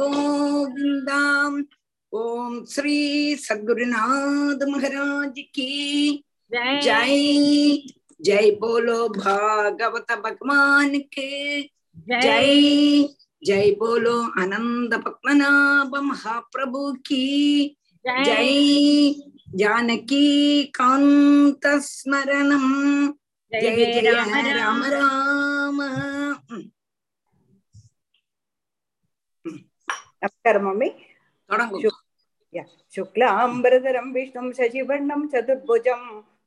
गोविंदाम ओम श्री सदगुरुनाथ महाराज की जय जय बोलो भागवत भगवान के जय जय बोलो आनंद पद्मनाभ महाप्रभु की जय जानकी कांत स्मरण जय जय राम राम राम, राम नमस्कारः मम्मी शुक्लाम्बरधरं विष्णुं शशिवर्णं चतुर्भुजं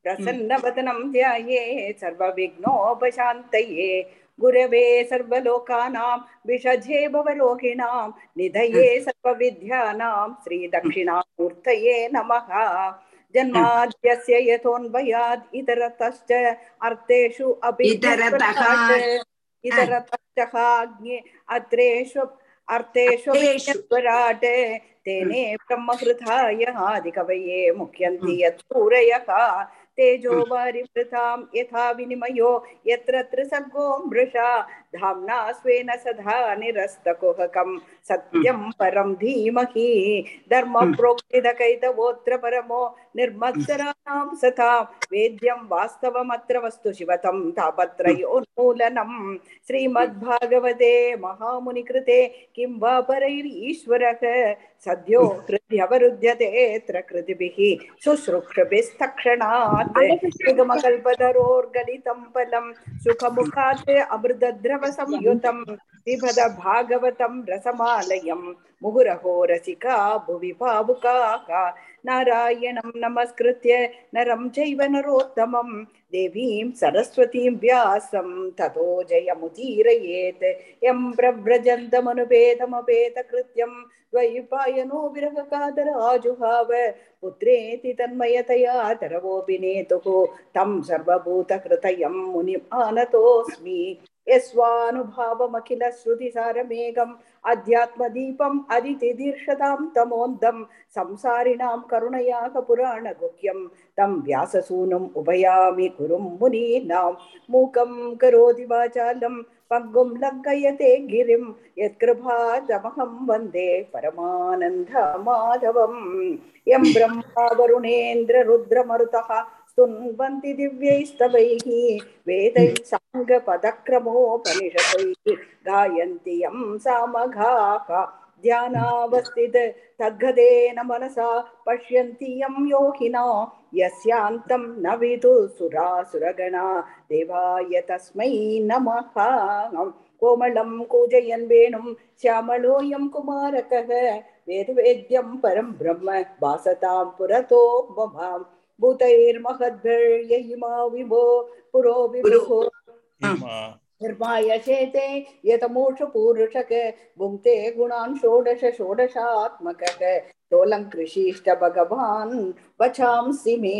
प्रसन्नवदनं ध्याये सर्वविघ्नोपशान्तये गुरवे सर्वलोकानां विषजे भवरोगिणां निधये सर्वविद्यानां श्रीदक्षिणामूर्तये नमः जन्माद्यस्य इतरतश्च अर्थेषु अपि अर्थेष्वराट् तेने ब्रह्महृथाय आदिकवये मुख्यन्ति यत्पूरयः तेजो वारिवृतां यथा विनिमयो यत्र त्रिसर्गो मृषा धाम्ना स्वेन सदा निरस्तकुहकं। सत्यं परं धीमहि धर्मप्रोक्तिदकैतवोऽत्र परमो निर्मत्सराणां सतां वेद्यं वास्तवमत्र वस्तु शिवतं तापत्रयोन्मूलनम् श्रीमद्भागवते महामुनिकृते किं वा परैरीश्वरः सद्यो हृद्यवरुध्यतेऽत्र कृतिभिः शुश्रूषभिस्तक्षणात् युगमकल्पधरोर्गणितं फलं सुखमुखात् अमृतद्रवसंयुतं पिबद भागवतं रसमालयं मुहुरहो रसिका भुवि भावुकाः। नारायणं नमस्कृत्य नरं चैव नरोत्तमं। देवीं सरस्वतीं व्यासं ततो जयमुदीरयेत्। यं प्रव्रजन्तमनुपेतमपेतकृत्यं द्वैपायनो विरहकातराजुहाव। पुत्रेति तन्मयतया तरवोऽपि नेतुः तं सर्वभूतकृतयं मुनिमानतोऽस्मि அத்தியாத்மதீபம் அதிதிதீர்ஷதாம் தமோந்தம் சம்சாரிணாம் கருணையாக புராண குக்கியம் தம் வியாசசூனும் உபயாமி குரும் முனீனாம் மூக்கம் கரோதி வாசாலம் பங்கும் லங்கயதே கிரிம் யத்கிருபாதமகம் வந்தே பரமானந்த மாதவம் எம் பிரம்மா வருணேந்திர ருத்ரமருதா स्तुन्वन्ति दिव्यैस्तवैः वेदैः साङ्गपदक्रमोपनिषदैः गायन्ति यं सामघाः ध्यानावस्थित तद्गतेन मनसा पश्यन्ति यं योगिना यस्यान्तं न विदुः सुरासुरगणा देवाय तस्मै नमः कोमलं कूजयन् वेणुं श्यामलोऽयं कुमारकः वेदवेद्यं परं ब्रह्म भासतां पुरतो मम भूतैर्महद्भिर्ययिमा विभो पुरो विभुः निर्माय शेते यतमूषपूरुषक भुङ्क्ते गुणान् षोडश षोडशात्मकः तोलङ्कृषीष्ट भगवान् वचांसि मे।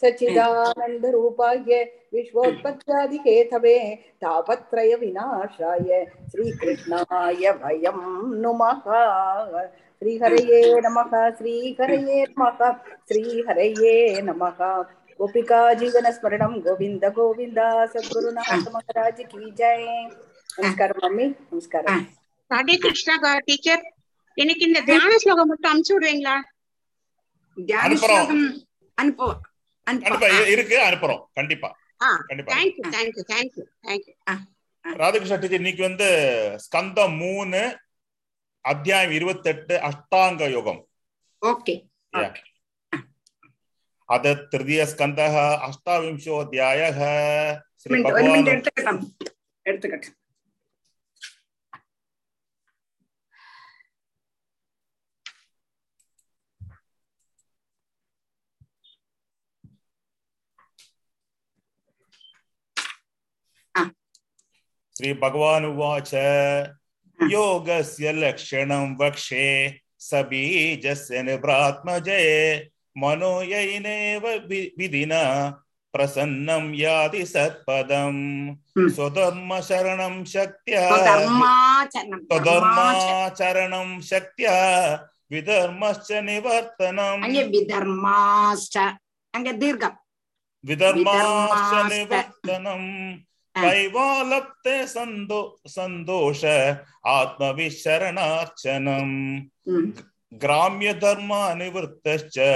सच्चिदानन्दरूपाय विश्वोत्पत्त्यादिहेतवे तापत्रयविनाशाय श्रीकृष्णाय वयं नुमः। ஸ்ரீஹரையே நமக ஸ்ரீஹரையே நமக ஸ்ரீஹரையே நமக. கோபிகா ஜீவன ஸ்மரணம் கோவிந்த கோவிந்தா சத்குருநாத் கி ஜெய். நமஸ்காரம் மம்மி நமஸ்காரம். ஹரே கிருஷ்ணா டீச்சர். எனக்கு இந்த தியான ஸ்லோகம் மட்டும் அனுப்பிச்சு விடுறீங்களா? தியான ஸ்லோகம் அனுப்புவோம் இருக்கு அனுப்புறோம். கண்டிப்பா. கண்டிப்பா. Thank you thank you thank you thank you Radhakrishna teacher இன்னைக்கு வந்து ஸ்கந்தம் மூணு அத்தியாயம் இருபத்தெட்டு அஷ்டாங்க யோகம். ஓகே. அத திருதிய ஸ்கந்த அஷ்டாவிம்சோத்தியாய ஸ்ரீ பகவான் மினிட் எடுத்துக்கட்டும். योगस्य लक्षणं वक्षे सबीजस्य निभ्रात्मजे मनोयैनेव विधिना प्रसन्नं याति सत्पदम् स्वधर्मशरणं शक्त्या स्वधर्माचरणं शक्त्या विधर्मश्च निवर्तनम् विधर्माश्च विधर्माश्च निवर्तनम् கைவாலப்தே சந்தோ சந்தோஷ ஆத்ம விசரணார்ச்சனம் கிராமிய தர்ம அனிவர்த்த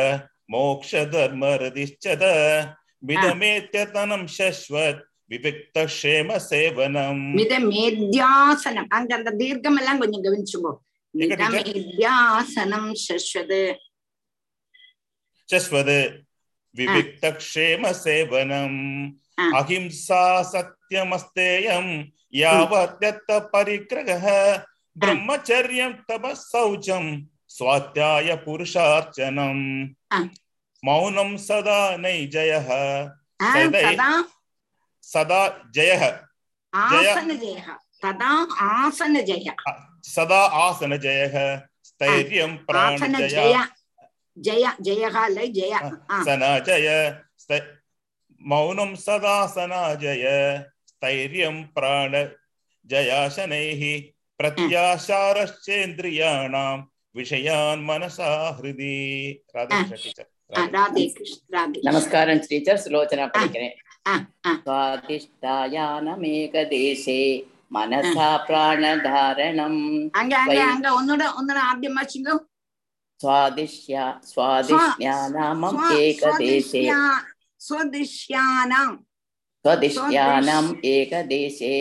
மோக்ஷ தர்ம ரதிச்சத மிதமேத்தியதனம் சஸ்வத் விவிக்தேம சேவனம் மிதமேத்யாசனம் அங்க அந்த தீர்க்கம் எல்லாம் கொஞ்சம் கவனிச்சுக்கோ மிதமேத்யாசனம் சஸ்வது சஸ்வது விவிக்தேம சேவனம் अहिंसा सत्यमस्तेयं यावत्यत्त परिग्रहः ब्रह्मचर्यं तपः शौचं स्वाध्याय पुरुषार्चनम् सदा जय सदा जयः सदा आसनजयः सदा आसनजयः स्थैर्यं प्राणजय जय जयः जय सनजय மௌனம் சதா சனாஜய ஸ்தைரியம் பிராண ஜயாசனைஹி பிரத்யாசாரச்சேந்திரியாணாம் விஷயான் மனசா ஹிருதி ராதேஷா டீச்சர் நமஸ்காரம் டீச்சர் சுலோச்சனா படிக்கிறேன் സ്വാധിഷ്ഠായാനമേകദേശേ മനസാ പ്രാണധാരണം. സ്വാദിഷ്യ സ്വാദിഷ്യാനാമം ഏകദേശേ. स्वदिश्यानाम् स्वदिश्यानाम् एकदेशे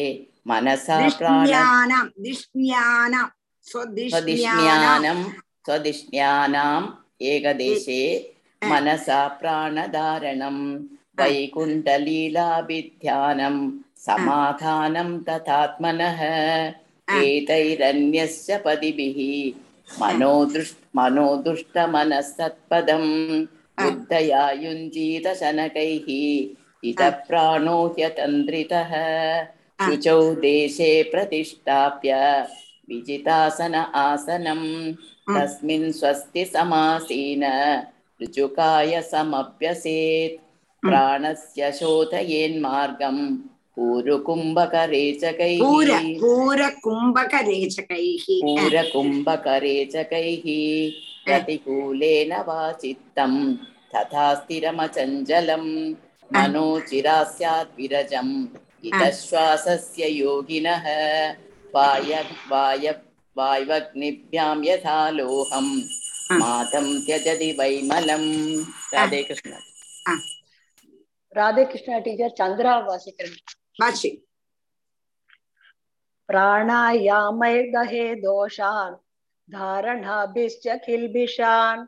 मनसा प्राणानां दिष्ण्यानां स्वदिष्ण्यानां स्वदिष्ण्यानाम् एकदेशे मनसा प्राणधारणं वैकुण्ठलीलाभिध्यानं समाधानं तथात्मनः एतैरन्यस्य पदिभिः मनोदृष् मनोदुष्टमनस्तत्पदम् बुद्धया युञ्जीतशनकैः इत प्राणो ह्यतन्द्रितः शुचौ देशे प्रतिष्ठाप्य विजितासन आसनम् तस्मिन् स्वस्ति समासीन ऋजुकाय समभ्यसेत्। प्राणस्य शोधयेन्मार्गम् पूरकुम्भकरेचकैः। पूरकुम्भकरेचकैः। प्रतिकूलेन वा चित्तं तथा स्थिरमचञ्चलं विरजम्। इतश्वासस्य योगिनः। वाय वाय यथा मातं त्यजति वैमलं राधे कृष्ण। राधे कृष्ण टीचर प्राणायामे दहे दोषान्। धारणाभिश्च किल्बिषान्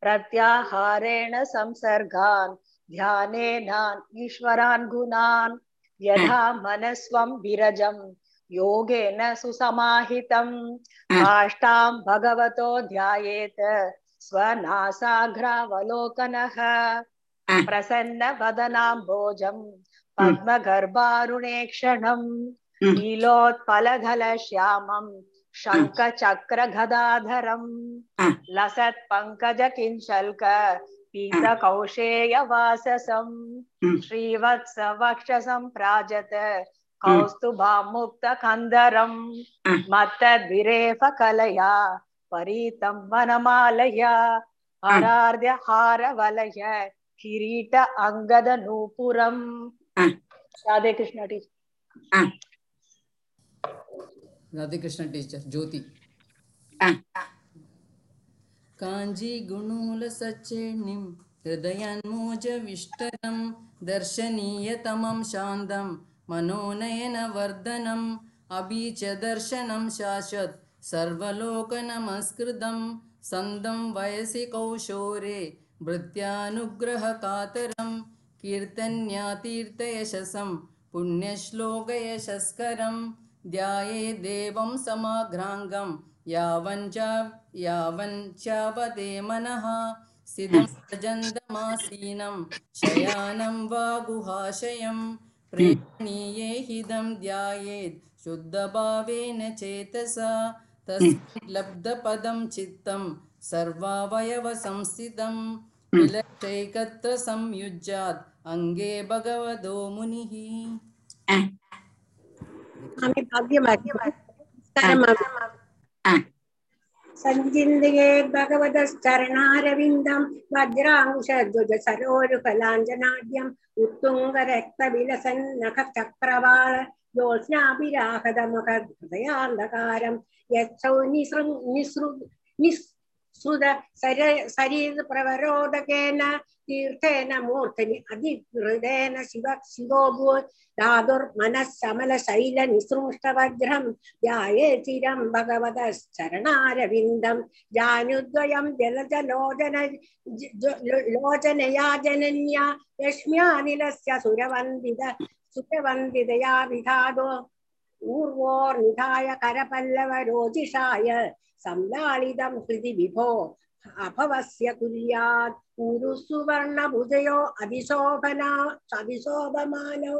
प्रत्याहारेण संसर्गान् ध्यानेनान् ईश्वरान् गुणान् यथा मनस्वं विरजं योगेन सुसमाहितम्। काष्ठां भगवतो ध्यायेत् स्वनासाग्रावलोकनः। प्रसन्नवदनाम्भोजम् पद्मगर्भारुणेक्षणम् नीलोत्पलधलश्यामम्। शङ्खचक्रगदाधरम् लसत् पङ्कज किञ्शल्क पीतकौशेयवाससम् श्रीवत्स वक्षसम्प्राजत कौस्तुभामुक्तकन्दरम् मत्तद्विरेफकलया परीतं वनमालया हरार्द्य हारवलय किरीट अङ्गदनूपुरम् राधे कृष्ण टीचर राधे कृष्ण टीचर ज्योति। काञ्जीगुणूलसच्चेर्णिं हृदयन्मोजविष्टरं दर्शनीयतमं शान्तं मनोनयनवर्धनम् अबीचदर्शनं शाश्वत् सर्वलोकनमस्कृतं सन्दं वयसि कौशोरे भृत्यानुग्रहकातरं कीर्तन्यातीर्थयशसं पुण्यश्लोकयशस्करं ध्याये देवं समाघ्राङ्गं यावञ्च यावञ्चावते मनः। सिद्धं सजन्दमासीनं शयानं वा गुहाशयं। प्रेरणीये हिदं ध्यायेत् शुद्धभावेन चेतसा। तस्मिन् लब्धपदं चित्तं सर्वावयवसंस्थितं। विलक्षैकत्र संयुज्यात् अङ्गे भगवतो मुनिः। സ്വാമി ഭാഗ്യമാക്കി സഞ്ചിന്തയേ ഭഗവതശ്ചരണാരവിന്ദം വജ്രാംശധ്വജ സരോരുഫലാഞ്ജനാഢ്യം ഉത്തുംഗരക്തവിലസൻ നഖചക്രവാള ജ്യോത്സ്നാഭിരാഹതമഹൃദയാന്ധകാരം യച്ഛൗ നിസൃ നിസൃ നിസ് ശ്രുത സര സരീരപ്രവരോധകേന തീർത്ഥേന മൂർധനി അതിഹൃദേന ശിവ ശിവോഭൂ ധാതുർമനഃസമലശൈല നിസൃഷ്ടവജ്രം ധ്യായേ ചിരം ഭഗവത ശരണാരവിന്ദം ജാനുദ്വയം ജലജലോചന ലോചനയാ ജനന്യ യക്ഷ്മ്യാനിലസ്യ സുരവന്ദിത സുരവന്ദിതയാ വിധാതോ ഊർവോർനിധായ കരപല്ലവരോചിഷായ संलालितं हृदि विभो अभवस्य कुर्यात् ऊरु सुवर्णभुजयो अधिशोभना अधिशोभमानौ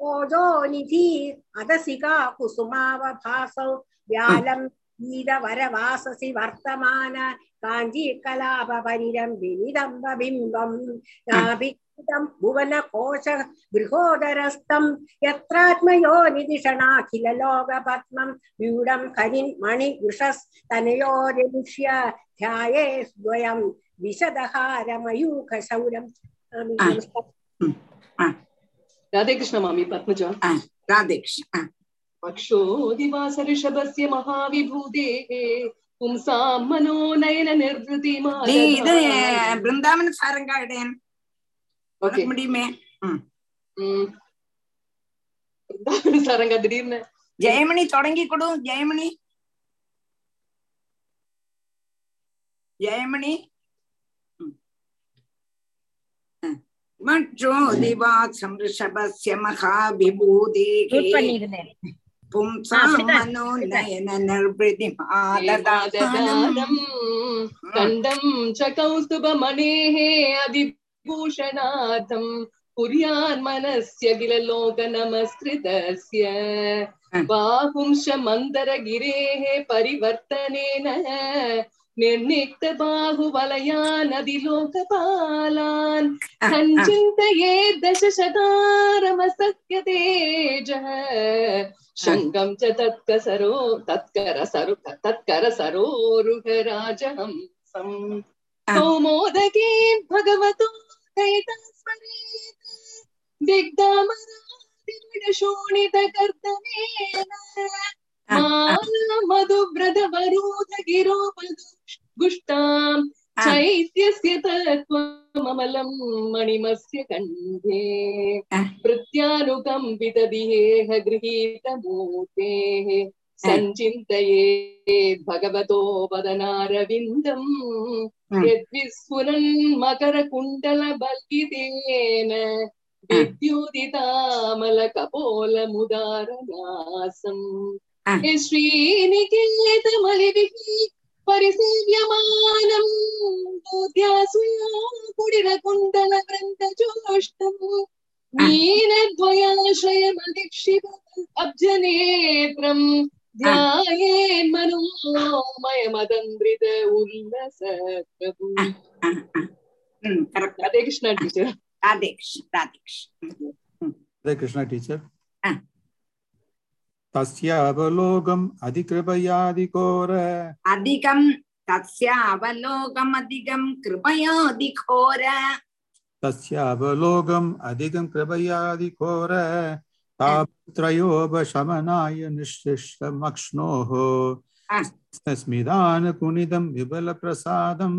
ओजोनिधि अधसिका कुसुमावभासौ व्यालं गीतवरवाससि वर्तमान काञ्चीकलापरिरम्बिनिदम्बबिम्बं नाभिकृतं भुवनकोश गृहोदरस्थं यत्रात्मयो निधिषणाखिललोकपद्मं व्यूढं हरिन् मणिवृषस्तनयोरिमुष्य ध्याये द्वयं विशदहारमयूखशौरम् राधे कृष्ण मामी पद्मजा ராதேகிருஷ்ண पक्षोदिवास ऋषभस्य महाविभूतेः पुंसां मनोनयन निर्वृति நீ இது பிருந்தாவன சாரங்காடேன் ஓகே. முடியுமே? சரங்க திடீர்னு. ஜெயமணி தொடங்கி கொடு ஜெயமணி. ஜெயமணி. மற்றோதிவாசம் ரிஷபஸ்ய மகாவிபூதேகே. பும்சாம் மனோநயன நிர்விதி மாததாதம் கண்டம் ச கௌஸ்துப மனேஹே அதிப भूषणाथं कुर्यान्मनस्य नमस्कृत बाहुंश मंदर गिरे परिवर्तन निर्णित बाहुवलया नदी मन्दरगिरेः दश निर्निक्तबाहुवलयानदिलोकपालान् सत्य तेज शंकम च तत्कसरो तत्करसरु तत्करसरोरुहराजहंसम् सौमोदकेन् भगवतो Ah, ah. दैतस्मरेत् दिग्दमरादिगुणशोणितकर्तनेन मानमधुव्रतवरोधगिरोपदुष्टाम् ah. चैत्यस्य तत्त्वममलम् मणिमस्य कण्ठे प्रत्यानुकम्पितदिहेह गृहीतमूतेः सञ्चिन्तयेत् भगवतो वदनारविन्दम् यद्विस्फुरन् मकरकुण्डलबल्कितेन विद्युदितामलकपोलमुदारनासम् श्रीनिकेतमलिभिः परिसेव्यमानम् कुडिरकुण्डलवृन्दजोष्टम् मीनद्वयाश्रयमदीक्षित अब्जनेत्रम् மனோமயமதந்திரித உல்லச பிரபு ராதே கிருஷ்ணா டீச்சர் ராதே கிருஷ்ண ராதே கிருஷ்ண ராதே கிருஷ்ணா டீச்சர். தஸ்ய அவலோகம் அதிகிருபயாதிகோர. அதிகம் தஸ்ய அவலோகம் அதிகம் கிருபயாதிகோர. தஸ்ய அவலோகம் அதிகம் கிருபயாதிகோர. तापत्रयोपशमनाय निःशिष्टमक्ष्णोः Ah. स्मिदानकुनिदं विपुलप्रसादं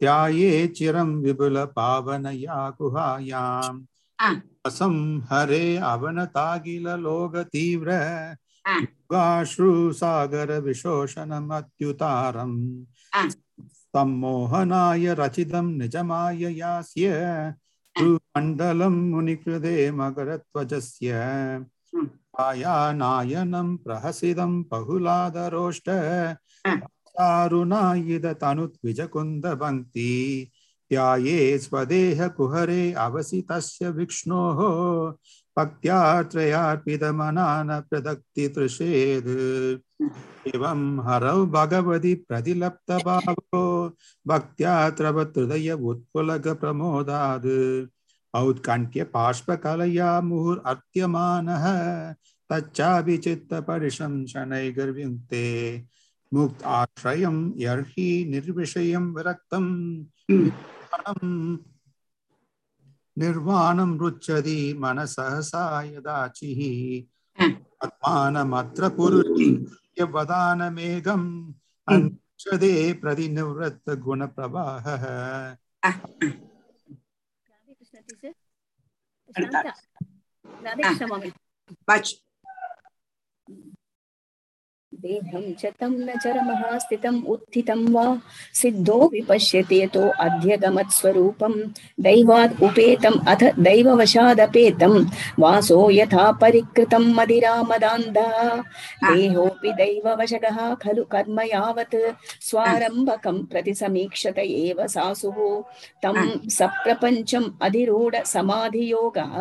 ध्याये चिरं विपुलपावनया गुहायाम् Ah. असं हरे अवनतागिललोकतीव्र Ah. गाश्रुसागरविशोषणमत्युतारम् Ah. सम्मोहनाय रचितं निजमाययास्य मण्डलं मुनिकृते मकरध्वजस्य कायानायनं हम्म। प्रहसिदं बहुलादरोष्ट। हम्म। तारुणायिदतनुद्विजकुन्दभङ्क्ति त्याये स्वदेहकुहरे अवसितस्य विष्णोः। भक्त्या त्रयार्पितमना न प्रदक्ति तृषेत् एवं हरौ भगवति प्रतिलप्तभावो भक्त्या त्रवहृदय उत्पुलकप्रमोदात् औत्कण्ठ्य बाष्पकलया मुहुरर्त्यमानः तच्चापि चित्तपरिशंसनैर्गर्व्युङ्क्ते मुक्त आश्रयं यर्हि निर्विषयं विरक्तं. निर्वाणं- रुच्यति मनसः सा यदाचिः। யவதானமேகம் அன்ஷதே பிரதிநிவத்த குணப்பிரவாக ராதே கிருஷ்ண देहं च तं न चरमः स्थितम् उत्थितं वा सिद्धो विपश्यति यतो अध्यगमत्स्वरूपं दैवात् उपेतम् अथ दैववशादपेतं वासो यथा परिकृतं मदिरामदान्धः देहोऽपि दैववशकः खलु कर्म यावत् स्वारम्भकं प्रति समीक्षत एव सासुः तं सप्रपञ्चम् अधिरूढ समाधियोगः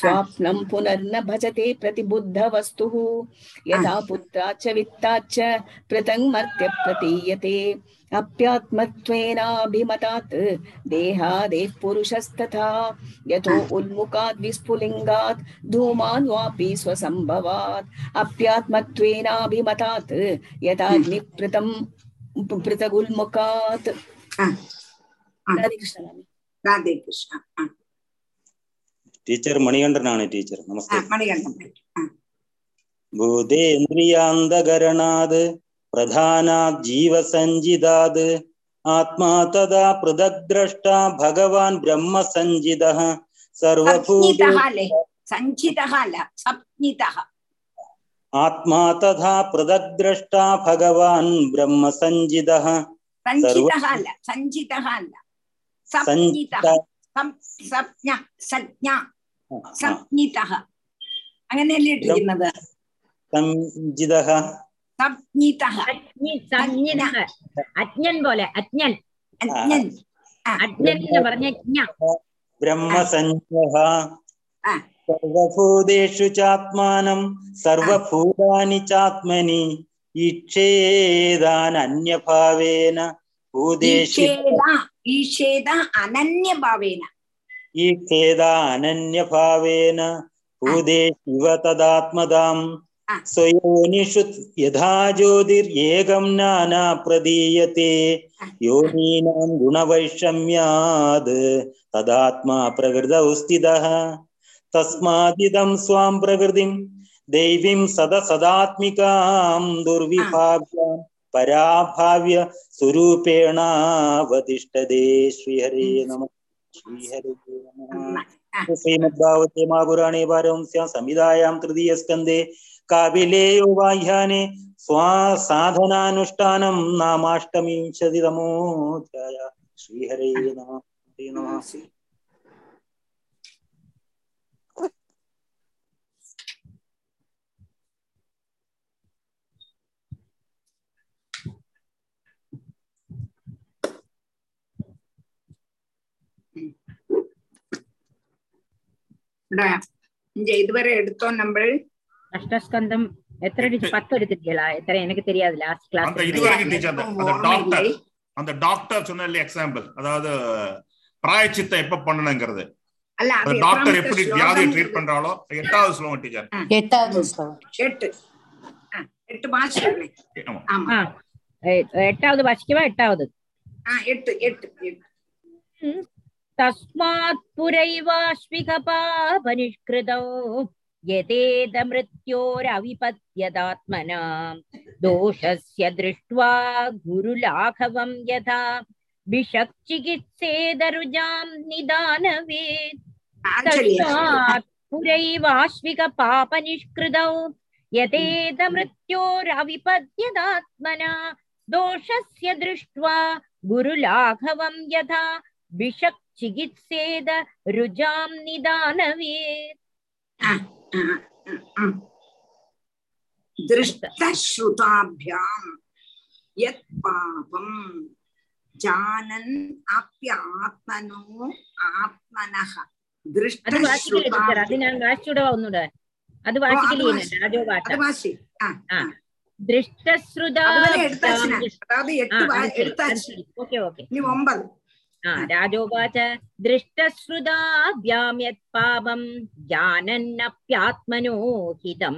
स्वाप्नं पुनर्न भजते प्रतिबुद्धवस्तुः यथा पुत्राच्च तच्च पृथङ् मर्त्य प्रतीयते अप्यात्मत्वेनाभिमतात् देहादेः पुरुषस्तथा यतो उन्मुखाद् विस्फुलिङ्गात् धूमान् वापि स्वसम्भवात् अप्यात्मत्वेनाभिमतात् यथाग्निपृतम् पृथगुल्मुखात् राधे कृष्ण டீச்சர் மணிகண்டன் நானே டீச்சர் நமஸ்தே மணிகண்டன் ഭൂതേന്ദ്രിയാന്തകരണാത് പ്രധാനാത് ജീവസഞ്ചിതാത്. ആത്മാ തഥാ പൃഥക് ദ്രഷ്ട ഭഗവാൻ ബ്രഹ്മസഞ്ചിത. ആത്മാ തഥാ പൃഥക് ദ്രഷ്ട ഭഗവാൻ ബ്രഹ്മസഞ്ജിത അങ്ങനെയല്ലേ ഇട്ടിരിക്കുന്നത്? സംജിതഃ സംജ്ഞിതഃ സംജ്ഞിതഃ അജ്ഞൻ പോലെ അജ്ഞൻ. അജ്ഞൻ. അജ്ഞൻ എന്ന് പറഞ്ഞ ജ്ഞ ബ്രഹ്മസഞ്ജഃ സർവഭൂതേഷു ചാത്മാനം സർവഭൂതാനി ചാത്മനി ഈക്ഷേദാൻ അന്യഭാവേന ഭൂതേഷു ഈക്ഷേദ അനന്യഭാവേന. ഈക്ഷേദ അനന്യഭാവേന ഭൂതേഷിവ തദാത്മതാം. स्वयोनिषु यथा ज्योतिर्येकं नाना प्रदीयते योनीनां गुणवैषम्याद् तदात्मा प्रकृतौ स्थितः तस्मादिदं स्वां प्रकृतिं दैवीं सद सदात्मिकां दुर्विभाव्यां पराभाव्य स्वरूपेणावतिष्ठते श्रीहरे नमः श्रीहरे नमः श्रीमद्भागवते महापुराणे पारंस्यां संहितायां तृतीयस्कन्धे കാബിലേയോവാഹ്യാനെ സ്വാസാധനാനുഷ്ഠാനം നാമാഷ്ടമിംശതിതമോധ്യായ. ശ്രീഹരേ നമ ഇതുവരെ എടുത്തോ നമ്മൾ அஷ்டஸ்கந்தம் எத்தனை பத்து எடுத்துட்டீங்களா எத்தனை? எனக்கு தெரியாது லாஸ்ட் கிளாஸ் அந்த இது வரைக்கும் டீச்சர் அந்த டாக்டர் அந்த டாக்டர் சொன்ன இல்லையா எக்ஸாம்பிள் அதாவது பிராயச்சித்தை எப்ப பண்ணணுங்கிறது டாக்டர் எப்படி வியாதி ட்ரீட் பண்றாளோ எட்டாவது ஸ்லோகம் டீச்சர் எட்டாவது ஸ்லோகம். எட்டு. எட்டு மாசம் ஆமா. எட்டாவது வாசிக்கவா? எட்டாவது? எட்டு எட்டு தஸ்மாத் புரைவாஸ்விகபா பனிஷ்கிருதோ यतेदमृत्योरविपद्यदात्मना। दोषस्य दृष्ट्वा गुरुलाघवं यथा। विषक्चिकित्सेदरुजां निदानवेत् तस्मात् पुरैवाश्विकपापनिष्कृतौ। यतेदमृत्योरविपद्यदात्मना। दोषस्य दृष्ट्वा गुरुलाघवं यथा। विषक्चिकित्सेद रुजां निदानवेत् ദൃഷ്ടശ്രുതാഭ്യാം യത് പാപം ജാനൻ ആപ്യാത്മനോ ആത്മനഃ. ദൃഷ്ടശ്രുതാ नाराजोवाच दृष्टश्रुताभ्यां यत् पापं जानन्नप्यात्मनो हितं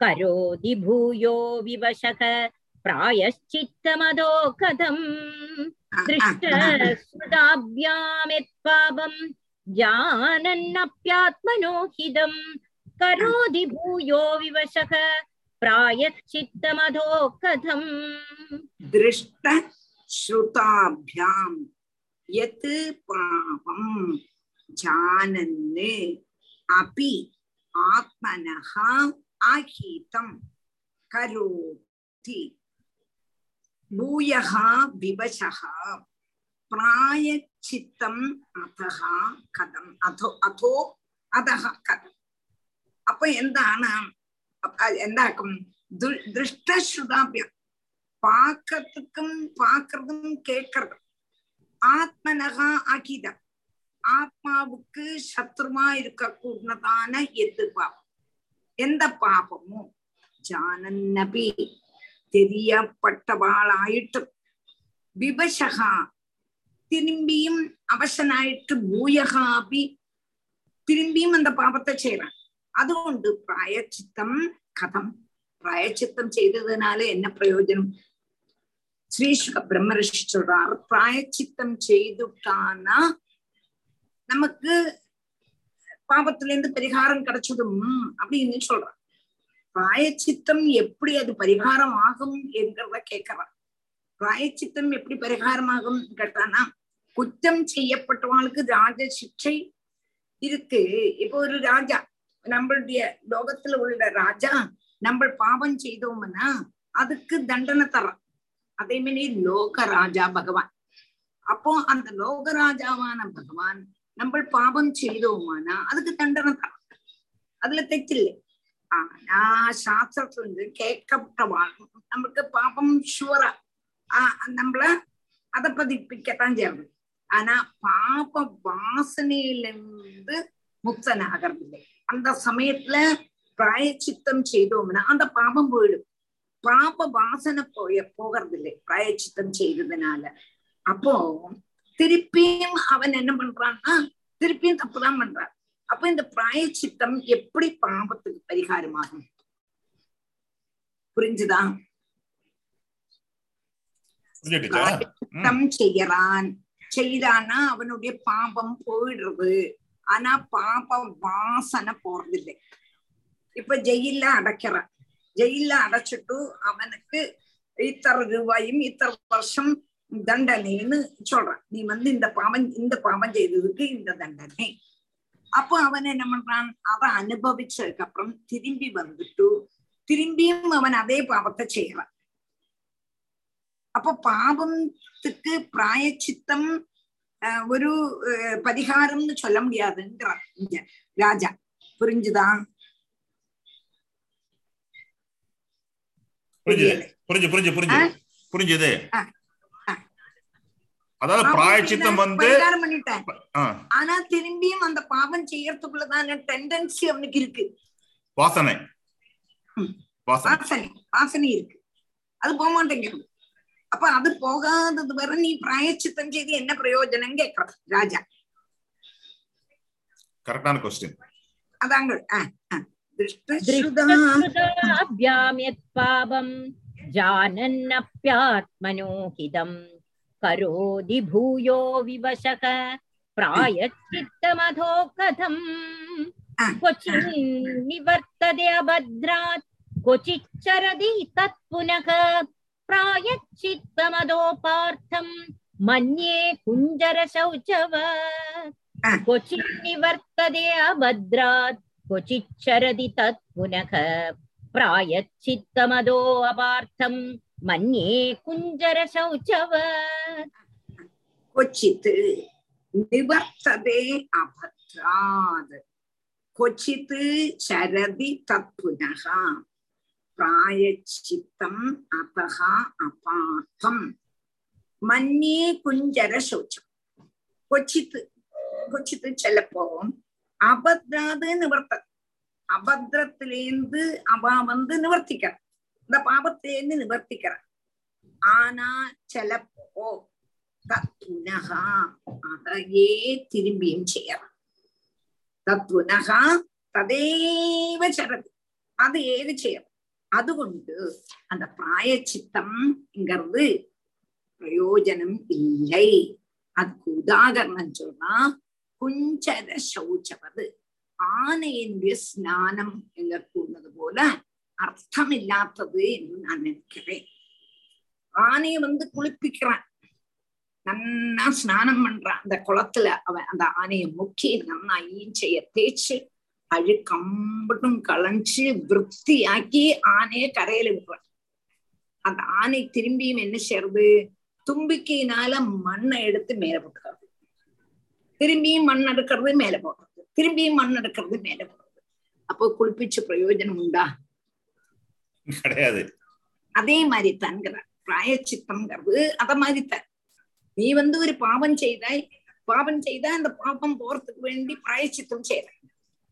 करोति भूयो विवशः प्रायश्चित्तमधो कथम् दृष्टश्रुताभ्यां यत् पापं जानन्नप्यात्मनो हितं करोति भूयो विवशः प्रायश्चित्तमधो कथम् दृष्ट श्रुताभ्याम् எத்து பாவம் ஜானன்னு அபி ஆத்மனகா ஆஹீதம் கரோதி. பூயகா விவசகா பிராயச்சித்தம் அதகா கதம். அதோ அதோ அதகா கதம். அப்ப എന്താണ് എന്താക്കും ദൃഷ്ടശ്രുതാഭ്യം പാക്കത്തുക്കും പാക്കൃതും കേക്കൃതും ஆத்மனகா அகித ஆத்மாவுக்கு சத்ருமா இருக்க கூடதான எது பாவம்? எந்த பாபமும் ஜானன்னபி. தெரியப்பட்டவாளாயிட்டும். விபசகா திரும்பியும் அவசனாயிட்டு பூயகாபி. திரும்பியும் அந்த பாபத்தை செய்யறான் അതുകൊണ്ട് പ്രായച്ചിത്തം കഥം പ്രായച്ചിത്തം ചെയ്തതിനാല് എന്നെ പ്രയോജനം ஸ்ரீசுக பிரம்மரிஷி சொல்றார் பிராயச்சித்தம் செய்துட்டானா நமக்கு பாபத்துல இருந்து பரிகாரம் கிடைச்சிடும். அப்படின்னு சொல்றான் பிராயச்சித்தம் எப்படி அது பரிகாரம் ஆகும் என்கிறத கேட்கிறான் பிராயச்சித்தம் எப்படி பரிகாரமாகும் கேட்டானா குற்றம் செய்யப்பட்டவங்களுக்கு ராஜ சிக்ஷை இருக்கு. இப்போ ஒரு ராஜா நம்மளுடைய லோகத்துல உள்ள ராஜா நம்ம பாவம் செய்தோம்னா அதுக்கு தண்டனை தரான் அதே மாதிரி லோகராஜா பகவான். அப்போ அந்த லோகராஜாவான பகவான் நம்ம பாபம் செய்தோமானா அதுக்கு தண்டனை தான் அதுல தெற்றில்லை. ஆனா சாஸ்திரத்துல இருந்து கேட்கப்பட்டவாள் நமக்கு பாபம் ஷுவரா ஆஹ் நம்மள அதை பதிப்பிக்கத்தான் செய்யணும் ஆனா பாப வாசனையிலிருந்து முக்தன் முக்தனாகிறது அந்த சமயத்துல பிராயச்சித்தம் செய்தோம்னா அந்த பாபம் போயிடும். பாப வாசனை போய போகிறது இல்லை பிராயச்சித்தம் செய்ததுனால அப்போ திருப்பியும் அவன் என்ன பண்றான்னா திருப்பியும் தப்புதான் பண்றான் அப்ப இந்த பிராயச்சித்தம் எப்படி பாபத்துக்கு பரிகாரமாகும் புரிஞ்சுதா செய்யறான் செய்யறான்னா அவனுடைய பாபம் போயிடுறது ஆனா பாப வாசனை போறதில்லை இப்ப ஜெயில அடைக்கிறான் ஜெயில அடைச்சிட்டு அவனுக்கு இத்தர் ரூபாயும் இத்தர் வருஷம் தண்டனைன்னு சொல்றான். நீ வந்து இந்த பாவம் இந்த பாவம் செய்ததுக்கு இந்த தண்டனை. அப்போ அவன் என்ன பண்றான்? அதை அனுபவிச்சதுக்கு அப்புறம் திரும்பி வந்துட்டு திரும்பியும் அவன் அதே பாவத்தை செய்யறான். அப்போ பாவத்துக்கு பிராயச்சித்தம் அஹ், ஒரு பரிகாரம்னு சொல்ல முடியாதுங்கிறான் ராஜா. புரிஞ்சுதான் புரிஞ்சு புரிஞ்சு புரிஞ்சு. புரிஞ்சுது? அதாவது பிராயச்சித்தம் வந்து ஆனா திரும்பியும் அந்த பாவம் செய்யறதுக்குள்ளதான டெண்டன்சி அவனுக்கு இருக்கு. வாசனை. வாசனை. வாசனை. வாசனை இருக்கு. அது போக மாட்டேங்கிறது அப்ப அது போகாதது வரை நீ பிராயச்சித்தம் செய்து என்ன பிரயோஜனம் கேட்கற ராஜா? கரெக்டான கொஸ்டின் அதாங்க. दृष्टश्रुताभ्यां यत्पापं जानन्नप्यात्मनो हिदं करोति भूयो विवशक प्रायश्चित्तमधो कथम् क्वचिन्निवर्तते अभद्रात् क्वचिच्चरति तत्पुनः प्रायश्चित्तमदोपार्थं मन्ये कुञ्जरशौचवत् क्वचिन्निवर्तते अभद्रात् क्वचिच्छरति तत् पुनः प्रायच्चित्तमदो अपार्थम् மன்யே குஞ்சர சௌச்சவ கொச்சித் நிவர்த்ததே அபத்ராத் கொச்சித் சரதி தப்புனகா பிராயச்சித்தம் அபகா அபார்த்தம் மன்யே குஞ்சர சௌச்சம் கொச்சித்து கொச்சித்து செல்லப்போம் அபத்ராது நிவர்த்த அபத்திரத்திலேந்து அவ வந்து நிவர்த்திக்கிறான் இந்த பாபத்திலேருந்து நிவர்த்திக்கிறான் ஆனா செலப்போ தத்துனகா அதையே திரும்பியும் செய்யறான் தத்துனகா ததேவ சரது அதையே செய்யறான் அதுகொண்டு அந்த பிராயச்சித்தம் இங்கிறது பிரயோஜனம் இல்லை அதுக்கு உதாகரணம் சொன்னா குஞ்சர சௌச்சவது ஆனையினுடைய ஸ்நானம் எங்க கூறினது போல அர்த்தம் இல்லாதது என்று நான் நினைக்கிறேன் ஆனையை வந்து குளிப்பிக்கிறான் நன்னா ஸ்நானம் பண்றான் அந்த குளத்துல அவன் அந்த ஆனையை முக்கி நன்னா ஈஞ்சைய தேய்ச்சு அழுக்கம்பட்டும் களைஞ்சு விற்பியாக்கி ஆனையை கரையில விடுறான் அந்த ஆனை திரும்பியும் என்ன செய்யறது தும்பிக்கையினால மண்ணை எடுத்து மேல போட்டுக்கிறது திரும்பியும் மண் எடுக்கிறது மேல போடுறது திரும்பியும் மண் எடுக்கிறது மேல போடுறது அப்போ குளிப்பிச்சு பிரயோஜனம் உண்டா? கிடையாது. அதே மாதிரி தன்கிற பிராயச்சித்தம்ங்கிறது அத மாதிரி தான். நீ வந்து ஒரு பாவம் செய்தாய். பாவம் செய்தா அந்த பாவம் போறதுக்கு வேண்டி பிராயச்சித்தம் செய்யற.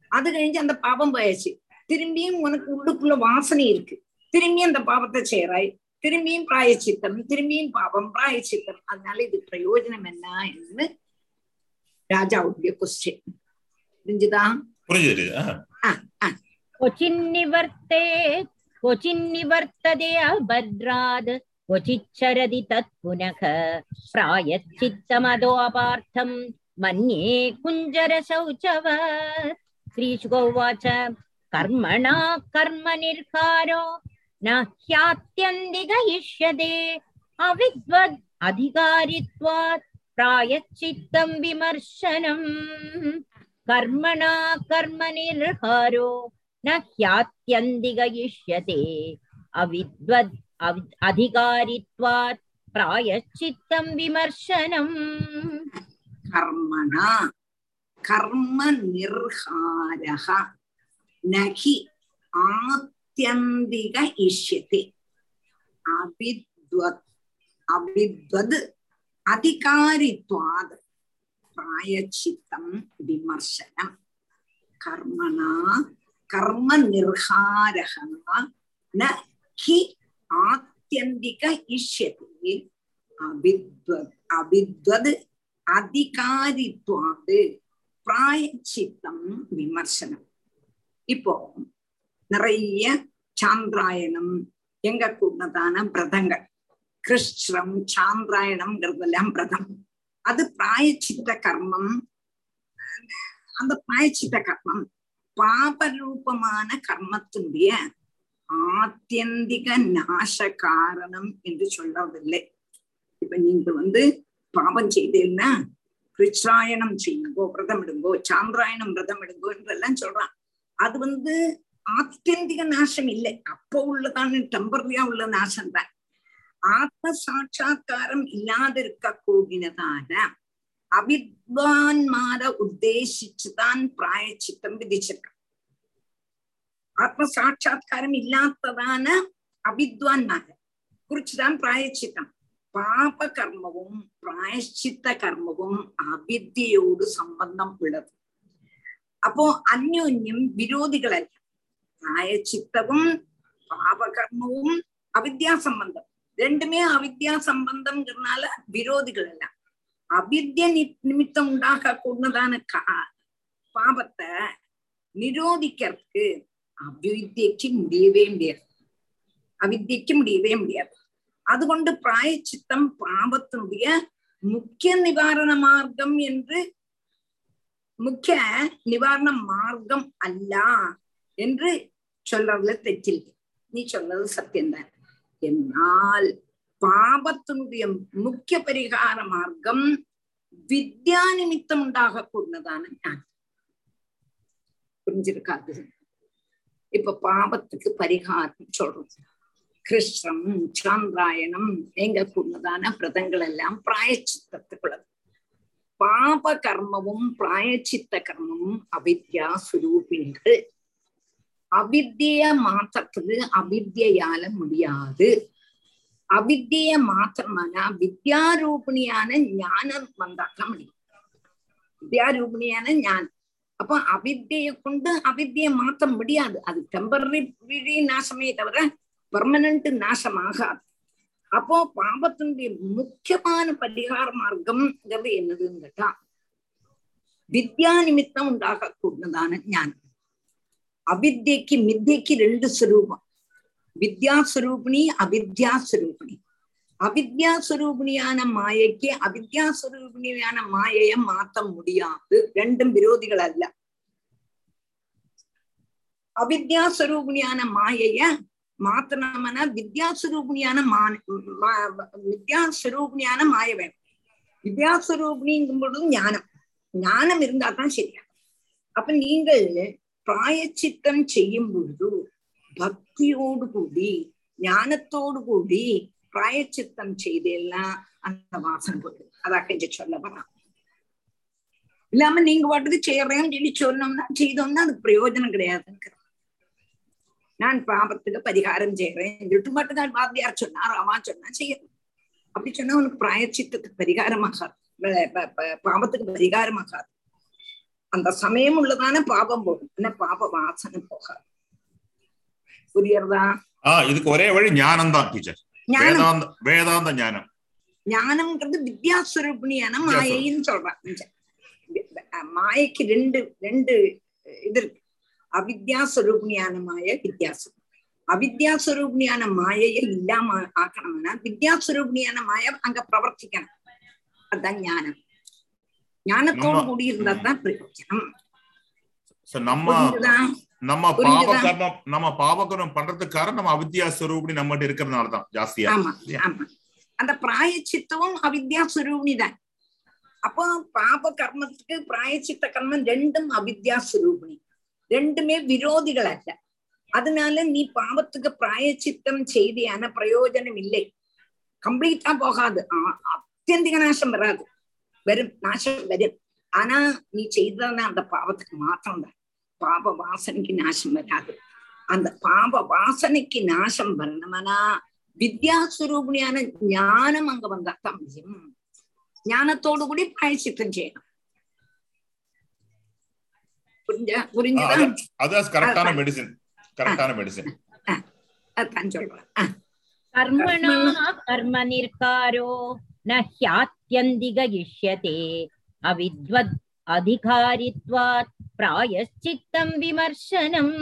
அது கழிஞ்சு அந்த பாவம் போயாச்சு. திரும்பியும் உனக்கு உள்ளுக்குள்ள வாசனை இருக்கு. திரும்பியும் அந்த பாவத்தை செய்யறாய். திரும்பியும் பிராயச்சித்தம் திரும்பியும் பாவம் பிராயச்சித்தம். அதனால இது பிரயோஜனம் என்ன? என்று ராஜாவுடைய கொஸ்டின் புரிஞ்சுதா புரிஞ்சுது क्वचिन्निवर्ते क्वचिन्निवर्तते अभद्राद् क्वचिच्चरति तत् पुनः प्रायश्चित्तमदोऽपार्थं मन्ये कुञ्जरशौचवत् श्रीशुक उवाच कर्मणा कर्मनिर्हारो न ह्यात्यन्तिकयिष्यते अविद्वद् अधिकारित्वात् प्रायश्चित्तं विमर्शनम् कर्मणा कर्म निर्हारो न ह्यात्यन्दिगयिष्यते अविद्वद् अधिकारित्वात् प्रायश्चित्तं विमर्शनम् कर्मणा कर्म निर्हारः न हि आत्यन्तिक इष्यते अविद्वत् अविद्वद् அதிகாரித்வாத் பிராயச்சித்தம் விமர்சனம். கர்மனா கர்ம நிர்ஹாரக ந ஹி ஆத்தியந்திக இஷ்யதே. அபித்வத் அவித்வத் அதிகாரித்வாது பிராயச்சித்தம் விமர்சனம். இப்போ நிறைய சாந்திராயணம் எங்க கூடதான விரதங்கள். கிருஷ்ணம் சாந்திராயணம்ங்கிறதெல்லாம் விரதம். அது பிராயச்சித்த கர்மம். அந்த பிராயச்சித்த கர்மம் பாபரூபமான கர்மத்தினுடைய ஆத்தியந்திக நாச காரணம் என்று சொல்றதில்லை இப்ப நீங்க வந்து பாவம் செய்தீங்கன்னா கிருஷ்ணாயணம் செய்யுங்கோ விரதம் எடுங்கோ சாந்திராயணம் விரதம் எடுங்கோ என்றெல்லாம் சொல்றான். அது வந்து ஆத்தியந்திக நாசம் இல்லை. அப்போ உள்ளதான டெம்பரரியா உள்ள நாசம் தான் ஆத்ம சாட்சா்காரம் இல்லாதிருக்க கூடினதான அவித்வான்மார உத்தேசிச்சுதான் பிராயச்சித்தம் விதிச்சிருக்கான் ஆத்ம சாட்சா்காரம் இல்லாததான அவித்வான்மார குறிச்சுதான் பிராயச்சித்தம். பாப கர்மவும் பிராயஷ்சித்த கர்மவும் அவித்தியோடு சம்பந்தம் உள்ளது. அப்போ அந்யோன்யம் விரோதிகள் அல்ல பிராயச்சித்தவும் பாபகர்மவும் அவித்யா சம்பந்தம். ரெண்டுமே அவித்யா சம்பந்தம்ங்கிறதுனால விரோதிகள் எல்லாம் அவித்ய நிமித்தம் உண்டாக கூடதான பாபத்தை நிரோதிக்கிறதுக்கு அவித்யக்கு முடியவே முடியாது. அவித்யக்கு முடியவே முடியாது. அதுகொண்டு பிராயச்சித்தம் பாபத்தினுடைய முக்கிய நிவாரண மார்க்கம் என்று முக்கிய நிவாரண மார்க்கம் அல்ல என்று சொல்றதுல தெற்றில்லை நீ சொல்றது சத்தியம்தான். എന്നാൽ പാപത്തിനുടയ മുഖ്യ പരിഹാര മാർഗം വിദ്യാനിമിത്തം ഉണ്ടാകക്കൂടുന്നതാണ് ഞാൻ புரிஞ்சிருக்காது? இப்ப பாபத்துக்கு பரிகாரம் சொல்றோம். கிருஷ்ணம் சாந்திராயணம் எங்க கூடதான விரதங்கள் எல்லாம் பிராயச்சித்தத்துக்குள்ளது பாப கர்மமும் பிராயச்சித்த கர்மமும் அவித்யா சுரூபிணிகள். அவித்திய மாத்தத்துக்கு அவித்தியால முடியாது. அவித்திய மாத்திரமானா வித்யாரூபிணியான ஞானம் வந்தாக்க முடியும். வித்யாரூபிணியான ஞானம். அப்ப அவித்தியை கொண்டு அவித்தியை மாத்த முடியாது. அது டெம்பரரி நாசமே தவிர பெர்மனன்ட் நாசமாகாது. அப்போ பாபத்தினுடைய முக்கியமான பரிகார மார்க்கம்ங்கிறது என்னதுன்னு கேட்டா வித்யா நிமித்தம் உண்டாக கூடதான ஞானம். அவித்யக்கு மித்தியக்கு ரெண்டு சுரூபம். வித்யாஸ்வரூபிணி அவித்யாஸ்வரூபிணி. அவித்யாஸ்வரூபிணியான மாயைக்கு அவித்யாஸ்வரூபிணியான மாயைய மாத்த முடியாது. ரெண்டும் விரோதிகள் அல்ல. அவித்யாஸ்வரூபிணியான மாயைய மாத்தணும்னா வித்யாஸ்வரூபிணியான மா மா- வித்யாஸ்வரூபிணியான மாய வேணும். வித்யாஸ்வரூபிணிங்கும் பொழுது ஞானம். ஞானம் இருந்தாதான் சரியா. அப்ப நீங்கள் பிராயச்சித்தம் செய்யும் பொழுது பக்தியோடு கூடி ஞானத்தோடு கூடி பிராயச்சித்தம் செய்தேன்னா அந்த வாசனை போகுது அதான் கொஞ்சம் சொல்ல வரலாம் இல்லாம நீங்க பாட்டுக்கு செய்யறேன்னு சொல்லி சொன்னோம்னா செய்தோம்னா அதுக்கு பிரயோஜனம் கிடையாதுங்கிற நான் பாபத்துக்கு பரிகாரம் செய்யறேன் சொல்லிட்டு மட்டும் தான் வாத்தியார் சொன்னா ராமா சொன்னா செய்யறேன் அப்படி சொன்னா உனக்கு பிராயச்சித்தத்துக்கு பரிகாரமாகாது பாபத்துக்கு பரிகாரமாகாது அந்த சமயம் உள்ளதான பாபம் போகும். என்ன பாப வாசனை போகாது புரியறதா? ஆஹ் இதுக்கு ஒரே வழி ஞானம் தான் டீச்சர் வேதாந்த வேதாந்த ஞானம். ஞானம்ங்கிறது வித்யாஸ்வரூபிணியான மாயைன்னு சொல்றான் மாயைக்கு ரெண்டு ரெண்டு இது இருக்கு. அவித்யாஸ்வரூபிணியான மாய வித்யாஸ்வரூபம் அவித்யாஸ்வரூபிணியான மாயையை இல்லாம ஆக்கணும்னா வித்யாஸ்வரூபிணியான மாய அங்க பிரவர்த்திக்கணும். அதுதான் ஞானம். ஞானத்தோடு கூடி இருந்தா தான் பிரயோஜனம். நம்ம நம்ம பாப? கர்மம் நம்ம பாப கர்மம் பண்றதுக்கு காரணம் நம்ம அவித்யா ஸ்வரூபிணி நம்மகிட்ட இருக்கிறதுனால தான் ஜாஸ்தியா. அந்த பிராயச்சித்தமும் அவித்யாஸ்வரூபிணி தான். அப்போ பாப கர்மத்துக்கு பிராயச்சித்த கர்மம் ரெண்டும் அவித்யாஸ்வரூபிணி ரெண்டுமே விரோதிகள் அல்ல. அதனால நீ பாவத்துக்கு பிராயச்சித்தம் செய்தியான பிரயோஜனம் இல்லை. கம்ப்ளீட்டா போகாது. அத்தியந்திக நாசம் வராது. வரும் நாசம் வரும் ஆனா நீ செய்ததுன்னா அந்த பாவத்துக்கு மாத்திரம்தான் பாப வாசனைக்கு நாசம் வராது அந்த பாப வாசனைக்கு நாசம் வரணும்னா வித்யாஸ்வரூபியான ஞானம் அங்க வந்தாத்தான் முடியும் ஞானத்தோடு கூடி பிராயசித்தம் செய்யணும் புரிஞ்சா புரிஞ்சுதான் சொல்றேன் கர்மணா கர்ம நிற்காரோ न ह्यात्यन्तिगयिष्यते अविद्वद् अधिकारित्वात् प्रायश्चित्तं विमर्शनम्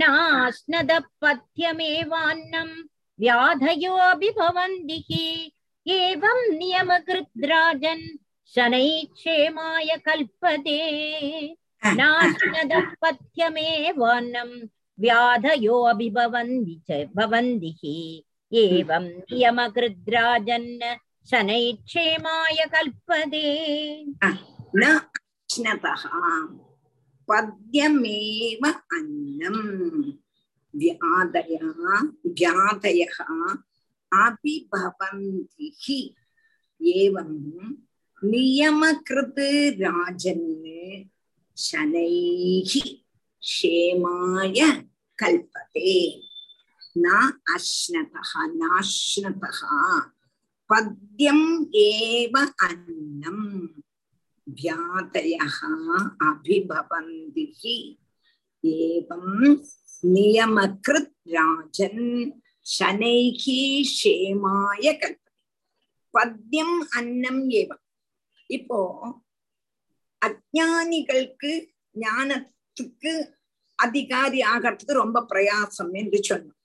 नाश्नदपथ्यमेवान्नं व्याधयोऽपि भवन्ति हि एवं नियमकृद्राजन् शनैः क्षेमाय कल्पते नाश्नदपथ्यमेवान्नं व्याधयो अभिभवन्ति च भवन्ति हि एवं नियमकृद्राजन् शनैक्षेमाय कल्पते न अश्नतः पद्यमेव अन्नम् व्यादयः व्याधयः अपि भवन्ति हि एवं नियमकृत् राजन् शनैः क्षेमाय कल्पते न अश्नतः नाश्नतः பத்தியம் ஏவ அன்னம் வியாதயா அபிபவந்தி ஏவம் நியமகிருத் ராஜன் சனைகி ஷேமாய கல்பனை பத்தியம் அன்னம் ஏவம் இப்போ அஜானிகளுக்கு ஞானத்துக்கு அதிகாரி ஆகிறதுக்கு ரொம்ப பிரயாசம் என்று சொன்னோம்।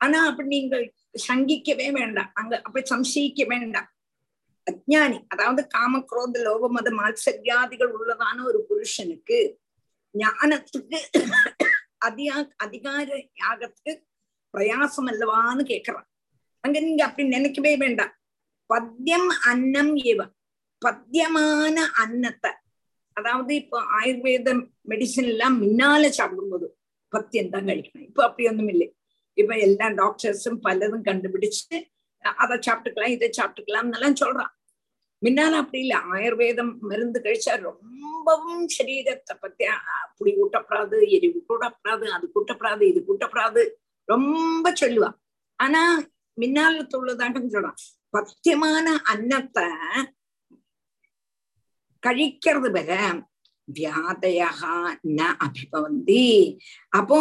ஆனா அப்படி நீங்கள் சங்கிக்கவே வேண்டாம் அங்க அப்படி சம்சயிக்க வேண்டாம் அஜானி அதாவது காமக்ரோத லோகமத மாத்சரியாதிகள் உள்ளதான ஒரு புருஷனுக்கு ஞானத்துக்கு அதிகா அதிகார யாகத்துக்கு பிரயாசம் அல்லவான்னு கேக்குறான் அங்க நீங்க அப்படி நினைக்கவே வேண்டாம் பத்தியம் அன்னம் ஏவ பத்தியமான அன்னத்தை அதாவது இப்போ ஆயுர்வேத மெடிசன் எல்லாம் முன்னால சாப்பிடும்போது பத்தியம் தான் கழிக்கணும் இப்ப அப்படி ஒன்றும் இல்லை இப்ப எல்லா டாக்டர்ஸும் பலதும் கண்டுபிடிச்சு அதை சாப்பிட்டுக்கலாம் இதை சாப்பிட்டுக்கலாம் சொல்றான். முன்னால அப்படி இல்லை. ஆயுர்வேதம் மருந்து கழிச்சா ரொம்பவும் சரீரத்தை பத்தி அப்படி கூட்டப்படாது எரிவு கூட்டப்படாது அது கூட்டப்படாது இது கூட்டப்படாது ரொம்ப சொல்லுவா. ஆனா முன்னால தொழுதாட்டம் சொல்றான். பத்தியமான அன்னத்தை கழிக்கிறது வர வியாதையா ந அபிபவந்தி. அப்போ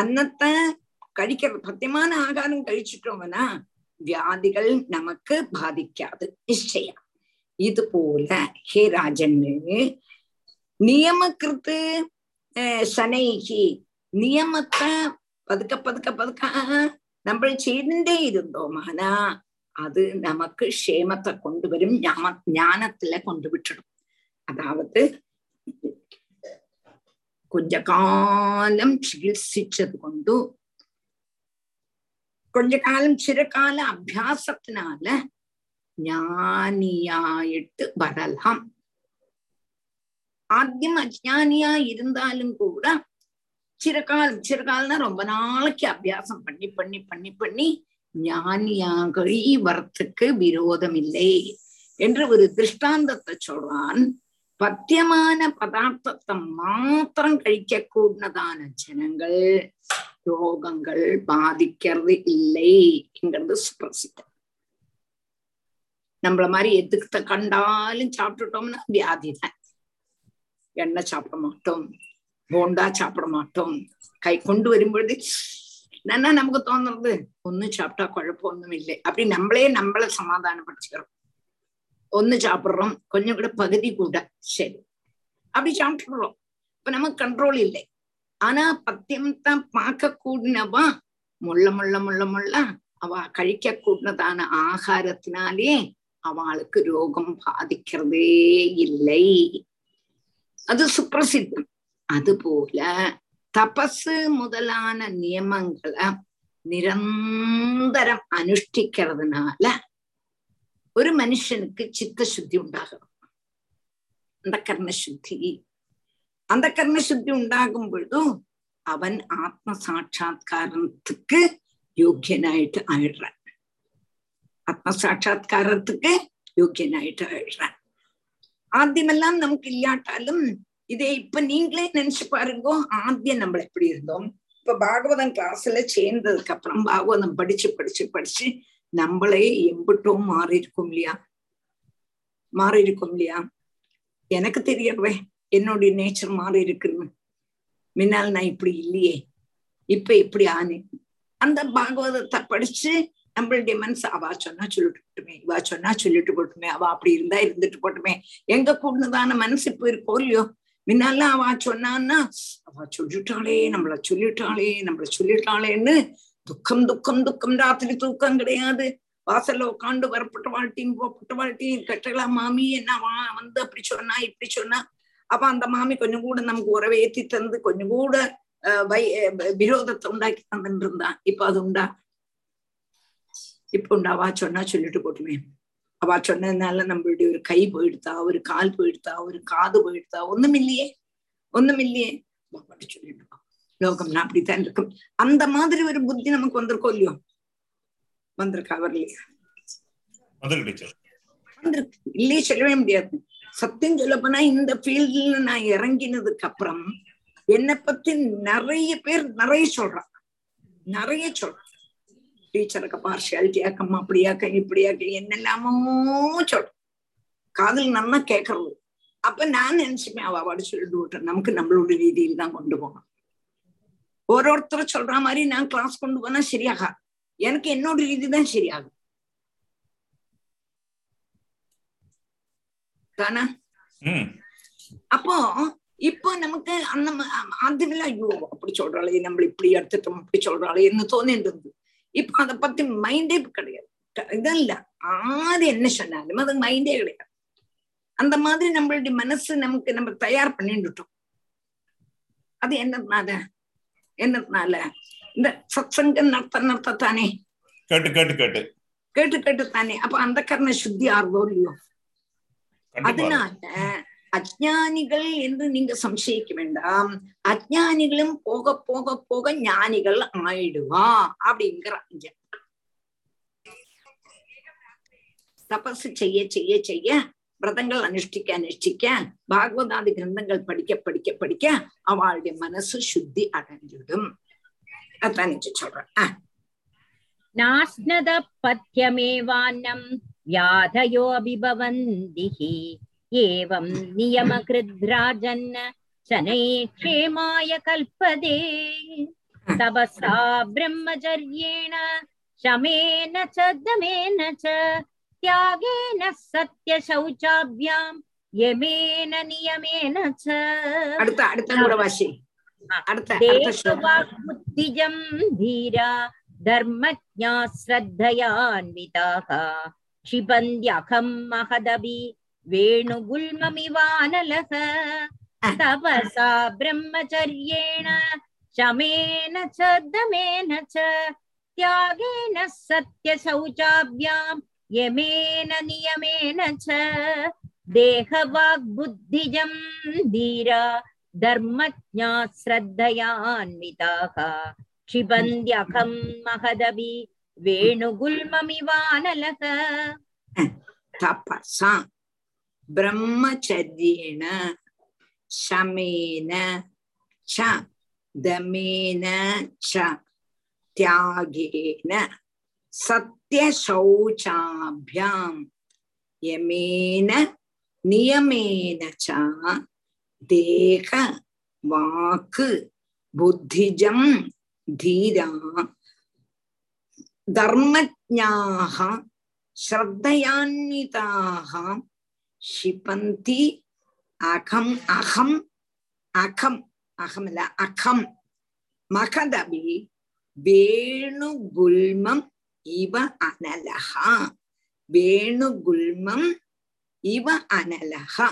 அன்னத்தை கழிக்கிறது பத்தியமான ஆகாரம் கழிச்சிட்டோம்னா வியாதிகள் நமக்கு பாதிக்காது நிச்சயம் இது போல ஹே ராஜன்னு நியமக்கிருத்து அஹ், சனைகி நியமத்தை പതുക്കെ പതുക്കെ പതുക്കെ നമ്മൾ ചെയ്തിട്ടേ ഇരുന്നോമാന അത് നമുക്ക് ക്ഷേമത്തെ കൊണ്ടുവരും ஞான ஞானத்துல கொண்டு விட்டுடும் அதாவது கொஞ்ச காலம் ചികിത്സിച്ചത് കൊണ്ടു கொஞ்ச காலம் சிறகால அபியாசத்தினால ஞானியாயிட்டு வரலாம். ஆத்தியம் அஜானியா இருந்தாலும் கூட சிறகால் சிறகால்னா ரொம்ப நாளைக்கு அபியாசம் பண்ணி பண்ணி பண்ணி பண்ணி ஞானியாக வரத்துக்கு விரோதம் இல்லை என்று ஒரு திருஷ்டாந்தத்தை சொல்றான். பத்தியமான பதார்த்தத்தை மாத்திரம் கழிக்க கூடினதான ஜனங்கள் ரோகங்கள் பாதிக்கிறது இல்லைங்கிறது சுப்பிரசித்தம் நம்மள மாதிரி எதுக்கு கண்டாலும் சாப்பிட்டுட்டோம்னா வியாதி தான் எண்ணெய் சாப்பிட மாட்டோம் போண்டா சாப்பிட மாட்டோம் கை கொண்டு வரும்பொழுது என்னன்னா நமக்கு தோணுறது ஒன்னும் சாப்பிட்டா குழப்பம் ஒன்றும் இல்லை அப்படி நம்மளே நம்மள சமாதானப்படுத்திக்கிறோம் ஒன்னு சாப்பிடுறோம் கொஞ்சம் கூட பகுதி கூட சரி அப்படி சாப்பிட்டுடுறோம் இப்ப நமக்கு கண்ட்ரோல் இல்லை ஆனா பத்தியம் தான் பார்க்க கூடினவா? முள்ள முள்ள முள்ள முள்ள அவ கழிக்க கூடினதான ஆகாரத்தினாலே அவளுக்கு ரோகம் பாதிக்கிறதே இல்லை. அது சுப்பிரசித்தம். அதுபோல தபசு முதலான நியமங்களை நிரந்தரம் அனுஷ்டிக்கிறதுனால ஒரு மனுஷனுக்கு சித்த சுத்தி உண்டாகும். அந்த கர்ணசுத்தி அந்த கர்மசுத்தி உண்டாகும் பொழுதும் அவன் ஆத்ம சாட்சா்காரத்துக்கு யோக்கியனாயிட்டு ஆயிடுறான். ஆத்ம சாட்சா்காரத்துக்கு யோக்கியனாயிட்டு ஆயிடுறான். ஆத்தியமெல்லாம் நமக்கு இல்லாட்டாலும் இதை இப்ப நீங்களே நினைச்சு பாருங்க ஆத்தியம் நம்ம எப்படி இருந்தோம்? இப்ப பாகவதம் கிளாஸ்ல சேர்ந்ததுக்கு அப்புறம் பாகவதம் படிச்சு படிச்சு படிச்சு நம்மளே எம்பிட்டும் மாறி இருக்கும் இல்லையா? மாறி இருக்கும் இல்லையா? எனக்கு தெரியறவே என்னுடைய நேச்சர் மாறி இருக்கிறது முன்னால் நான் இப்படி இல்லையே. இப்ப இப்படி ஆனேன். அந்த பாகவதத்தை படிச்சு நம்மளுடைய மனசு அவா சொன்னா சொல்லிட்டு போட்டுமே இவா சொன்னா சொல்லிட்டு போட்டுமே அவ அப்படி இருந்தா இருந்துட்டு போட்டுமே. எங்க கூடதான மனசு இப்ப இருக்கோ இல்லையோ? முன்னாலாம் அவ சொன்னான்னா அவ சொல்லிட்டாளே நம்மள சொல்லிட்டாளே நம்மள சொல்லிட்டாளேன்னு துக்கம் துக்கம் துக்கம் ராத்திரி தூக்கம் கிடையாது. வாசல்ல உட்காந்து வரப்பட்ட வாழ்க்கையும் போப்பட்ட வாழ்க்கையும் கட்டலாம் மாமி என்ன வா வந்து அப்படி சொன்னா இப்படி சொன்னா அப்ப அந்த மாமி கொஞ்சம் கூட நமக்கு உறவை ஏத்தி தந்து கொஞ்சம் கூட வை விரோதத்தை உண்டாக்கி தந்துட்டு இருந்தான் இப்ப அது உண்டா இப்ப உண்டா அவா சொன்னா சொல்லிட்டு போட்டுமே அவ சொன்னதுனால நம்மளுடைய ஒரு கை போயிடுதா ஒரு கால் போயிடுதா ஒரு காது போயிடுதா ஒண்ணும் இல்லையே ஒண்ணும் இல்லையே பாப்பாட்டு சொல்லிட்டு லோகம்னா அப்படித்தான் இருக்கும் அந்த மாதிரி ஒரு புத்தி நமக்கு வந்திருக்கோம் இல்லையோ வந்திருக்கா வரலையா வந்திருக்கு இல்லையே சொல்லவே முடியாது சத்தியம் சொல்ல போனா இந்த ஃபீல்ட்ல நான் இறங்கினதுக்கு அப்புறம் என்னை பத்தி நிறைய பேர் நிறைய சொல்றான். நிறைய சொல்றான். டீச்சருக்கு பார்ஷியாலிட்டி ஆக்கம் அப்படியாக்க இப்படியாக்க என்னெல்லாமோ சொல்றோம் காதல் நல்லா கேட்கறது அப்ப நான் நினைச்சுப்பேன் அவ அவாடு சொல்லிட்டு விட்டேன் நமக்கு நம்மளோட ரீதியில் தான் கொண்டு போகணும். ஒருத்தர் சொல்ற மாதிரி நான் கிளாஸ் கொண்டு போனா சரியாகா எனக்கு என்னோட ரீதி தான் சரியாகும். இருக்கானா? அப்போ இப்போ நமக்கு அந்த அதுல ஐயோ அப்படி சொல்றாளே நம்ம இப்படி எடுத்துட்டோம் அப்படி சொல்றாளே என்று தோணின்றது இப்போ அதை பத்தி மைண்டே கிடையாது. இதல்ல ஆறு என்ன சொன்னாலும் அது மைண்டே கிடையாது. அந்த மாதிரி நம்மளுடைய மனசு நமக்கு நம்ம தயார் பண்ணிட்டுட்டோம். அது என்னதுனால? என்னதுனால? இந்த சத் சங்கம் நடத்த நடத்தத்தானே? கேட்டு கேட்டு கேட்டு. கேட்டு கேட்டு தானே அப்ப அந்த கர்ண சுத்தி ஆர்வம் இல்லையோ அதனால அஜானிகள் என்று நீங்க சம்சயிக்க வேண்டாம். அஜானிகளும் போக போக போக ஞானிகள் ஆயிடுவா அப்படிங்கிறாங்க தபஸ் செய்ய செய்ய செய்ய விரதங்கள் அனுஷ்டிக்க அனுஷ்டிக்க பாகவதாதி கிரந்தங்கள் படிக்க படிக்க படிக்க அவளுடைய மனசு சுத்தி அடைஞ்சிடும். அதான் சொல்றேன். நாஸ்னத பத்தியமேவான்னம் व्याधयोऽपि भवन्दिः एवं नियमकृद्राजन् शनैः क्षेमाय कल्पते तपसा ब्रह्मचर्येण शमेन च दमेन च त्यागेन सत्यशौचाभ्याम् यमेन नियमेन च देशवाक्बुद्धिजम् धीरा धर्मज्ञा श्रद्धयान्विताः क्षिपन्त्यखं महदपि वेणुगुल्ममिवानलः तपसा ब्रह्मचर्येण शमेन च दमेन च त्यागेन सत्यशौचाभ्यां यमेन नियमेन च देहवाग्बुद्धिजं धीरा धर्मज्ञा श्रद्धयान्विताः क्षिपन्त्यखं महदपि वेणुगुल्ममिवानलः तपसा ब्रह्मचर्येण शमेन च दमेन च त्यागेन सत्यशौचाभ्यां यमेन नियमेन च देह वाक् बुद्धिजं धीरा தர்மஜாக ஸ்ரத்தையான்விதாக ஷிபந்தி அகம் அகம் அகம் அகம் இல்ல அகம். மகதபி வேணுகுல்மம் இவ அனலகா வேணுகுல்மம் இவ அனலகா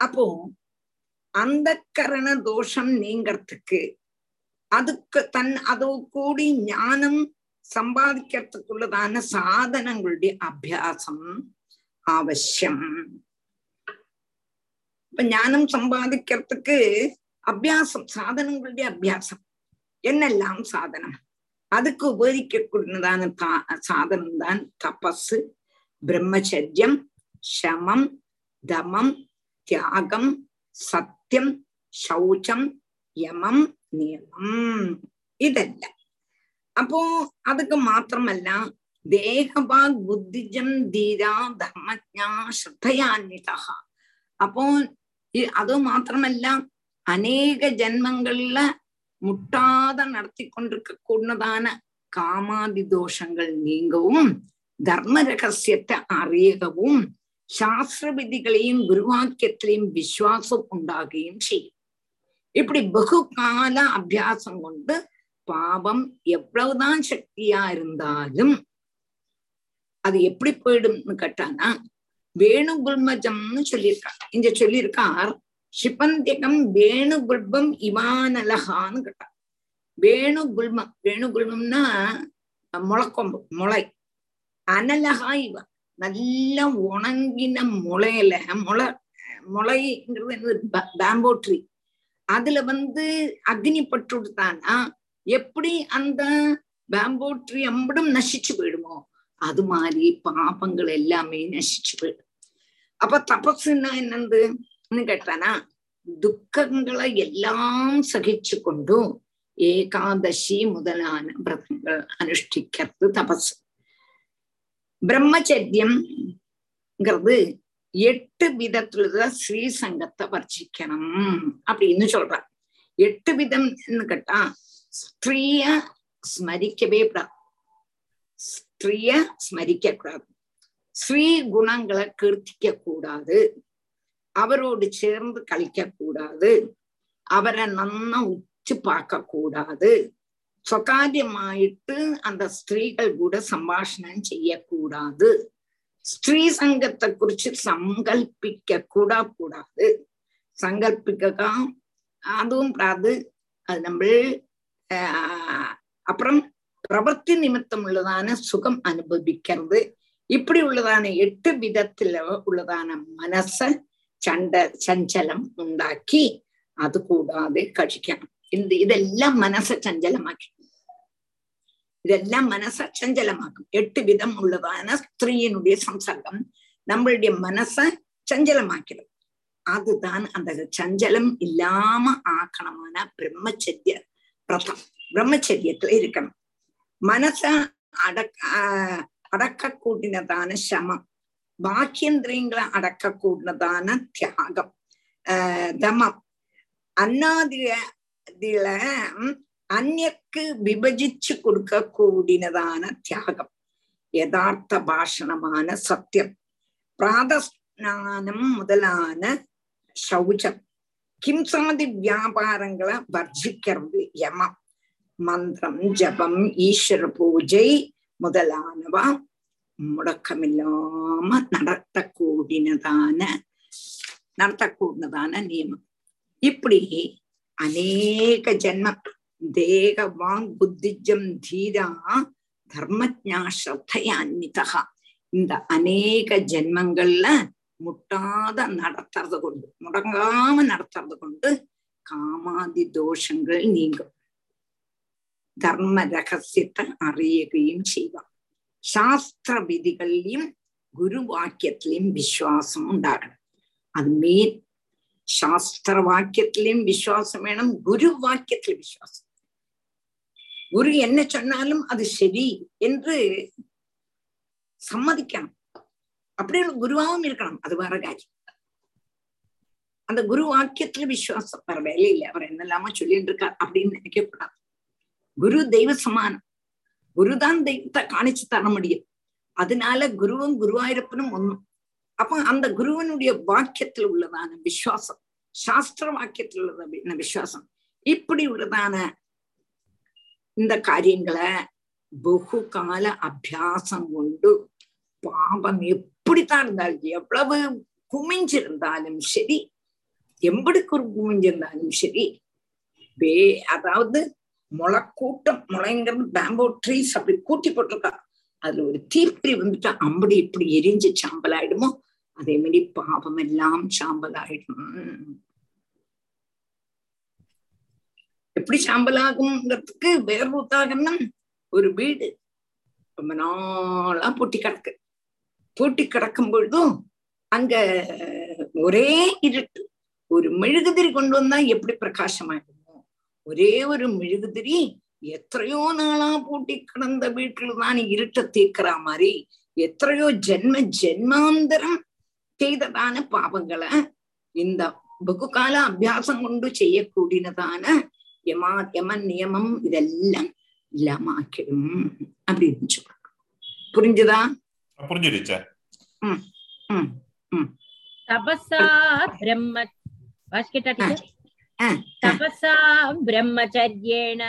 அப்போ அந்த கரண தோஷம் நீங்கிறதுக்கு அதுக்கு தன் அதோ கூடி ஞானம் சம்பாதிக்கிறதுக்குள்ளதான சாதனங்களுடைய அபியாசம் அவசியம். இப்ப ஞானம் சம்பாதிக்கிறதுக்கு அபியாசம் சாதனங்களுடைய அபியாசம். என்னெல்லாம் சாதனம்? அதுக்கு உபயோகிக்கக்கூடியதான சாதனம் தான் தபஸ் பிரம்மச்சரியம் சமம் தமம் தியாகம் சத்தியம் சௌச்சம் யமம் നിയമം ഇതല്ല അപ്പോ അതൊക്കെ മാത്രമല്ല ദേഹഭാഗ് ബുദ്ധിജം ധീരാ ധർമ്മജ്ഞാ ശ്രദ്ധയാന്വിത അപ്പോ അത് മാത്രമല്ല അനേക ജന്മങ്ങളില മുട്ടാതെ നടത്തിക്കൊണ്ടിരിക്കൂടുന്നതാണ് കാമാതി ദോഷങ്ങൾ നീങ്ങവും ധർമ്മരഹസ്യത്തെ അറിയവും ശാസ്ത്രവിധികളെയും ഗുരുവാക്യത്തിലെയും വിശ്വാസം ഉണ്ടാകുകയും ചെയ്യും இப்படி பகு கால அபியாசம் கொண்டு பாவம் எவ்வளவுதான் சக்தியா இருந்தாலும் அது எப்படி போயிடும்னு கேட்டானா வேணுகுல்மஜம்னு சொல்லியிருக்கார் இங்க சொல்லியிருக்கார் ஷிபந்தியகம் வேணுகுல்பம் இவானலகான்னு கேட்டார் வேணுகுல்மம் வேணுகுல்மம்னா முளைக்கொம்பு முளை. அனலகா இவ. நல்ல உணங்கின முளையில முளை முளைங்கிறது என்னது? பேம்போ ட்ரீ அதுல வந்து அக்னி பட்டுடுத்தானா எப்படி அந்த பேம்போ ட்ரீ அம்படும் நசிச்சு போயிடுமோ? அது மாதிரி பாபங்கள் எல்லாமே நசிச்சு போயிடும். அப்ப தபசுன்னா என்னதுன்னு கேட்டானா துக்கங்களை எல்லாம் சகிச்சு கொண்டும் ஏகாதசி முதலான விரதங்கள் அனுஷ்டிக்கிறது தபஸ். பிரம்மச்சரியம்ங்கிறது எட்டு விதத்துலதான் ஸ்ரீ சங்கத்தை வர்ஜிக்கணும் அப்படின்னு சொல்ற எட்டு விதம்னு கேட்டா ஸ்திரீய ஸ்மரிக்கவே கூடாது. ஸ்திரீய ஸ்மரிக்க கூடாது ஸ்ரீ குணங்களை கீர்த்திக்க கூடாது அவரோடு சேர்ந்து கழிக்க கூடாது அவரை நன்னா உச்சு பார்க்க கூடாது சொகாரியமாயிட்டு அந்த ஸ்திரீகள் கூட சம்பாஷணம் செய்யக்கூடாது. ஸ்ரீ சங்கத்தை குறிச்சு சங்கல்பிக்க கூட கூடாது சங்கல்பிக்க அதுவும் கூடாது. அது நம்ம அப்புறம் பிரவர்த்தி நிமித்தம் உள்ளதான சுகம் அனுபவிக்கிறது. இப்படி உள்ளதான எட்டு விதத்துல உள்ளதான மனச சண்ட சஞ்சலம் உண்டாக்கி அது கூடாது கழிக்கணும் இந்த இதெல்லாம் மனச சஞ்சலமாக்கி இதெல்லாம் மனச சஞ்சலமாக்கும். எட்டு விதம் உள்ளதான ஸ்திரீயினுடைய சம்சர்க்கம் நம்மளுடைய மனச சஞ்சலமாக்கிடும். அதுதான் அந்த சஞ்சலம் இல்லாம ஆக்கணமான பிரம்மச்சரிய பிரதம். பிரம்மச்சரியத்துல இருக்கணும். மனச அடக்க அடக்க கூடினதான சமம். பாக்கியந்திரியங்களை அடக்க கூடினதான தியாகம். ஆஹ் தமம். அன்னாதில அந்நக்கு விபஜிச்சு கொடுக்க கூடினதான தியாகம் யதார்த்த பாஷணமான சத்தியம் பிராதஸ்நானம் முதலான சௌச்சம் கிம்சாதி வியாபாரங்களை வர்ஜிக்கிறது யமம் மந்திரம் ஜபம் ஈஸ்வர பூஜை முதலானவ முடக்கமில்லாம நடத்தக்கூடினதான நடத்தக்கூடினதான நியமம் இப்படி அநேக ஜென்மம் தேக வாங் புத்திஜம் தீரா தர்மஜா ஸ்ரத்தையான்விதா இந்த அநேக ஜென்மங்கள்ல முட்டாத நடத்துறது கொண்டு முடங்காம நடத்துறது கொண்டு காமாதி தோஷங்கள் நீங்கும். தர்ம ரகசியத்தை அறியுகையும் செய்வான். சாஸ்திர விதிகள்லயும் குரு வாக்கியத்திலையும் விசுவாசம் உண்டாகணும். அது மெயின் சாஸ்திர வாக்கியத்திலையும் விசுவாசம் வேணும் குரு வாக்கியத்துல விசுவாசம். குரு என்ன சொன்னாலும் அது சரி என்று சம்மதிக்கணும். அப்படி குருவாவும் இருக்கணும். அது வேற காரியம். அந்த குரு வாக்கியத்துல விசுவாசம் வேற வேலை இல்லை. அவர் என்னெல்லாமோ சொல்லிட்டு இருக்கார் அப்படின்னு நினைக்க கூடாது. குரு தெய்வ சமானம். குருதான் தெய்வத்தை காணிச்சு தர முடியும். அதனால குருவும் குருவாயிருப்பனும் ஒண்ணும் அப்ப அந்த குருவனுடைய வாக்கியத்துல உள்ளதான விசுவாசம் சாஸ்திர வாக்கியத்துல உள்ளதான விசுவாசம் இப்படி உள்ளதான இந்த காரியங்களை பகு கால அபியாசம் கொண்டு பாபம் எப்படித்தான் இருந்தாலும் எவ்வளவு குமிஞ்சிருந்தாலும் சரி எம்படிக்கு ஒரு குமிஞ்சிருந்தாலும் சரி வே அதாவது முளைக்கூட்டம் முளைங்கிறது பேம்போ ட்ரீஸ் அப்படி கூட்டி போட்டிருக்கா. அதுல ஒரு தீப்பிரி வந்துட்டு அம்படி இப்படி எரிஞ்சு சாம்பல் ஆயிடுமோ அதே மாதிரி பாபம் எல்லாம் சாம்பல் ஆயிடும் எப்படி சாம்பலாகுங்கிறதுக்கு ஆகுங்கிறதுக்கு வேற ஒரு வீடு. ரொம்ப நாளா பூட்டி கிடக்கு. பூட்டி கிடக்கும் பொழுதும் அங்க ஒரே இருட்டு. ஒரு மெழுகுதிரி கொண்டு வந்தா எப்படி பிரகாசமாயிடுமோ ஒரே ஒரு மெழுகுதிரி எத்தனையோ நாளா பூட்டி கிடந்த வீட்டுல தான் இருட்ட தீர்க்கிற மாதிரி எத்தனையோ ஜென்ம ஜென்மாந்தரம் செய்ததான பாவங்களை இந்த பகுகால அபியாசம் கொண்டு செய்யக்கூடியதான யமா யமன் நியமம் இதெல்லாம் இல்லாம ஆக்கிடும் அப்படின்னு சொல்றாங்க புரிஞ்சுதா புரிஞ்சிடுச்சா ம் ம் ம் तपसा ब्रह्म वाक्यटा टीचर ஆ, तपसा ब्रह्मचर्येण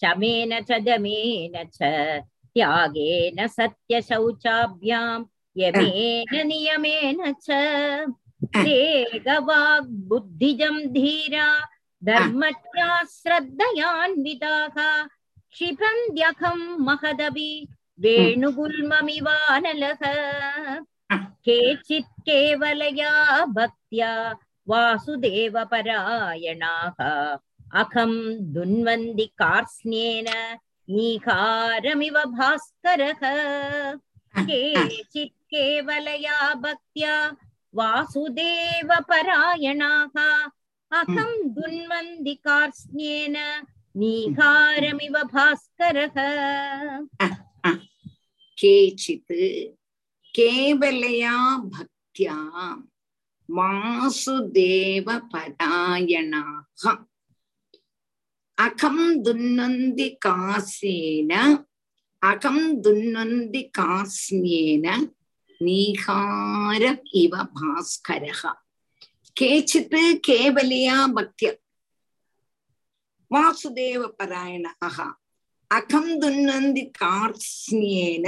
शमेन च दमेन च त्यागेन सत्यशौचाभ्यां यमेन नियमेन च वेगवाग् बुद्धिजं धीरा धर्मज्ञा श्रद्धयान्विताः क्षिपन्त्यखं महदपि वेणुगुल्ममिवानलः केचित् केवलया भक्त्या वासुदेवपरायणाः अखं दुन्वन्ति कार्स्न्येन नीकारमिव भास्करः केचित् केवलया भक्त्या वासुदेवपरायणाः अहं धुन्वन्दिकार्ष्ण्येन नीहारमिव भास्करः केचित् केवलया भक्त्या वासुदेवपरायणाः अहं दुन्वन्ति कास्येन अहं दुन्वन्ति कास्म्येन नीहारम् इव भास्करः கேச்சித்து கேவலியா கேவலையா பக்தியா வாசுதேவ பராயணாக அகம் துன்னந்தி கார்ஸ்மியேன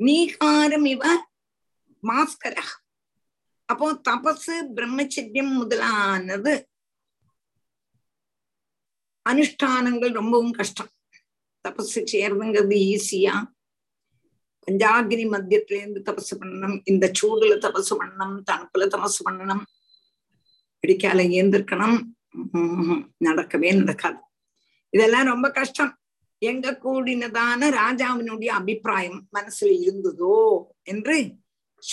நீகாரம் இவ மாஸ்கர அப்போ தபசு பிரம்மச்சரியம் முதலானது அனுஷ்டானங்கள் ரொம்பவும் கஷ்டம். தபசு செய்யறதுங்கிறது ஈஸியா பஞ்சாகிரி மத்தியத்துல இருந்து தபசு பண்ணணும் இந்த சூடுல தபசு பண்ணணும் தணுப்புல தபசு பண்ணணும் பிடிக்கால ஏந்திருக்கணும். நடக்கவே நடக்காது. இதெல்லாம் ரொம்ப கஷ்டம். எங்க கூடினதான ராஜாவினுடைய அபிப்பிராயம் மனசுல இருந்ததோ என்று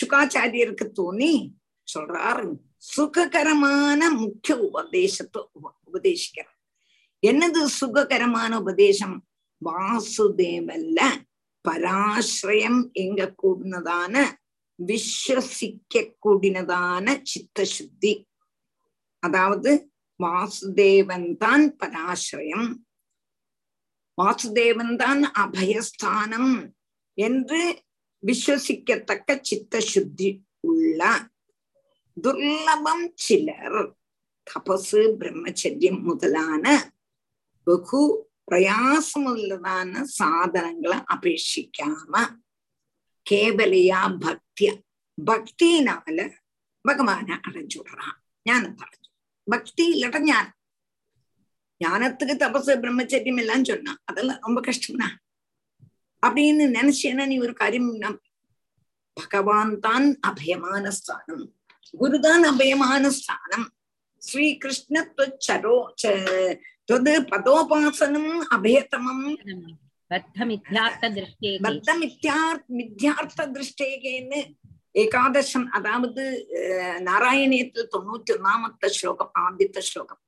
சுகாச்சாரியருக்கு தோணி சொல்றாரு. சுககரமான முக்கிய உபதேசத்தை உபதேசிக்கிறார். என்னது சுககரமான உபதேசம்? வாசுதேவல்ல பராசிரயம் எங்க கூடினதான விஸ்வசிக்க கூடினதான சித்த சுத்தி அதாவது வாசுதேவன் தான் பராசிரயம் வாசுதேவன் தான் அபயஸ்தானம் என்று விஸ்வசிக்கத்தக்க சித்த சுத்தி உள்ள துர்லபம் சிலர் தபசு பிரம்மச்சரியம் முதலான பகு பிரயாசமுள்ளதான சாதனங்களை அபேட்சிக்காம கேவலையா பக்தியா பக்தினால பகவான அடைஞ்சுடுறான். ஞானம் அடைஞ்சு பக்தி இல்லட்ட ஞானம். ஞானத்துக்கு தபசு பிரம்மச்சரியம் எல்லாம் சொன்னா அதெல்லாம் ரொம்ப கஷ்டம்னா அப்படின்னு நினைச்சேன்னா நீ ஒரு காரியம் பகவான் தான் அபயமான ஸ்தானம். குருதான் அபயமான ஸ்தானம். ஸ்ரீகிருஷ்ண துவச்சரோ ச- தொது பதோபாசனம் அபயத்தமம். பத்தமித்யார்த்த திருஷ்டே பத்த மித்யார் மித்யார்த்த திருஷ்டேகேன்னு ஏகாதசம் அதாவது நாராயணியத்துல தொண்ணூத்தி ஒன்னாமத்த ஸ்லோகம் ஆதித்த ஸ்லோகம்.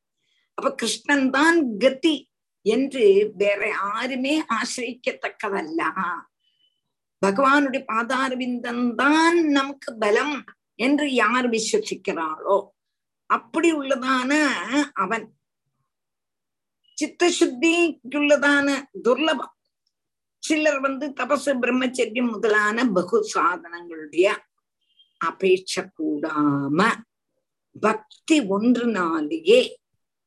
அப்ப கிருஷ்ணன் தான் கதி என்று வேற யாருமே ஆசிரிக்கத்தக்கதல்ல. பகவானுடைய பாதாரவிந்தம் தான் நமக்கு பலம் என்று யார் விசுவசிக்கிறாளோ? அப்படி உள்ளதான அவன். சித்தசுத்திக்குள்ளதான துர்லபம். சிலர் வந்து தபசு பிரம்மச்சரியம் முதலான பகு சாதனங்களுடைய அபேட்ச கூடாம பக்தி ஒன்றுனாலேயே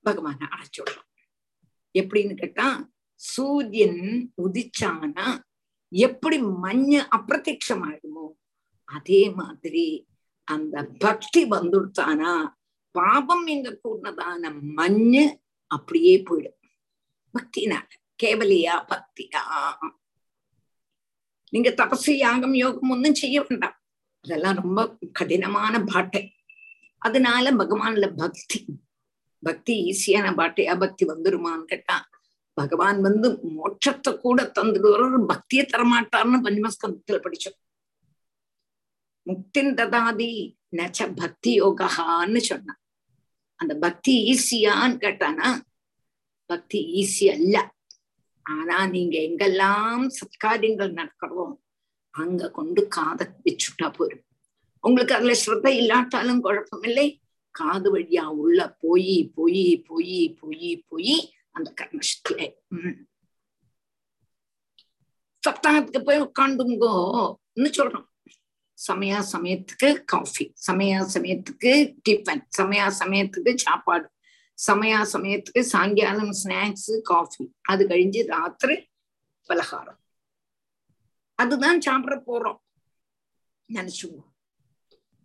பகவான அடைச்சுடுறோம் எப்படின்னு கேட்டா சூரியன் உதிச்சானா எப்படி மஞ்ச அப்பிரத்யமாயிடுமோ அதே மாதிரி அந்த பக்தி வந்துடுத்தானா பாபம் எங்க கூடதான மஞ்ச அப்படியே போயிடும். பக்தினால கேவலியா பக்தியா. நீங்க தபசு யாகம் யோகம் ஒன்றும் செய்ய வேண்டாம். அதெல்லாம் ரொம்ப கடினமான பாட்டை. அதனால பகவான்ல பக்தி. பக்தி ஈஸியான பாட்டை. அபக்தி வந்துருமான்னு கேட்டா பகவான் வந்து மோட்சத்தை கூட தந்துடுவார். பக்தியை தரமாட்டார்னு பஞ்சமஸ்கந்தத்துல படிச்சோம். முக்தின் ததாதி நச்ச பக்தி யோகான்னு சொன்னான் அந்த பக்தி ஈஸியான்னு கேட்டானா பக்தி ஈஸி அல்ல. ஆனா நீங்க எங்கெல்லாம் சத்காரியங்கள் நடக்கிறோம் அங்க கொண்டு காதை வச்சுட்டா போரும் உங்களுக்கு அதுல ஸ்ரத்த இல்லாட்டாலும் குழப்பமில்லை. காது வழியா உள்ள போய் போய் போய் போய் போய் அந்த கர்மசக்தியை உம் சப்தாகத்துக்கு போய் உட்காந்துங்கோன்னு சொல்றோம். சமயா சமயத்துக்கு காஃபி சமயா சமயத்துக்கு டிஃபன் சமயா சமயத்துக்கு சாப்பாடு சமயா சமயத்துக்கு சாயங்காலம் ஸ்நாக்ஸ் காஃபி அது கழிஞ்சு ராத்திரி பலகாரம். அதுதான் சாப்பிட போறோம் நினைச்சுவோம்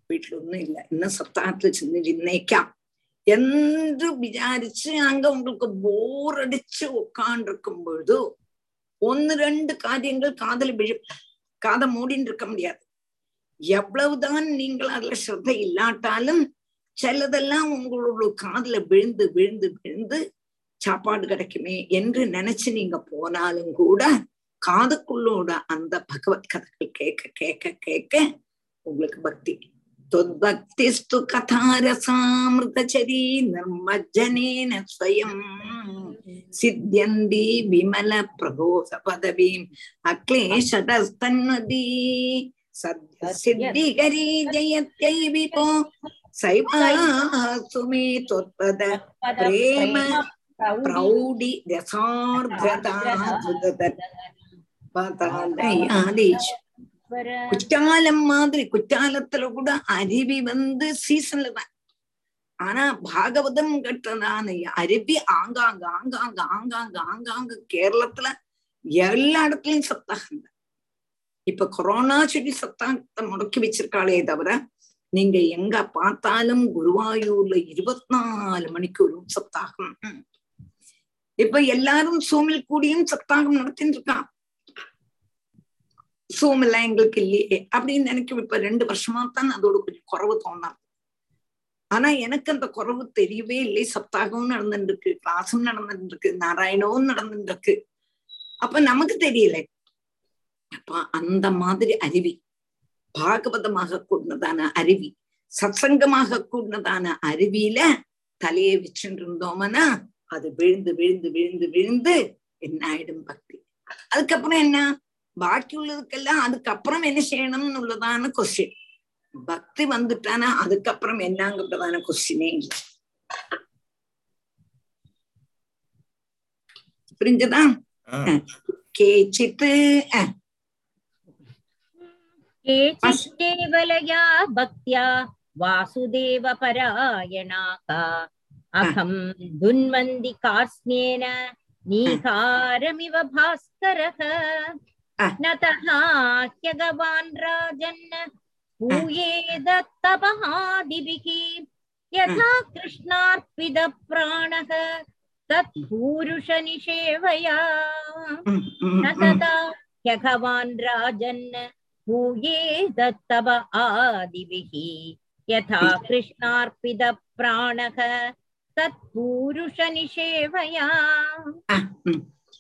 வீட்டிலொன்னும் இல்லை இன்னும் சத்தாத்துல சென்று நிர்ணயிக்காம் என்று விசாரிச்சு அங்க உங்களுக்கு போர் அடிச்சு உட்காண்டிருக்கும் பொழுது ஒன்னு ரெண்டு காரியங்கள் காதல் விழு காதை மூடின்னு இருக்க முடியாது எவ்வளவுதான் நீங்கள் அதுல ஸ்ரத்த இல்லாட்டாலும் சிலதெல்லாம் உங்களோட காதல விழுந்து விழுந்து விழுந்து சாப்பாடு கிடைக்குமே என்று நினைச்சு நீங்க போனாலும் கூட காதுக்குள்ளோட அந்த பகவத் கதைகள் கேட்க கேட்க கேட்க உங்களுக்கு பக்தி. தொத்பக்திஸ்து கதாரசாமிருதச்சரி நிர்மஜ்ஜனேன ஸ்வயம். சித்தியந்தி விமல பிரபோத பதவீம் அக்லேஷதஸ்தன்னதி சத்ய சித்திகரி ஜெயத்யை விபோ. சைவாசுமே தொத்பத பிரேம பதாலயாதீஷ் குற்றாலம் மாதிரி குற்றாலத்துல கூட அருவி வந்து சீசன்ல தான் ஆனா பாகவதம் கட்டதான அருவி ஆங்காங்க ஆங்காங்க ஆங்காங்க ஆங்காங்க கேரளத்துல எல்லா இடத்துலயும் சப்தாகம் தான் இப்ப கொரோனா சொல்லி சப்தாகத்தை முடக்கி வச்சிருக்காளே தவிர நீங்க எங்க பார்த்தாலும் குருவாயூர்ல இருபத்தி நாலு ஒரு சப்தாகம் இப்ப எல்லாரும் சூமில் கூடியும் சப்தாகம் நடத்தின்னு இருக்கான் சூம் எல்லாம் எங்களுக்கு இல்லையே அப்படின்னு நினைக்கும் இப்ப ரெண்டு வருஷமா தான் அதோட கொஞ்சம் குறவு தோணாது ஆனா எனக்கு அந்த குறவு தெரியவே இல்லை. சப்தாகமும் நடந்துட்டு இருக்கு கிளாஸும் நடந்துட்டு இருக்கு நாராயணவும் நடந்துட்டு இருக்கு அப்ப நமக்கு தெரியல. அப்ப அந்த மாதிரி அருவி பாகவதமாக கூடதான அருவி சத்சங்கமாக கூடதான அருவியில தலையை வச்சுட்டு இருந்தோம்னா அது விழுந்து விழுந்து விழுந்து விழுந்து என்ன ஆயிடும் பக்தி. அதுக்கப்புறம் என்ன? பாக்கி உள்ளதுக்கெல்லாம் அதுக்கப்புறம் என்ன செய்யணும்னு உள்ளதான கொஸ்டின் பக்தி வந்துட்டானா அதுக்கப்புறம் என்னங்கிறதான கொஸ்டினே இல்லை புரிஞ்சதா கேச்சித்து केचित् केवलया भक्त्या वासुदेवपरायणाका अहं दुन्वन्ति कार्स्न्येन नीकारमिव भास्करः न तथा ह्यगवान् राजन् पूयेदत्तपहादिभिः यथा कृष्णार्पितप्राणः तत्पूरुषनिषेवया न तथा ह्यगवान् राजन् पूयेदत्तप आदिभिः यथा कृष्णार्पितप्राणः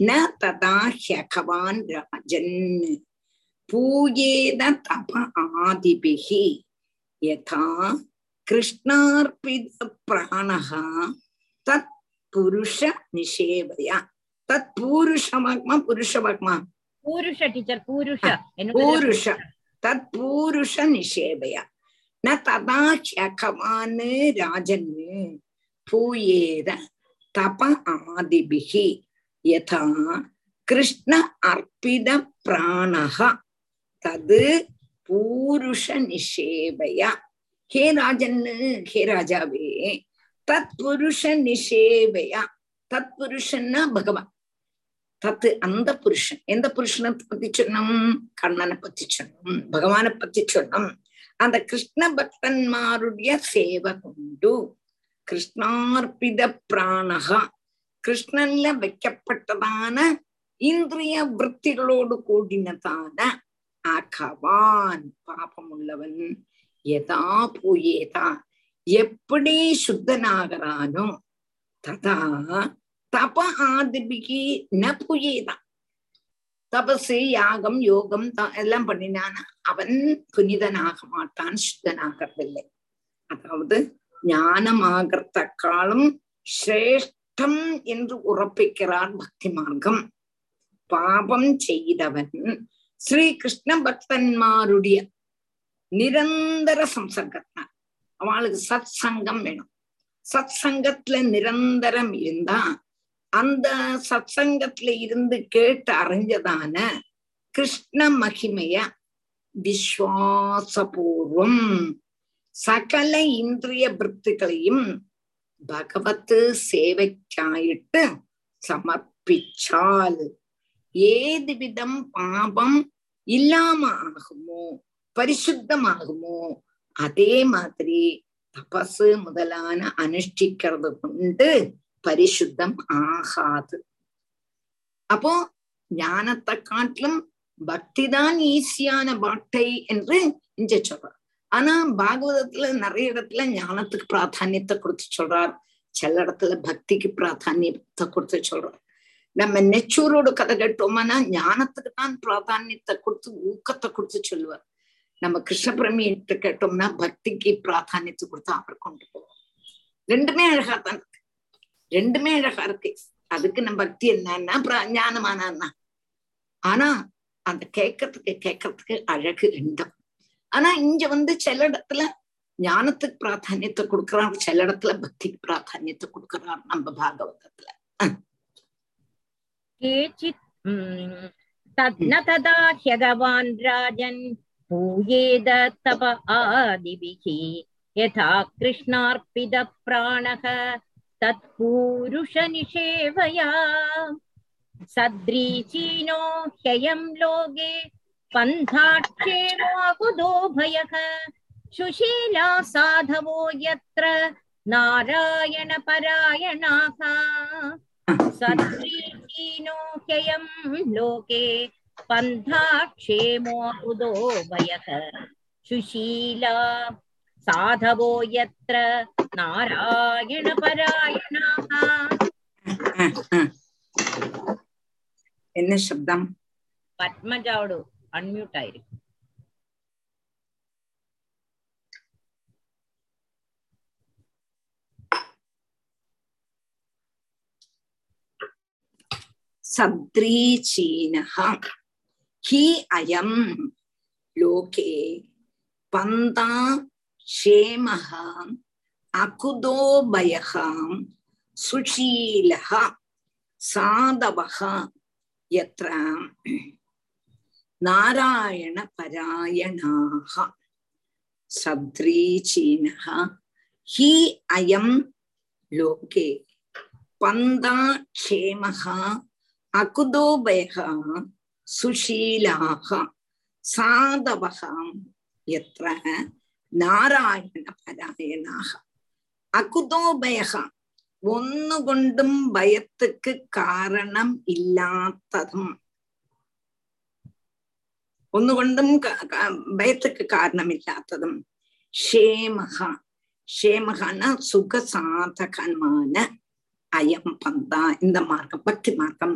ந ததா ஹ்யகவான் ராஜன் பூயேத தப ஆதிபிகி யதா கிருஷ்ணார்பித பிராணஹா தத் புருஷ நிஷேவயா தத் பூருஷமாக்மா புருஷமாக்மா பூருஷ டீச்சர் பூருஷ பூருஷ தத் பூருஷ நிஷேபயா ந ததா ஹ்யகவான் ராஜன் பூயேத தப ஆதிபிகி யதா கிருஷ்ண அர்ப்பித பிராணக தது பூருஷ நிஷேவையா. ஹே ராஜன்னு ஹே ராஜாவே தத் புருஷ நிஷேவையா. தத் புருஷன்னா பகவான். தத்து அந்த புருஷன். எந்த புருஷனை பத்தி சொன்னோம்? கண்ணனை பத்தி சொன்னோம். பகவானை பத்தி சொன்னோம். அந்த கிருஷ்ண பக்தன்மாருடைய சேவை கொண்டு. கிருஷ்ணார்பித பிராணகா கிருஷ்ணன்ல வைக்கப்பட்டதான இந்திரிய விற்த்திகளோடு கூடினதான அகவான் பாபம் உள்ளவன் எதா போயேதா எப்படி சுத்தனாகிறானோ ததா தப ஆதிபிகி ந புயேதா தபசு யாகம் யோகம் எல்லாம் பண்ணினான. அவன் புனிதனாக மாட்டான் சுத்தனாகிறதில்லை அதாவது ஞானமாகறதக்காலும் சிரேஷ்டம் என்று உறப்பிக்கிறார் பக்தி மார்க்கம் பாபம் செய்தவன் ஸ்ரீ கிருஷ்ண பக்தன்மாருடைய நிரந்தர சம்சர்க்கத்தான். அவளுக்கு சத் சங்கம் வேணும். சத் சங்கத்துல நிரந்தரம் இருந்தா அந்த சத் சங்கத்துல இருந்து கேட்டு அறிஞ்சதான கிருஷ்ண மகிமைய விஸ்வாசபூர்வம் சகல இந்திரிய விற்த்திகளையும் பகவத் சேவைக்காயிட்டு சமர்ப்பிச்சால் ஏது விதம் பாபம் இல்லாம ஆகுமோ பரிசுத்தமாகுமோ அதே மாதிரி தபசு முதலான அனுஷ்டிக்கிறது கொண்டு பரிசுத்தம் ஆகாது. அப்போ ஞானத்தை காட்டிலும் பக்திதான் ஈஸியான பாட்டை என்று இங்க சொல்றார். ஆனா பாகவதத்துல நிறைய இடத்துல ஞானத்துக்கு பிராதானியத்தை கொடுத்து சொல்றார். சில இடத்துல பக்திக்கு பிராதானியத்தை கொடுத்து சொல்றார். நம்ம நெச்சூரோட கதை கேட்டோம்னா ஞானத்துக்கு தான் பிராதானியத்தை கொடுத்து ஊக்கத்தை கொடுத்து சொல்லுவார். நம்ம கிருஷ்ணபிரமியிட்ட கேட்டோம்னா பக்திக்கு பிராதானியத்தை கொடுத்து அவர் கொண்டு போவோம் ரெண்டுமே அழகா தான் இருக்கு. ரெண்டுமே அழகா இருக்கு. அதுக்கு நம்ம பக்தி என்னன்னா ஞானமானா ஆனா அந்த கேட்கறதுக்கு கேட்கறதுக்கு அழகு ரெண்டும். ஆனா இங்க வந்து சில இடத்துல ஞானத்துக்கு பிராதானியத்தை கொடுக்கிறார் சில இடத்துல பக்திக்கு பிராதானியத்தை கொடுக்கிறார் நம்ம பாகவதத்துல. கேச்சித் தத்ன ததா ஹியகவான் ராஜன் பூயேத தப ஆதிபிகி யதா கிருஷ்ணார்ப்பித பிராணக தத் பூருஷ நிஷேவயா சத்ரீச்சீனோ ஹயம் லோகே भयः सुशीला साधवो यत्र नारायणपरायणाः सद्रीचीनो ह्ययं लोके पन्थाक्षेमो उदो भयः सुशीला साधवो यत्र नारायणपरायणाः என்ன சப்தம் பத்மஜாவோடு அன்மியூட் ஆயிருக்கு சத்ரீச்சீனஹ. ஹி அயம் லோகே. பந்தா ஷேமஹ அகுதோபயஹ சுஷீலஹ. சாதவஹ. யத்ர. நாராயண பராயணாக சத்ரீச்சீனஹ ஹி அயம் லோகே பந்தா க்ஷேமஹா அகுதோபயகா சுஷீலாக சாதவகாம் எத்திர நாராயண பராயணாக அகுதோபயகா ஒன்னு கொண்டும் பயத்துக்கு காரணம் இல்லாததும் ഒന്നുകൊണ്ടും ഭയത്തുക്ക് കാരണമില്ലാത്തതും. ക്ഷേമഹ. ക്ഷേമഹன சுகசாதகமான அயம் பந்தா இந்த மார்க்கம் பக்தி மார்க்கம்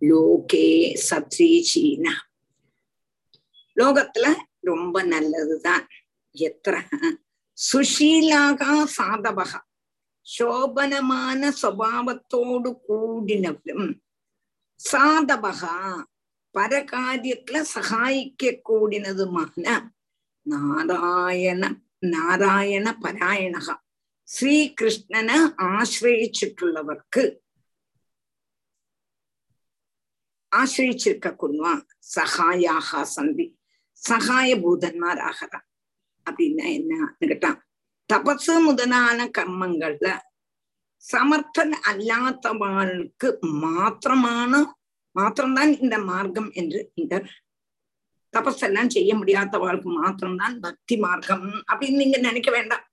லோகே சத்ரீசீன லோகத்துல ரொம்ப நல்லதுதான் எத்திர சுஷீலாகா சாதவகா ശോഭനമാന സ്വഭാവത്തോടു കൂടിനവരും സാധവഹ. പരകാര്യത്തില് സഹായിക്ക കൂടിനതുമാണ് നാരായണ നാരായണ പരായണ ശ്രീകൃഷ്ണനെ ആശ്രയിച്ചിട്ടുള്ളവർക്ക് ஆசிரிச்சிருக்கக்கூடிய சகாயாக சந்தி சகாயபூதன்மாராக அப்படின்னா என்னன்னு கேட்டா தபசு முதலான கர்மங்கள்ல சமர்த்தன் அல்லாதவாளுக்கு மாத்திரமான மாத்திரம்தான் இந்த மார்க்கம் என்று இந்த தபஸெல்லாம் செய்ய முடியாதவாளுக்கு மாத்திரம்தான் பக்தி மார்க்கம் அப்படின்னு நீங்க நினைக்க வேண்டாம்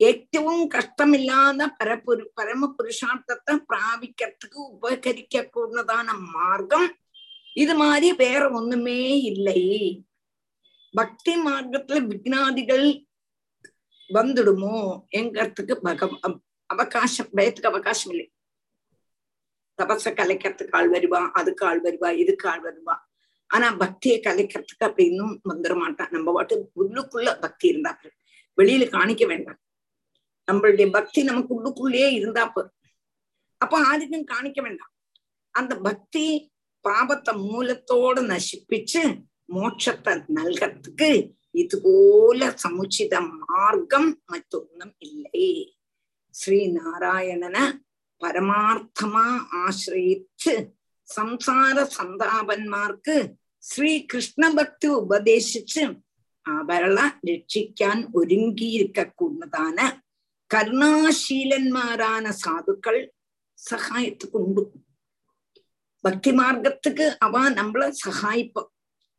ഏറ്റവും കഷ്ടമില്ലാതെ പരപുരു പരമപുരുഷാർത്ഥത്തെ പ്രാപിക്കത്തുക്ക് ഉപകരിക്കൂടുന്നതാണ് മാർഗം ഇത് മാതിരി വേറെ ഒന്നുമേ ഇല്ലേ ഭക്തി മാർഗത്തിലെ വിഘ്നാദികൾ വന്നിടുമോ എങ്കത്തുക്ക് അവകാശം ഭയത്തുക്ക് അവകാശമില്ലേ தபஸ கலைக்கிறதுக்கு ஆள் வருவா அதுக்கு ஆள் வருவா இதுக்கு ஆள் வருவா. ஆனா பக்தியை கலைக்கிறதுக்கு அப்படி இன்னும் வந்துட மாட்டான் நம்ம வாட்டு உள்ளுக்குள்ள பக்தி இருந்தா போதும். வெளியில காணிக்க வேண்டாம். நம்மளுடைய பக்தி நமக்கு உள்ளுக்குள்ளேயே இருந்தா போதும். அப்ப ஆதிக்கும் காணிக்க வேண்டாம். அந்த பக்தி பாபத்தை மூலத்தோட நசிப்பிச்சு மோட்சத்தை நல்கிறதுக்கு இது போல சமுச்சித மார்க்கம் மற்றொன்னும் இல்லை. ஸ்ரீ நாராயணனை പരമാർത്ഥമാ ആശ്രയിച്ച് സംസാര സന്താപന്മാർക്ക് ശ്രീകൃഷ്ണ ഭക്തി ഉപദേശിച്ച് അവളെ രക്ഷിക്കാൻ ഒരുങ്ങിയിരിക്കൂടുന്നതാണ് കരുണാശീലന്മാരാണ് സാധുക്കൾ സഹായത്തുക്കുണ്ട് பக்தி மார்க்கத்துக்கு அவ நம்மள சகாய்ப்பா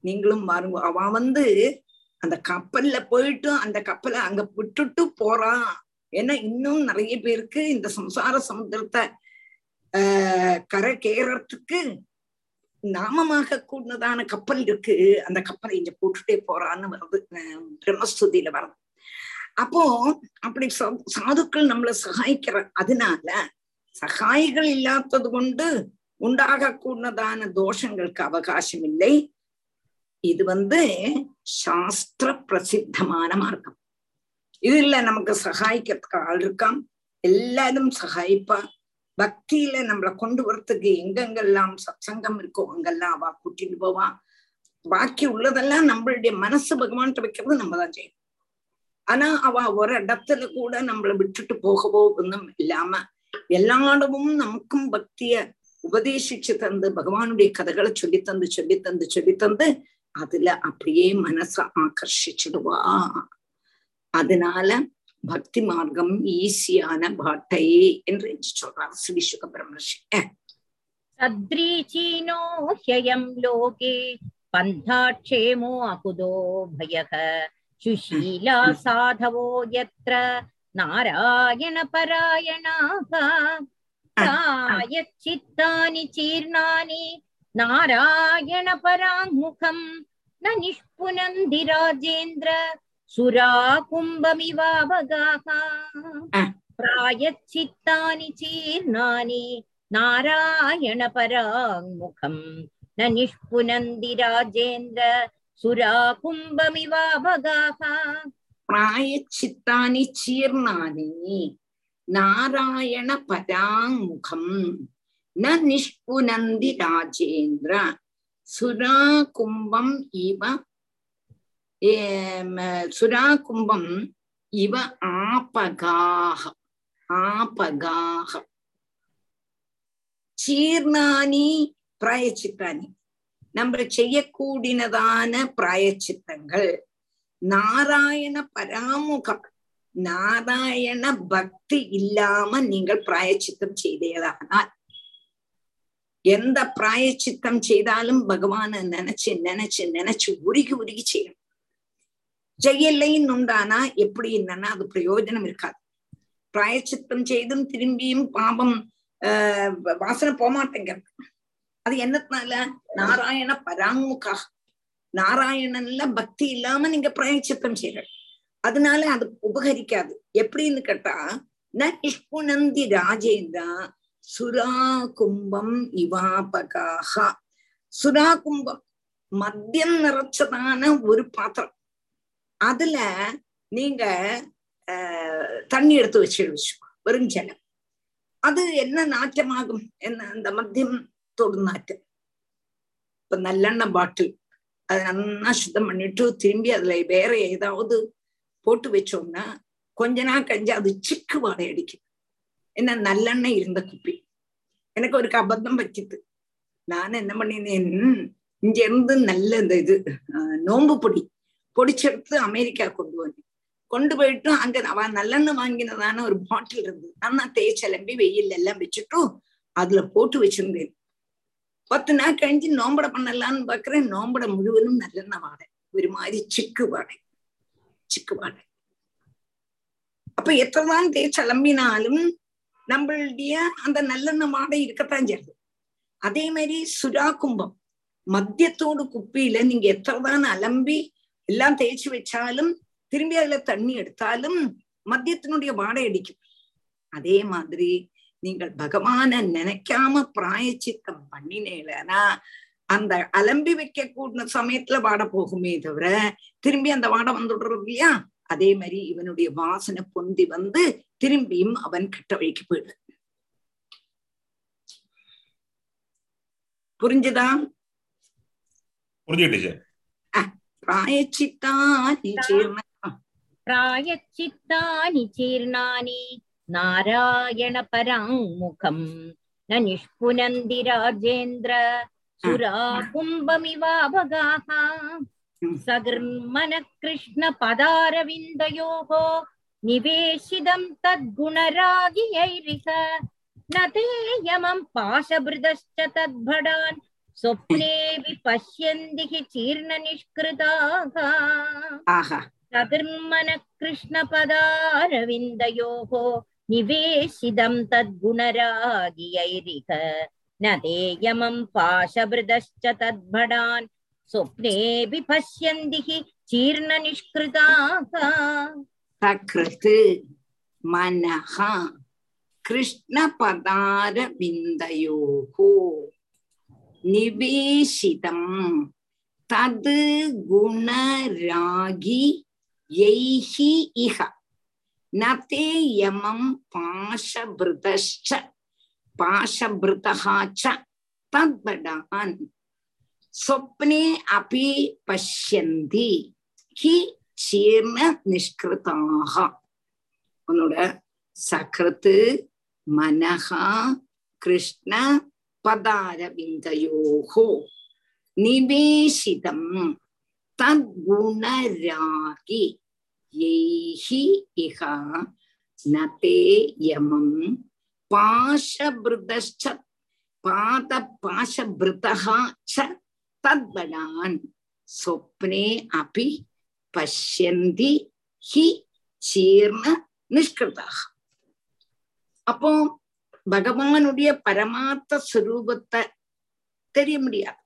நீங்களும் பாருங்க அவ வந்து அந்த கப்பல்ல போயிட்டு அந்த கப்பலை அங்க விட்டுட்டு போறான் ஏன்னா இன்னும் நிறைய பேருக்கு இந்த சம்சார சமுதிரத்தை ஆஹ் கரை கேறத்துக்கு நாமமாக கூடதான கப்பல் இருக்கு. அந்த கப்பலை இங்க போட்டுட்டே போறான்னு வருது பிரம்மஸ்துதியில வருது. அப்போ அப்படி சா- சாதுக்கள் நம்மள சகாய்க்கிற அதனால சகாயிகள் இல்லாதது கொண்டு உண்டாக கூடதான தோஷங்களுக்கு அவகாசம் இல்லை. இது வந்து சாஸ்திர பிரசித்தமான மார்க்கம். இது இல்ல நமக்கு சகாய்க்கிறதுக்கு ஆள் இருக்கான் எல்லாரும் சகாய்ப்பா. பக்தியில நம்மளை கொண்டு வரத்துக்கு எங்கெங்கெல்லாம் சத்சங்கம் இருக்கோ அங்கெல்லாம் அவ கூட்டிட்டு போவா. பாக்கி உள்ளதெல்லாம் நம்மளுடைய மனசு பகவான்கிட்ட வைக்கிறது நம்ம தான் செய்யணும். ஆனா அவ ஒரு இடத்துல கூட நம்மளை விட்டுட்டு போகவோ ஒன்றும் இல்லாம எல்லா இடமும் நமக்கும் பக்திய உபதேசிச்சு தந்து பகவானுடைய கதைகளை சொல்லி தந்து சொல்லி தந்து சொல்லி தந்து அதுல அப்படியே மனச ஆகர்ஷிச்சிடுவா. அதனால பக்தி மார்க்கம் ஈஸியான பாட்டையே என்று சொல்றார் ஸ்ரீ சுக பிரம்மர்ஷி சத்ரீச்சீனோ ஹயம் லோகே பந்தாட்சேமோ அகுதோ பயக. சுஷீலா சாதவோ எத்ர நாராயண பராயணாக. சித்தானி சீர்ணானி நாராயண பராங்முகம் ந நிஷ்புனந்தி ராஜேந்திர सुराकुम्भमिवाभगाः प्रायच्चित्तानि चीर्णानि नारायणपराङ्मुखम् न निष्पुनन्ति राजेन्द्र सुराकुम्भमिवाभगाः प्रायच्चित्तानि चीर्णानि नारायणपराङ्मुखम् न निष्पुनन्ति राजेन्द्र सुराकुम्भम् इव சுராகும்பம் இவ ஆபகாக ஆபகாக சீர்ணானி பிராயச்சித்தானி நம்ம செய்யக்கூடினதான பிராயச்சித்தங்கள் நாராயண பராமுகம் நாராயண பக்தி இல்லாம நீங்கள் பிராயச்சித்தம் செய்தீர்களானால் எந்த பிராயச்சித்தம் செய்தாலும் பகவான நினைச்சு நினைச்சு நினைச்சு உருகி உருகி செய்யணும் ஜெயலைன்னு உண்டானா? எப்படி என்னன்னா அது பிரயோஜனம் இருக்காது. பிராயச்சித்தம் செய்தும் திரும்பியும் பாபம் ஆஹ் வாசனை போமாட்டேங்கிறது. அது என்னத்தினால? நாராயண பராங்முகா நாராயணன்ல பக்தி இல்லாம நீங்க பிராயச்சித்தம் செய்யறது. அதனால அது உபகரிக்காது. எப்படின்னு கேட்டா ந நிஷ்புணந்தி ராஜேந்திரா சுரா கும்பம் இவாபகாக சுரா கும்பம் மத்தியம் நிறைச்சதான ஒரு பாத்திரம். அதுல நீங்க தண்ணி எடுத்து வச்சு வெறும் ஜலம். அது என்ன நாற்றமாகும்? என்ன அந்த மத்தியம் தொடுநாற்றம் இப்ப நல்லெண்ணெய் பாட்டில் அதை நல்லா சுத்தம் பண்ணிட்டு திரும்பி அதுல வேற ஏதாவது போட்டு வச்சோம்னா கொஞ்ச நாள் கழிஞ்சு அது சிக்கு வாடை அடிக்கும். என்ன நல்லெண்ணெய் இருந்த குப்பி. எனக்கு ஒரு அபத்தம் பற்றிது நான் என்ன பண்ணினேன்? இங்க இருந்து நல்ல இந்த இது நோம்பு பொடி. பொடிச்செடுத்து அமெரிக்கா கொண்டு வந்தேன். கொண்டு போயிட்டும் அங்க அவன் நல்லெண்ணெய் வாங்கினதான ஒரு பாட்டில் இருந்தது. நான் தேய்ச்சலம்பி வெயில் எல்லாம் வச்சுட்டும் அதுல போட்டு வச்சிருந்தேன். பத்து நாள் கழிஞ்சு நோம்பட பண்ணலான்னு பாக்குறேன். நோம்பட முழுவதும் நல்லெண்ணெய் வாடை. ஒரு மாதிரி சிக்கு வாடை. சிக்கு வாடை. அப்ப எத்தனைதான் தேய்ச்சலம்பினாலும் நம்மளுடைய அந்த நல்லெண்ணெய் வாடை இருக்கத்தான் செய்யுது. அதே மாதிரி சுறா கும்பம். மத்தியத்தோடு குப்பியில நீங்க எத்தனைதான் அலம்பி எல்லாம் தேய்ச்சி வச்சாலும் திரும்பி அதுல தண்ணி எடுத்தாலும் மத்தியத்தினுடைய வாடை அடிக்கும். அதே மாதிரி நீங்கள் பகவான நினைக்காம பிராயச்சித்தம் பண்ணினேலனா அந்த அலம்பி வைக்க கூடின சமயத்துல வாடை போகுமே தவிர திரும்பி அந்த வாடை வந்துடுறது இல்லையா? அதே மாதிரி இவனுடைய வாசனை பொந்தி வந்து திரும்பியும் அவன் கெட்ட வழிக்கு போயிடு புரிஞ்சுதா? புரிஞ்சு प्रायश्चित्तानि चीर्णः प्रायश्चित्तानि चीर्णानि नारायणपराङ् मुखम् न निष्पुनन्ति राजेन्द्र सुराकुम्भमिवाभगाः सगर्मनः कृष्णपदारविन्दयोः निवेशितं तद्गुणरागियैरिह न ते यमं पाशभृदश्च तद्भटान् स्वप्नेऽपि पश्यन्ति हि चीर्णनिष्कृताः सकृन्मनः कृष्णपदारविन्दयोः निवेशिदं तद्गुणरागियैरिह न देयमं पाशभृदश्च तद्भडान् स्वप्नेऽपि पश्यन्ति हि चीर्णनिष्कृताः प्रकृत् मनः कृष्णपदारविन्दयोः நிவேஷிதம். தது குணராகி எய்ஹி இஹ. நதே யமம் பாஷபிருதஷ்ச. பாஷபிருதகாச்ச தத்படான். சொப்னே அபி பஷ்யந்தி. ஹி சீர்ண நிஷ்கிருதாக உன்னோட சகிருத்து மனஹா கிருஷ்ண பதாரவிந்தயோகோ நிவேசிதம் தத்குணராகி எய்ஹி இகா நதே யமம் பாஷபிருதச்ச பாத பாஷபிருதகா ச தத்படான் சொப்னே அபி பஷ்யந்தி ஹி சீர்ண நிஷ்கிருதாக அப்போ பகவானுடைய பரமார்த்த சுரூபத்தை தெரிய முடியாது.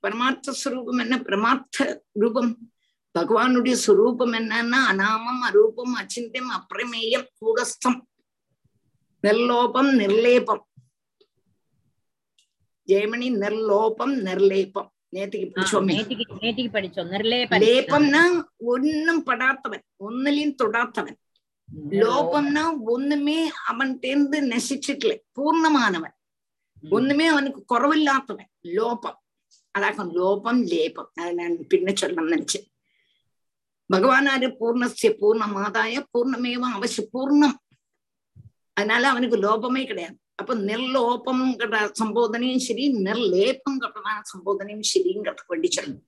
பரமார்த்த சுரூபம் என்ன? பரமார்த்த ரூபம். பகவானுடைய சுரூபம் என்னன்னா அனாமம் அரூபம் அச்சிந்தியம் அப்பிரமேயம் கூடஸ்தம் நிர்லோபம் நிர்லேபம். ஜெயமணி நிர்லோபம் நிர்லேபம். நேற்றுக்கு பிடிச்சோமே. நேற்றுக்கு படிச்சோம். நிர்லேப லேபம்னா ஒன்னும் படாதவன். ஒன்னுலயும் தொடாதவன். லோபம்னா ஒண்ணுமே அவன் தேர்ந்து நெசிச்சிட்டல பூர்ணமானவன். ஒண்ணுமே அவனுக்கு குறவில்லாதவன். லோபம். அதாகும் லோபம் லேபம். அதை நான் பின்ன சொல்லணும்னு நினைச்சேன். பகவானாரு பூர்ணஸ்ய பூர்ணமாதாய பூர்ணமேவ அவசிய பூர்ணம். அதனால அவனுக்கு லோபமே கிடையாது. அப்ப நிர்லோபம் சம்போதனையும் சரி நிர்லேபம் கட்டதான சம்போதனையும் சரிங்கிறதுக்கு வேண்டி சொல்லணும்.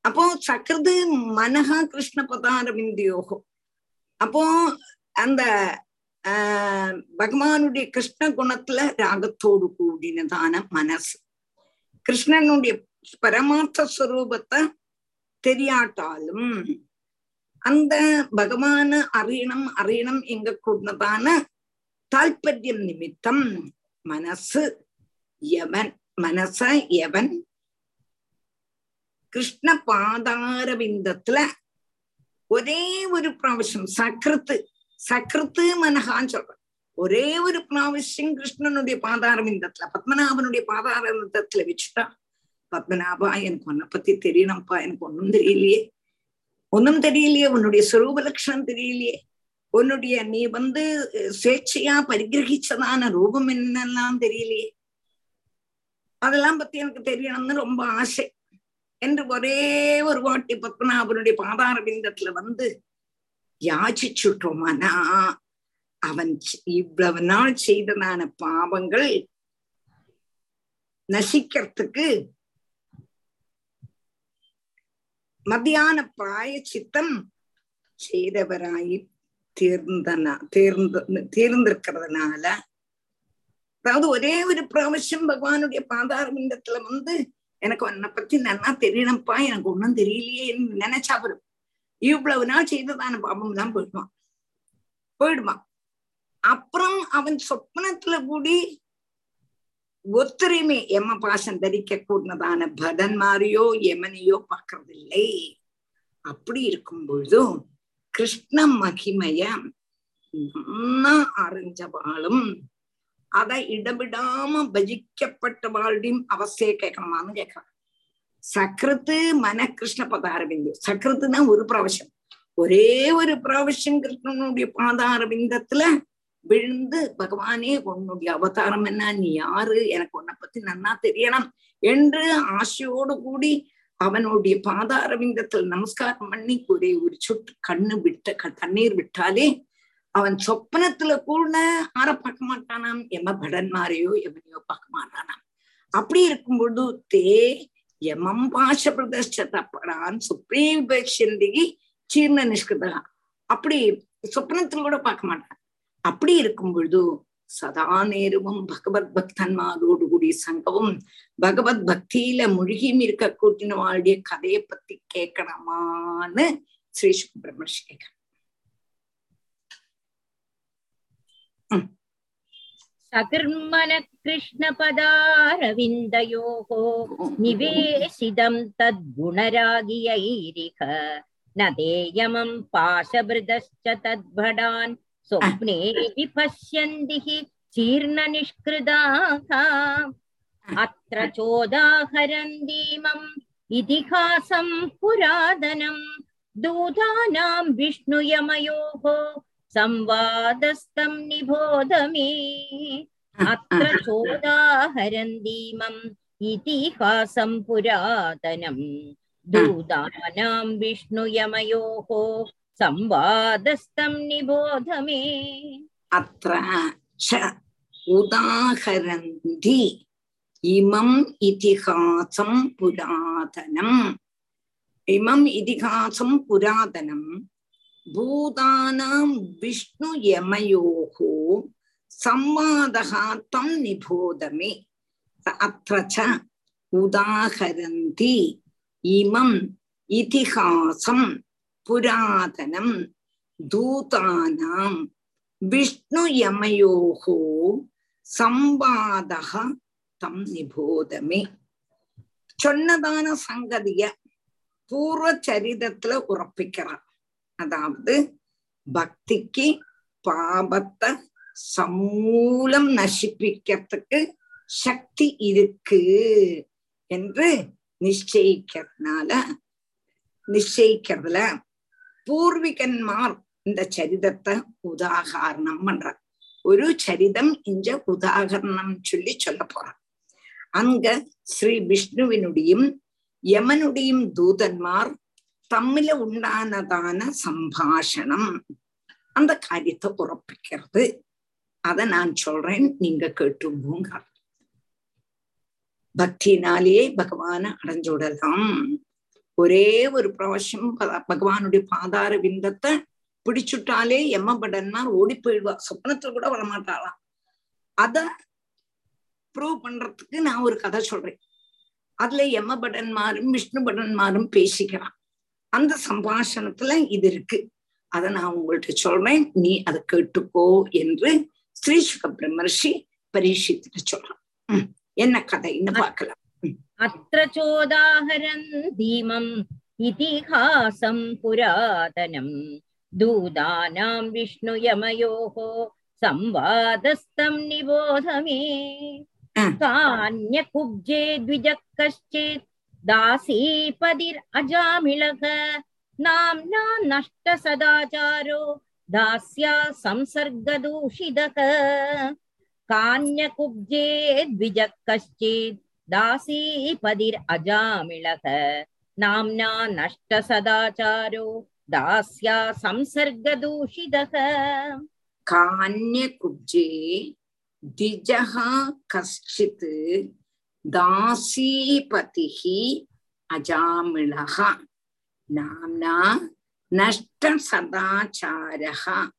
அப்போ சக்ருது மனஹா கிருஷ்ண பதாரவிந்தியோகோ அப்போ அந்த பகவானுடைய கிருஷ்ண குணத்துல ராகத்தோடு கூடினதான மனசு. கிருஷ்ணனுடைய பரமார்த்த ஸ்வரூபத்தை தெரியாட்டாலும் அந்த பகவான அறியணும் அறியணும் எங்க கூடதான தாற்பயம் நிமித்தம் மனசு எவன் மனச எவன்? கிருஷ்ண பாதாரவிந்தத்துல ഒരേ ഒരു പ്രാവശ്യം സകൃത്ത് സകൃത്ത് മനഹാൻ ചൊല്ല ഒരേ ഒരു പ്രാവശ്യം കൃഷ്ണനുടെ பாதாரவிந்தத்துல பத்மநாபனுடைய பாதாரவிந்தத்துல வச்சுட்டா பத்மநாபா எனக்கு உன்னை பத்தி தெரியணும்ப்பா எனக்கு ஒன்னும் தெரியலையே. ஒன்னும் தெரியலையே உன்னுடைய சுரூப லட்சணம் தெரியலையே. உன்னுடைய நீ வந்து சுவேட்சையா பரிகிரகிச்சதான ரூபம் என்னெல்லாம் தெரியலையே. அதெல்லாம் பத்தி எனக்கு தெரியணும்னு ரொம்ப ஆசை. என்று ஒரே ஒரு வாட்டி பத்மநாபனுடைய பாதார பிந்தத்துல வந்து யாச்சிச்சுட்டோமானா அவன் இவ்வளவு நாள் செய்ததான பாவங்கள் நசிக்கிறதுக்கு மத்தியான பிராய சித்தம் செய்தவராயி தீர்ந்தனா தீர்ந்து தேர்ந்திருக்கிறதுனால அதாவது ஒரே ஒரு பிராவசியம் பகவானுடைய பாதாரவிந்தத்துல வந்து எனக்கு உன்னை பத்தி நன்னா தெரியணும்ப்பா எனக்கு ஒன்னும் தெரியலையே நினைச்சா வரும் இவ்வளவு நாள் செய்ததான பாபம் தான் போயிடுவான். போயிடுவான். அப்புறம் அவன் சொப்னத்துல கூடி ஒத்துரிமை எம பாசம் தரிக்க கூடதான மாறியோ யமனையோ பார்க்கறது இல்லை அப்படி இருக்கும் பொழுதும் கிருஷ்ண மகிமைய நன்னா அறிஞ்சவாளும் அதை ഇടപെടാമ ഭജിക്കപ്പെട്ടവാളുടെയും അവസ്ഥയെ കേൾക്കണമാന്ന് കേൾക്കണം സകൃത്ത് മനകൃഷ്ണ പദാരബിന്ദു സകൃത്തുന്ന ഒരു പ്രാവശ്യം ഒരേ ഒരു പ്രാവശ്യം കൃഷ്ണനുடைய பாதாரபிந்தத்துல விழுந்து பகவானே உன்னுடைய அவதாரம் என்ன? நீ யாரு? எனக்கு உன்னை பத்தி நன்னா தெரியணும் என்று ஆசையோடு கூடி அவனுடைய பாதாரவிந்தத்தில் நமஸ்காரம் பண்ணி ஒரே ஒரு சொட்டு கண்ணு விட்ட கண்ணீர் விட்டாலே அவன் சொப்பனத்துல கூட ஆற பார்க்க மாட்டானாம் எம படன்மாரையோ எவனையோ பார்க்க மாட்டானாம். அப்படி இருக்கும் பொழுது தே எமம் பாஷ பிரதர்ஷத்தப்படான் சுப்ரீபேஷந்திகி சீர்ண நிஷ்கிருதா. அப்படி சொப்னத்தில் கூட பார்க்க மாட்டான். அப்படி இருக்கும் பொழுது சதா நேருவும் பகவத் பக்தன்மாரோடு கூடிய சங்கமும் பகவத் பக்தியில முழுகியும் இருக்க கூட்டினவாளுடைய கதையை பத்தி கேட்கணுமான்னு ஸ்ரீ சுப்பிரமணிய सकृर्मनकृष्णपदारविन्दयोः निवेशितम् तद्गुणरागियैरिह न देयमम् पाशभृदश्च तद्भडान् स्वप्नेऽपि पश्यन्ति हि चीर्णनिष्कृताः अत्र चोदाहरन्दीमम् इतिहासम् पुरातनम् दूतानाम् विष्णुयमयोः संवादस्तं निबोध मे अत्र चोदाहरन्तीमम् इतिहासं पुरातनं दूतानां विष्णुयमयोः संवादस्तं निबोध मे अत्र च उदाहरन्ति इमम् इतिहासं पुरातनम् इमम् इतिहासं पुरातनं பூதானாம் விஷ்ணு யமயோகோ சம்மாதகா தம் நிபோதமே. அத்த உதாகரந்தி இமம் இதிகாசம் புராதனம் தூதானாம் விஷ்ணு யமயோகோ சம்பாதக தம் நிபோதமே. சொன்னதான சங்கதிய பூர்வ சரிதத்துல உறப்பிக்கிறான் அதாவது பக்திக்கு பாபத்தை சமூலம் நசிப்பிக்கிறதுக்கு சக்தி இருக்கு என்று நிச்சயிக்கிறதுனால நிச்சயிக்கிறதுல பூர்விகன்மார் இந்த சரிதத்தை உதாகரணம் பண்ற ஒரு சரிதம் இந்த உதாகரணம் சொல்லி சொல்ல போறான் அங்க ஸ்ரீ விஷ்ணுவினுடையும் யமனுடையும் தூதன்மார் தம்மில உண்டானதான சம்பாஷணம் அந்த காரியத்தை உறப்பிக்கிறது அத நான் சொல்றேன் நீங்க கேட்டுங்க பக்தினாலேயே பகவான அடைஞ்சுடலாம் ஒரே ஒரு பிராവശ്யம் பகவானுடைய பாதார விந்தத்தை பிடிச்சுட்டாலே எம்மபடன்மார் ஓடி போயிடுவா சொப்னத்துல கூட வரமாட்டாளாம் அத ப்ரூவ் பண்றதுக்கு நான் ஒரு கதை சொல்றேன் அதுல எம்மபடன்மாரும் விஷ்ணு படன்மாரும் பேசிக்கிறான் அந்த சம்பாஷணத்துல இது இருக்கு. அதை நான் உங்கள்கிட்ட சொல்றேன். நீ அதை கேட்டுக்கோ என்று ஸ்ரீசுக பிரம்மர்ஷி பரீட்சித்துட்டு சொல்றான். என்ன கதைன்னு பார்க்கலாம். அத்த சோதாகரன் தீமம் இதிகாசம் புராதனம். தூதானாம் விஷ்ணு யமயோகோ சம்வாதஸ்தம் நிபோதமே. கான்ய குப்ஜே த்விஜக் கஷ்டித் कश्चित् दासीपदिरजामिळः नाम्ना नष्टसदाचारो दास्या संसर्गदूषितः कान्यकुब्जे द्विजः कश्चित् दासीपदिरजामिळः नाम्ना नष्टसदाचारो दास्या संसर्गदूषितः कान्यकुब्जे द्विजः कश्चित् दासीपतिः अजामिळः नाम्ना नष्टसदाचारः।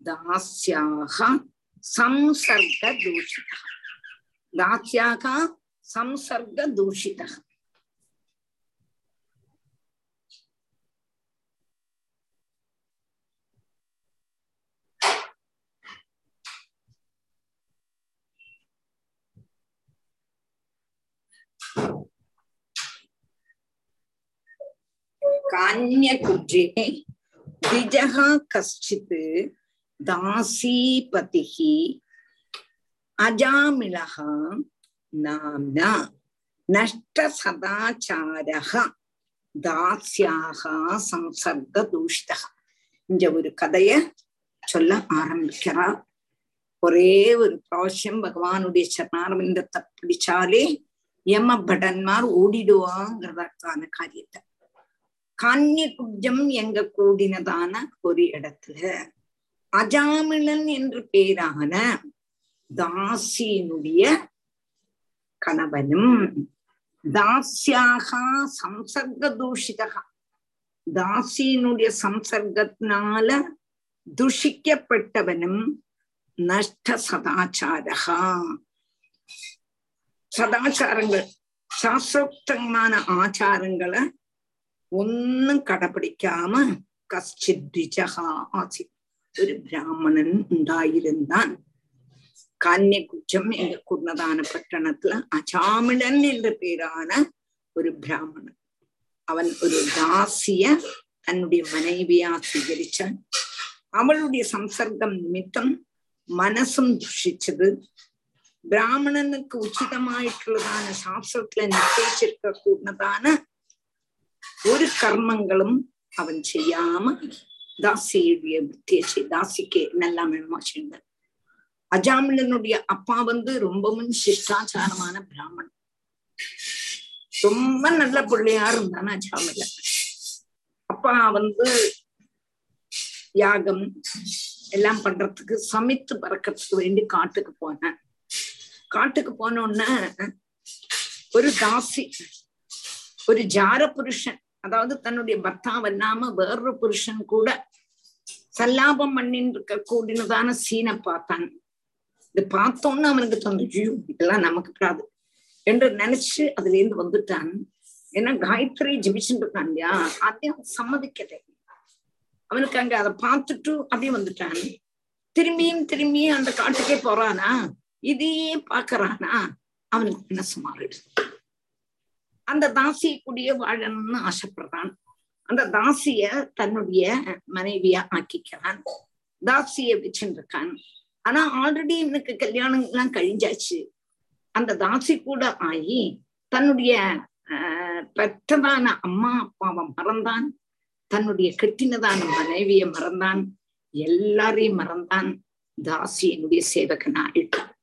दास्याः संसर्गदूषितः। दास्याः संसर्गदूषितः। கான்யகுற்றினை திஜகா கஷ்டித் தாசீபதிः அஜாமிளः நாம்னா நஷ்டசதாச்சாரः தாஸ்யாக சம்சர்க தூஷிதா இந்த ஒரு கதைய சொல்ல ஆரம்பிக்கிறார் ஒரே ஒரு பிராவசியம் பகவானுடைய சரணாரவிந்தத்தை பிடிச்சாலே யம படன்மார் ஓடிடுவாங்கிறதற்கான காரியத்தை. கான்ய குப்ஜம் எங்க கூடினதான ஒரு இடத்துல அஜாமிழன் என்று பேரான தாசியினுடைய கணவனும் தாசியாக சம்சர்க தூஷிதா தாசியினுடைய சம்சர்க்கத்தினால துஷிக்கப்பட்டவனும் நஷ்ட சதாச்சாரகா. சதாச்சாரங்கள். சாஸ்திரோக்தமான ஆச்சாரங்களை ஒன்னும் கடைபிடிக்காம கஷ்டித்விஜகா ஆசி. ஒரு பிராமணன் உண்டாயிருந்தான். கான்யகுச்சம் எங்க குர்ணதான பட்டணத்துல அஜாமிழன் என்ற பேரான ஒரு பிராமணன். அவன் ஒரு தாசிய தன்னுடைய மனைவியா சுவீகரிச்சான் அவளுடைய சம்சர்க்கம் நிமித்தம் மனசும் பிராமணனுக்கு உச்சிதமாயிட்டுள்ளதான சாஸ்திரத்துல നിശ്ചയിച്ചിരിക്ക കൂടുന്നതാണ് ഒരു കർമ്മങ്ങളും അവൻ ചെയ്യാമ தாசியுடைய வித்தியாசை தாசிக்கு நல்லா வேணுமா செய்தார் அஜாமிழனுடைய அப்பா வந்து ரொம்பவும் சிஷ்டாச்சாரமான பிராமணன். ரொம்ப நல்ல பிள்ளையா இருந்தான் அஜாமிழன் அப்பா வந்து யாகம் எல்லாம் பண்றதுக்கு சமைத்து பறக்கிறதுக்கு வேண்டி காட்டுக்கு போனான். காட்டுக்கு போனோன்னு ஒரு தாசி ஒரு ஜார புருஷன் அதாவது தன்னுடைய பர்த்தாவல்லாம வேறொரு புருஷன் கூட சல்லாபம் பண்ணின்னு இருக்க கூடினதான சீனை பார்த்தான். இது பார்த்தோன்னு அவனுக்கு தோணுச்சு இதெல்லாம் நமக்கு கூடாது என்று நினைச்சு அதுல இருந்து வந்துட்டான். ஏன்னா காயத்ரி ஜபிச்சுட்டு இருக்கான் இல்லையா? அதையும் சம்மதிக்கலை. அவனுக்கு அங்க அதை பார்த்துட்டு அப்படியே வந்துட்டான். திரும்பியும் திரும்பியும் அந்த காட்டுக்கே போறானா? இதையே பாக்குறானா அவனுக்கு மனசு மாறிடு அந்த தாசிய கூடிய வாழணும்னு ஆசைப்படுறான். அந்த தாசிய தன்னுடைய மனைவியா ஆக்கிக்கிறான். தாசிய வச்சுட்டு இருக்கான் ஆனா ஆல்ரெடி இவனுக்கு கல்யாணம் எல்லாம் கழிஞ்சாச்சு. அந்த தாசி கூட ஆகி தன்னுடைய பெற்றதான அம்மா அப்பாவை மறந்தான். தன்னுடைய கெட்டினதான மனைவிய மறந்தான். எல்லாரையும் மறந்தான். தாசியனுடைய சேவகனா ஆயிட்டான்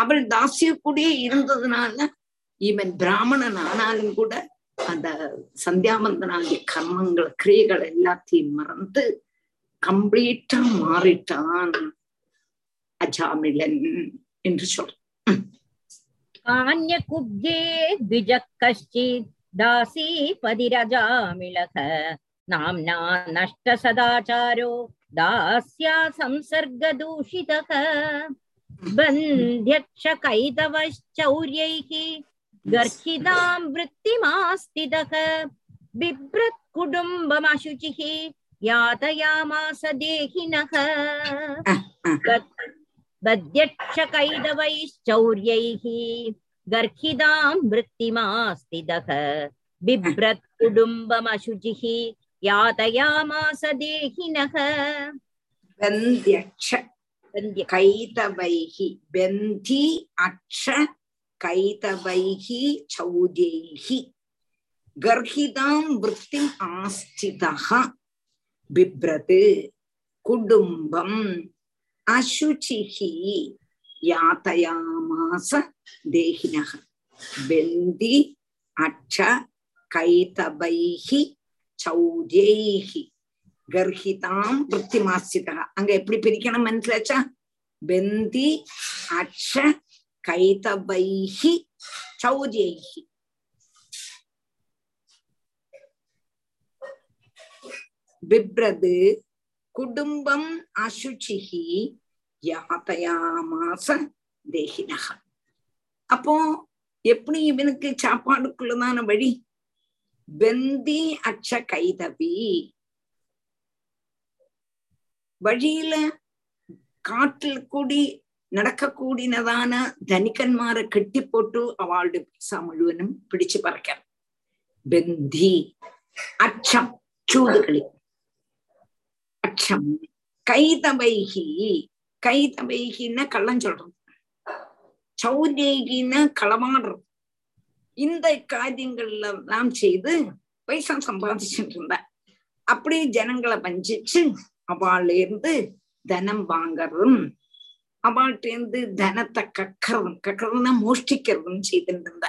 அவள் தாசிய கூடயே இருந்ததுனால இவன் பிராமணன் ஆனாலும் கூட அந்த சந்தியாவந்தனாகிய கர்மங்கள் கிரியைகள் எல்லாத்தையும் மறந்து கம்ப்ளீட்டா மாறிட்டான். அஜாமிலன் என்று சொல். கான்யகுப்தே திஜக் கஷ்டித் தாசி பதிரஜாமிளக நாம்னா நஷ்ட சதாச்சாரோ தாஸ்யா சம்சர்க தூஷிதக बन्ध्यक्षकैतवश्चौर्यैः गर्हितां वृत्तिमास्तितः बिभ्रत् कुटुम्बमशुचिः यातयामास देहिनः बद्यक्षकैतवैश्चौर्यैः गर्हितां वृत्तिमास्तितः बिभ्रत् कुटुम्बमशुचिः यातयामास देहिनः बन्ध्यक्ष கைதவைகி பெந்தி அக்ஷ கைதவைகி சௌதேகி கர்ஹிதாம் விற்பிம் ஆஸ்திதா பிப்ரது குடும்பம் அசுச்சிஹி யாத்தயாமாச தேகினக பெந்தி அக்ஷ கைதவைகி சௌதேகி கர்ஹிதாம் பிருத்திமாசிதா அங்க எப்படி பிரிக்கணும் மனசிலாச்சா பெந்தி அக்ஷ கைதவைஹி சௌரியைஹி பிப்ரது குடும்பம் அசுச்சிஹி யாத்தயாமாச தேகினக அப்போ எப்படி இவனுக்கு சாப்பாடுக்குள்ளதான வழி? பெந்தி அச்ச அக்ஷ கைதவி വഴിയില കാട്ടിൽ കൂടി നടക്കക്കൂടിനതാണ് ധനികന്മാരെ കെട്ടിപ്പൊട്ടു അവളുടെ പൈസ മുഴുവനും പിടിച്ചു പറിക്കാം ബന്ധി അക്ഷം ചൂതുകളി അക്ഷം கைதவைகி கைதவைகின்னு கள்ளம் சொல்றது சௌரியகின்னு களமாடுறது இந்த காரியங்கள்ல எல்லாம் செய்து பைசா சம்பாதிச்சுட்டு இருந்த அப்படி ஜனங்களை வஞ்சிச்சு அவள்ல இருந்து தனம் வாங்கறதும் அவள்கிட்ட இருந்து தனத்தை கக்கறதும் கக்கறதுன்னா மோஷ்டிக்கிறதும் செய்துட்டு இருந்த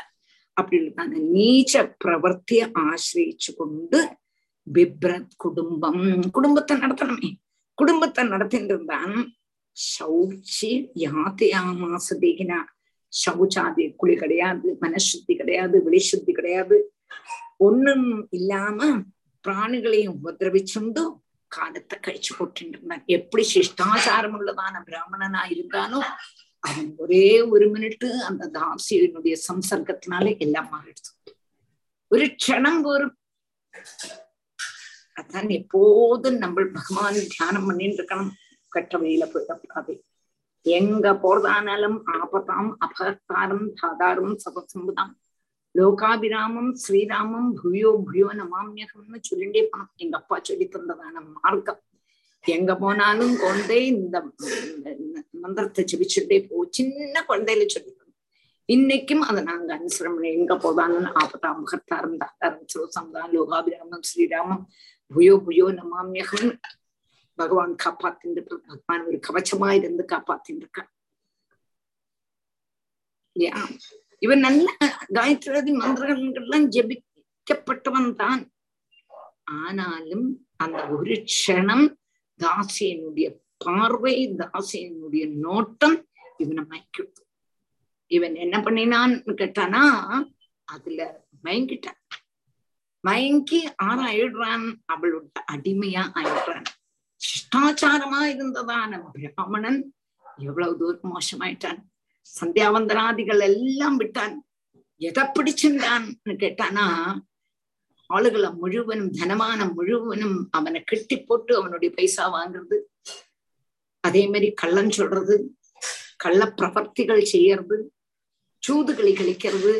அப்படி நீச்ச பிரவர்த்திய ஆசிரியிச்சு கொண்டு பிப்ரத் குடும்பம் குடும்பத்தை நடத்தணுமே. குடும்பத்தை நடத்திட்டு இருந்தான் சௌச்சி யாத்தியாமாசதேகினா. சௌச்சாதி குழி கிடையாது மனசுத்தி கிடையாது வெளிசுத்தி கிடையாது. ஒன்னும் இல்லாம பிராணிகளையும் உபதிரவிச்சுண்டும் காலத்தை கழிச்சு போட்டு இருந்தான் எப்படி உள்ளதான பிராமணனா இருந்தானோ அவன் ஒரே ஒரு மினிட்டு அந்த தாசியனுடைய சம்சர்க்கத்தினால எல்லாம் மாறிடுச்சு. ஒரு க்ஷணம் ஒரு அதான் எப்போதும் நம்ம பகவான் தியானம் பண்ணிட்டு இருக்கணும். கட்ட வழியில போயிடக்கூடாது எங்க போறதானாலும் ஆபத்தாம் அபகத்தாரம் தாதாரம் சபசம்புதாம். லோகாபிராமம் ஸ்ரீராமம் புயோ புயோ நமாமியகம்னு சொல்லிண்டே போனோம் எங்க அப்பா சொல்லி தந்ததான மார்க்கம். எங்க போனாலும் குழந்தை இந்த மந்திரத்தை ஜபிச்சுட்டே போ சின்ன குழந்தையில சொல்லி இன்னைக்கும் அதை நாங்க அனுசரம் எங்க போதாலும் ஆபத்தாம் முகத்தாரம் தாத்தாரம் சிவசம்தான் லோகாபிராமம் ஸ்ரீராமம் புயோ புயோ நமாமியகம் பகவான் காப்பாத்தின்னு பகவான் ஒரு கவச்சமா இருந்து காப்பாத்தின்னு இருக்கான் இவன் நல்ல காயத்ரி மந்திரங்கள்லாம் ஜபிக்கப்பட்டவன் தான். ஆனாலும் அந்த ஒரு க்ஷணம் தாசியனுடைய பார்வை தாசியனுடைய நோட்டம் இவனை மயக்கிடுது இவன் என்ன பண்ணினான்னு கேட்டானா அதுல மயங்கிட்டான். மயங்கி ஆறாயிடுறான் அவளோட அடிமையா ஆயிடுறான். சிஷ்டாச்சாரமா இருந்ததான பிராமணன் எவ்வளவு தூரம் மோசமாயிட்டான். சந்தியாவந்தனாதிகள் எல்லாம் விட்டான். எதை பிடிச்சிருந்தான்னு கேட்டானா ஆளுகளை முழுவனும் தனமான முழுவனும் அவனை கட்டி போட்டு அவனுடைய பைசா வாங்குறது. அதே மாதிரி கள்ளம் சொல்றது கள்ள பிரவர்த்திகள் செய்யறது சூதுகளை கழிக்கிறது.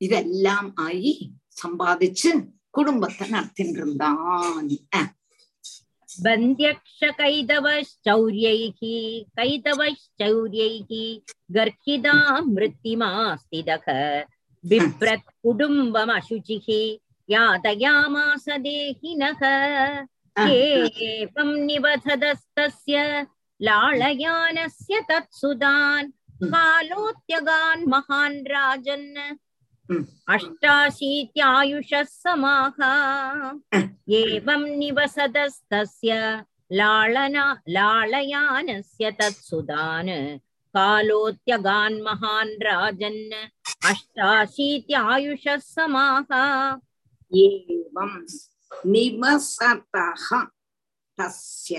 இதெல்லாம் ஆகி சம்பாதிச்சு குடும்பத்தை நடத்தின்னு இருந்தான். बन्ध्यक्षकैतवश्चौर्यैः कैतवश्चौर्यैः गर्हितां मृत्तिमास्तिदः बिभ्रत् कुटुम्बमशुचिः यातयामास देहिनः एवं निबधदस्तस्य लाळयानस्य तत्सुदान् कालोत्यगान् महान् राजन् अष्टाशीत्यायुषः समाः एवं निवसतस्तस्य लालना लालयानस्य तत्सुदान् कालोत्यगान् महान् राजन् अष्टाशीत्यायुषः समाः एवं निवसतः तस्य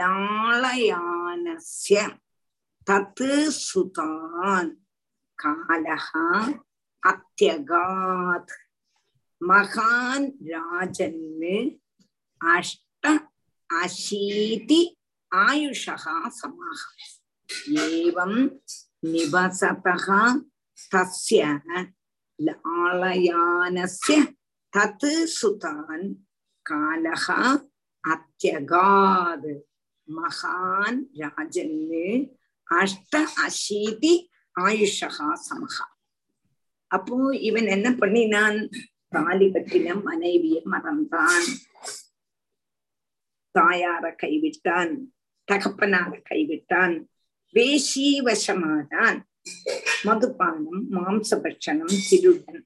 लालयानस्य तत् सुतान् कालः அத்தியகாத். மகான் ராஜன்னு அஷ்ட அசீதி ஆயுஷகா சமாக ஏவம் நிவசதா தஸ்ய ஆலயானஸ்ய தத் சுதான் காலகா அத்தியகாத். மகான் ராஜன்னு அஷ்ட அசீதி ஆயுஷகா சமகா அப்போ இவன் என்ன பண்ணினான்? தாலி கட்டின மனைவியை மறந்தான். தாயார கைவிட்டான் தகப்பனார கைவிட்டான் வேஷீவசமானான் மதுபானம் மாம்சபட்சணம் திருடன்.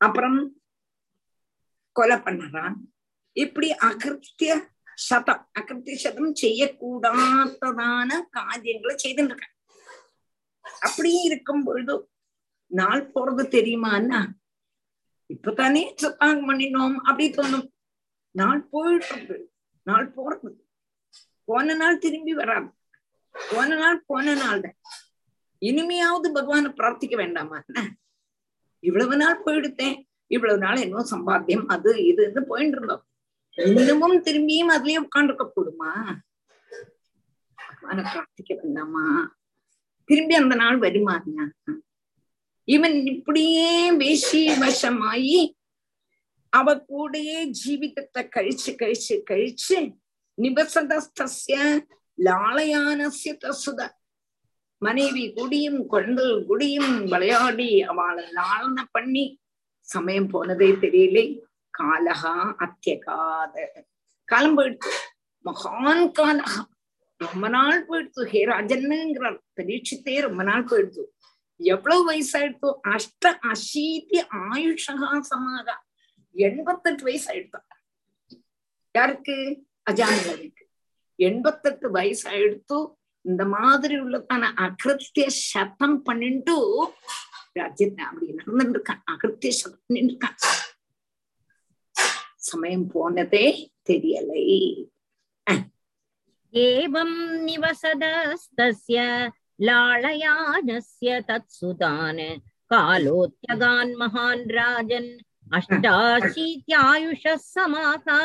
அப்புறம் கொலை பண்ணறான். இப்படி அகிருத்திய சதம் அகிருத்திய சதம் செய்யக்கூடாததான காரியங்களை செய்துட்டு இருக்கான். அப்படி இருக்கும் பொழுது நாள் போறது தெரியுமான்னா இப்பதானே சத்தாங்க பண்ணினோம் அப்படி தோணும். நாள் போயிட்டு நாள் போறது. போன நாள் திரும்பி வராது. போன நாள் போன நாள் தான் இனிமையாவது பகவானை பிரார்த்திக்க வேண்டாமா என்ன இவ்வளவு நாள் போயிடுத்தேன். இவ்வளவு நாள் என்ன சம்பாத்தியம் அது இதுன்னு போயிட்டு இருந்தோம். இன்னமும் திரும்பியும் அதுலயே உட்காந்துருக்க கூடுமா? பகவான பிரார்த்திக்க வேண்டாமா? திரும்பி அந்த நாள் வருமாங்க இவன் இப்படியே வேஷி வசமாயி அவ கூடயே ஜீவிதத்தை கழிச்சு கழிச்சு கழிச்சு நிபசதஸ்திய லாளையானசிய தசுத. மனைவி குடியும் குழந்தைகள் குடியும் விளையாடி அவளை லாளன பண்ணி சமயம் போனதே தெரியலே. காலகா அத்தியகாத. காலம் போயிடுச்சு. மகான் காலகா ரொம்ப நாள் போயிடுச்சு. ஹே ராஜன்னுங்கிறார். பரீட்சித்தே ரொம்ப நாள் போயிடுச்சு. எவ்வளவு வயசாயிடுத்தோ அஷ்ட அசீதி ஆயுஷகா சமாகா எண்பத்தெட்டு வயசு ஆயிடுத்தா யாருக்கு? அஜானவனுக்கு எண்பத்தெட்டு வயசு ஆயிடுத்து இந்த மாதிரி உள்ளதான அகிருத்திய சத்தம் பண்ணிட்டு ராஜ்யத்தை அப்படி நடந்துட்டு இருக்கான் அகிருத்திய சத்தம் பண்ணிட்டு இருக்கான் சமயம் போனதே தெரியலை. ஏவம் நிவசதஸ்தஸ்ய लाळयानस्य तत्सुतान् कालोत्यगान् महान् राजन् अष्टाशीत्यायुषः समाका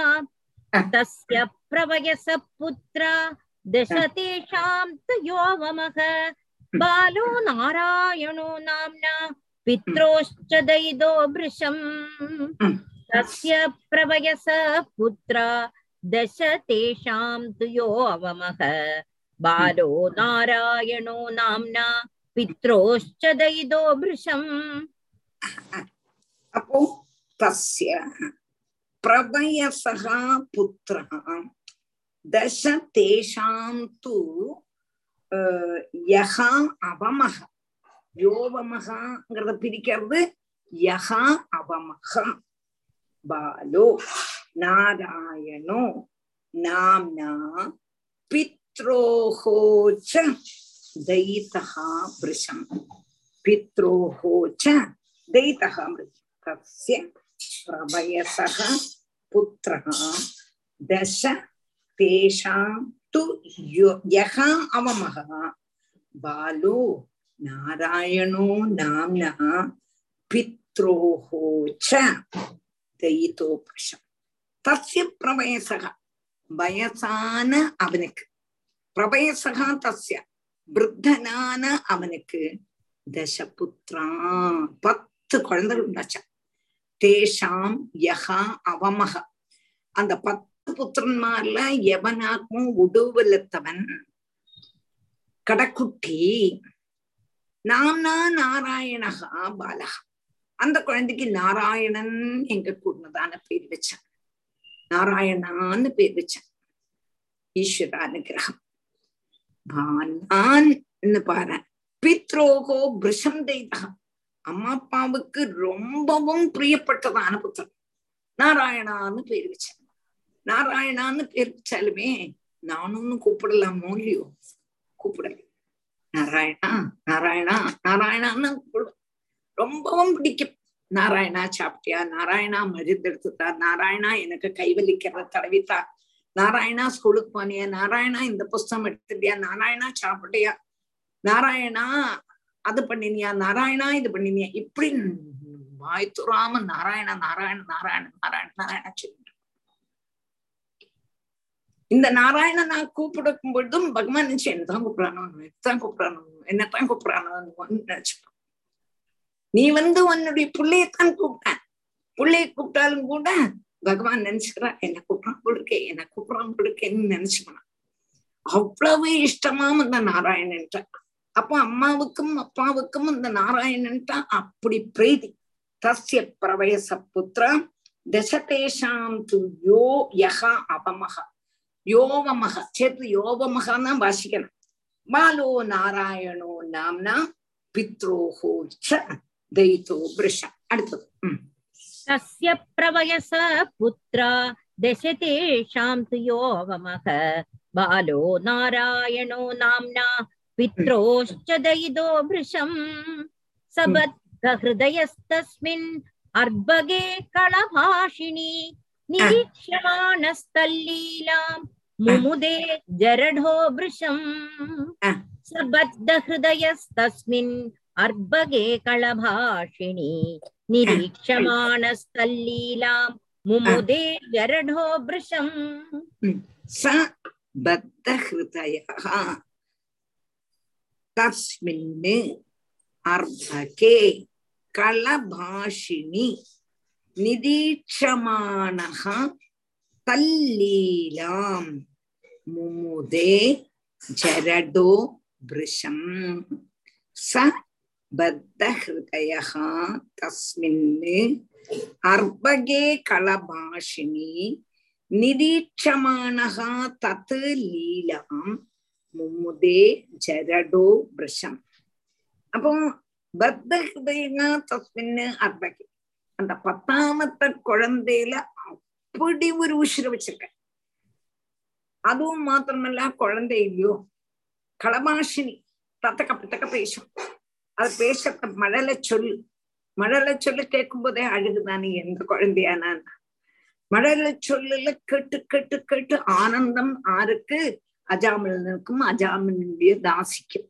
तस्य प्रवयस पुत्र दश तेषां तु योवमः बालो नारायणो नाम्ना पित्रोश्च दयिदो भृशम् तस्य प्रवयस पुत्र दश तेषां तु यो अवमः बालो नारायणो नाम्ना पित्रोश्च दयिदो भृशम् அப்போ தஸ்ய பிரபயசக புத்திர தச தேஷாம் து யகா அவமக யோவமகாங்கிறத பிரிக்கிறது யகா அவமக பாலோ நாராயணோ நாம்னா पित्रोः च दयितः वृषम् दश तेषां तु यः अवमः। बालो नारायणो नाम्नः पित्रोः च दयितोपशम् तस्य प्रवयसः। वयसान अवनक् பிரபயசகா தஸ்ய விருத்தனான அவனுக்கு தசபுத்திரா பத்து குழந்தைகள் உண்டாச்சா. தேஷாம் யகா அவமக. அந்த பத்து புத்திரன்மார்ல எவனாக்கும் உடுவலத்தவன். கடக்குட்டி. நாம்னா நாராயணகா பாலகா. அந்த குழந்தைக்கு நாராயணன் எங்க கூடதான பேர் வச்சான். நாராயணான்னு பேர் வச்சான். ஈஸ்வர அனுகிரகம் பானான்னு பாரு பித்ரோகோ பிரஷம் தெய்தா. அம்மா அப்பாவுக்கு ரொம்பவும் பிரியப்பட்டதான புத்தகம் நாராயணான்னு பேர் வச்சேன். நாராயணான்னு பேர் வச்சாலுமே நானும் கூப்பிடலாமோ இல்லையோ? கூப்பிடல. நாராயணா நாராயணா நாராயணான்னு கூப்பிடுவேன். ரொம்பவும் பிடிக்கும். நாராயணா சாப்பிட்டியா? நாராயணா மருந்து எடுத்துட்டா நாராயணா எனக்கு கைவலிக்கிறத தடவித்தா? நாராயணா ஸ்கூலுக்கு போனியா நாராயணா இந்த புஸ்தகம் எடுத்துட்டியா நாராயணா சாப்பிட்டியா நாராயணா அது பண்ணினியா நாராயணா இது பண்ணினியா இப்படி வாய் துறாம நாராயண நாராயண நாராயண நாராயண நாராயண சொல்லிட்டு. இந்த நாராயணனா கூப்பிடும் பொழுதும் பகவான் நினைச்சு என்னதான் கூப்பிடறானோ என்னதான் கூப்பிடறானோ என்னத்தான் கூப்பிடறானோ நினைச்சு. நீ வந்து உன்னுடைய பிள்ளையத்தான் கூப்பிட்டேன் பிள்ளைய கூப்பிட்டாலும் கூட பகவான் நினைச்சுக்கிறான் என்ன கூப்பிடான் கொடுக்கே என்ன கூப்பிடான் கொடுக்கேன்னு நினைச்சுக்கணும். அவ்வளவு இஷ்டமாம் இந்த நாராயணன்ட்ட அப்ப அம்மாவுக்கும் அப்பாவுக்கும் இந்த நாராயணன்ட்டா அப்படி பிரீதி. தஸ்ய பிரவயச புத்திர தசதேஷாம் து யோ யகா அவமக யோவமக சேர்த்து யோவமகன்னா வாசிக்கணும். பாலோ நாராயணோ நாம்னா பித்ரோஹோ ச தைத்தோ பிருஷம் அடுத்தது. உம் तस्य प्रवयस पुत्रा दशतेषां तु योऽवमः बालो नारायणो नाम्ना पित्रोश्च दयिदो भृशम् सबद्धहृदयस्तस्मिन् अर्भगे कलभाषिणी निरीक्ष्यमाणस्तल्लीलां मुमुदे जरढो भृशम् सबद्धहृदयस्तस्मिन् अर्भगे कलभाषिणी निरीक्षमाणस्तल्लीलां मुमुदे जरढो भृशम् स बद्धहृदयः तस्मिन् अर्भके कलभाषिणि निरीक्षमाणः तल्लीलां मुमुदे जरडो भृशम् स பத்தஹிருதயா தஸ்மின்னு அர்பகே கலபாஷினி நிரீட்சமானகா தத் லீலாம் மும்முதே ஜரடோ பிரஷம் அப்போ பத்தஹிருதயா தஸ்மின்னு அர்பகே அந்த பத்தாமத்த குழந்தையில அப்படி ஒரு உசிர வச்சிருக்க அதுவும் மாத்திரமல்ல குழந்தை இல்லையோ களபாஷினி தத்தக்க பத்தக்க பேசும் அவர் பேசப்பட்ட மழல சொல் மழல சொல்லு கேட்கும் போதே அழுகுதானே எந்த குழந்தையானான் மழல சொல்லுல கேட்டு கேட்டு கேட்டு ஆனந்தம் ஆருக்கு அஜாமிலனுக்கும் அஜாமினுடைய தாசிக்கும்.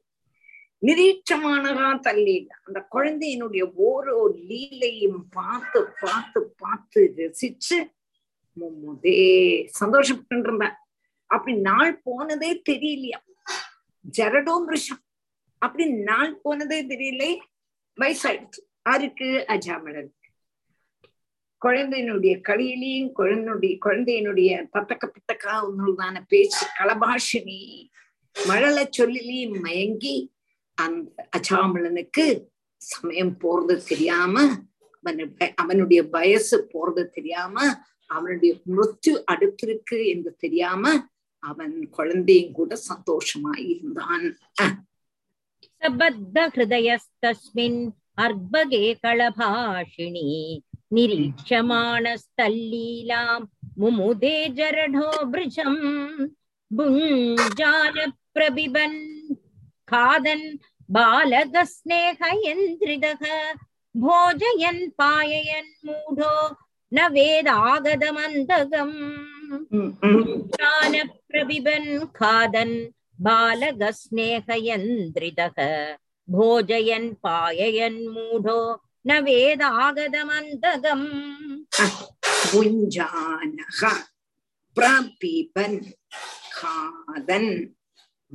நிரீட்சமானதா தள்ளியில் அந்த குழந்தையினுடைய ஓரோ லீலையும் பார்த்து பார்த்து பார்த்து ரசிச்சு மும்முதே சந்தோஷப்பட்டு இருந்தேன் அப்படி நாள் போனதே தெரியலையா? ஜரடோம் ரிஷம் அப்படி நாள் போனதே தெரியல. வயசாயிடுச்சு. யாருக்கு அஜாமலன். குழந்தையினுடைய களியிலையும் குழந்தையுடைய குழந்தையினுடைய பத்தக்க பத்தக்கா உங்களுதான பேச்சு களபாஷினி மழல சொல்லிலையும் மயங்கி அந்த அஜாமலனுக்கு சமயம் போறது தெரியாம அவனுடைய அவனுடைய வயசு போறது தெரியாம அவனுடைய மிருத்து அடுத்திருக்கு என்று தெரியாம அவன் குழந்தையும் கூட சந்தோஷமா இருந்தான். सबद्धहृदयस्तस्मिन् अर्भगे कलभाषिणी निरीक्षमाणस्तल्लीलां मुमुदे जरढो भृशम् भुञ्जानप्रबिबन् खादन् बालकस्नेहयन्द्रिदः भोजयन् पाययन् मूढो न वेदागदमन्तकम् भुञ्जानप्रबिबन् खादन् बालगस्नेहयन्द्रिदः भोजयन् पाययन् मूढो न वेदागतमन्तगम् भुञ्जानः प्रपिबन् खादन्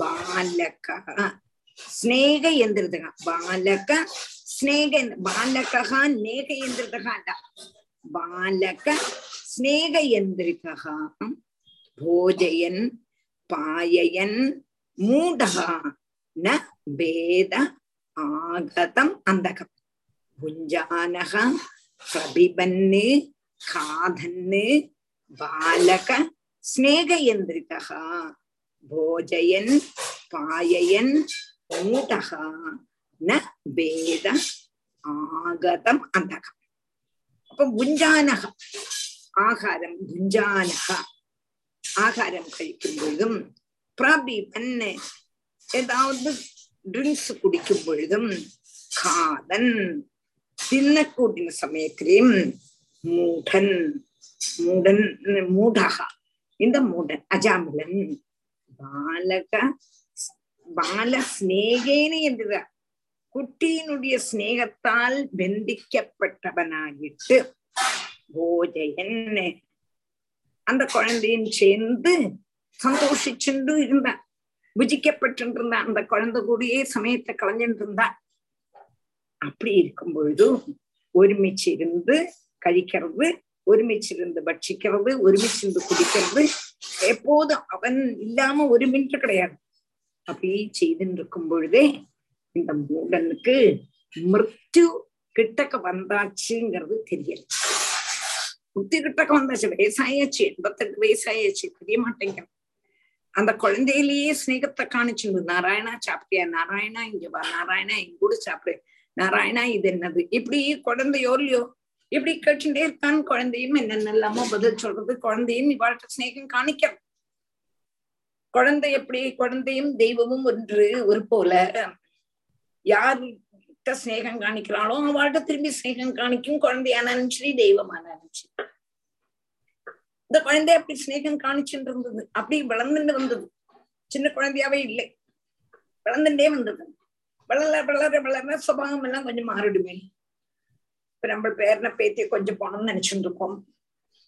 बालकः ஸ்நேக எந்திரதக பாலக ஸ்நேக பாலகா நேக எந்திரதகா அல்ல. பாலக ஸ்நேக எந்திரிகா போஜயன் பாயயன் மூடகா ந பேத ஆகதம் அந்தகம். புஞ்சானக பிரபிபன்னு காதன்னு பாலக ஸ்நேகயந்திரிகா போஜயன் பாயயன் மூடகா ந பேத ஆகதம் அந்தகம். அப்ப புஞ்சானக ஆகாரம் புஞ்சானக ஆகாரம் கழிக்கும் பொழுதும் பிரபி பண்ண. ஏதாவது ட்ரிங்க்ஸ் குடிக்கும் பொழுதும் காதன். தின்னக்கூடிய சமயத்திலையும் மூடன். மூடன் மூடகா. இந்த மூடன் அஜாமிலன். பாலக பால ஸ்நேகேன என்கிறார் குட்டியினுடைய ஸ்நேகத்தால் பெந்திக்கப்பட்டவனாகிட்டு போஜயன். அந்த குழந்தையும் சேர்ந்து சந்தோஷிச்சுண்டு இருந்தான் புஜிக்கப்பட்டு இருந்தான் அந்த குழந்தை கூடயே சமயத்தை கலைஞ்சிட்டு இருந்தான் அப்படி இருக்கும் பொழுது ஒருமிச்சு இருந்து கழிக்கிறது ஒருமிச்சிருந்து பட்சிக்கிறது ஒருமிச்சிருந்து குடிக்கிறது. எப்போதும் அவன் இல்லாம ஒரு மினிட் கிடையாது. அப்படி செய்துட்டு இருக்கும் பொழுதே இந்த மூடனுக்கு மிருத்யு கிட்டக்க வந்தாச்சுங்கிறது தெரியல. புத்தி கிட்டக்க வந்தாச்சு. வயசாயாச்சு. எண்பத்தெட்டு வயசாயாச்சு. தெரிய மாட்டேங்கிறது அந்த குழந்தையிலேயே ஸ்நேகத்தை காணிச்சுண்டு நாராயணா சாப்பிட்டியா? நாராயணா இங்க வா. நாராயணா இங்க கூட சாப்பிடு. நாராயணா இது என்னது? இப்படி குழந்தையோ இல்லையோ இப்படி கேட்டுட்டே இருக்கான் குழந்தையும் என்னென்னலாமோ பதில் சொல்றது? குழந்தையும் இவாழ்கிட்ட ஸ்நேகம் காணிக்கிறது குழந்தை எப்படி? குழந்தையும் தெய்வமும் ஒன்று ஒரு போல. யார்கிட்ட ஸ்நேகம் காணிக்கிறாளோ அவள்கிட்ட திரும்பி ஸ்நேகம் காணிக்கும் குழந்தையானாலும் சரி தெய்வமானாலும் சரி. இந்த குழந்தை அப்படி சிநேகம் காணிச்சுட்டு இருந்தது அப்படி வளர்ந்துட்டு வந்தது. சின்ன குழந்தையாவே இல்லை. வளர்ந்துட்டே வந்தது. வளர வளர வளர சுபாவம் எல்லாம் கொஞ்சம் மாறிடுமே. இப்ப நம்ம பேரனை பேத்திய கொஞ்சம் போனோம்னு நினைச்சுட்டு இருக்கோம்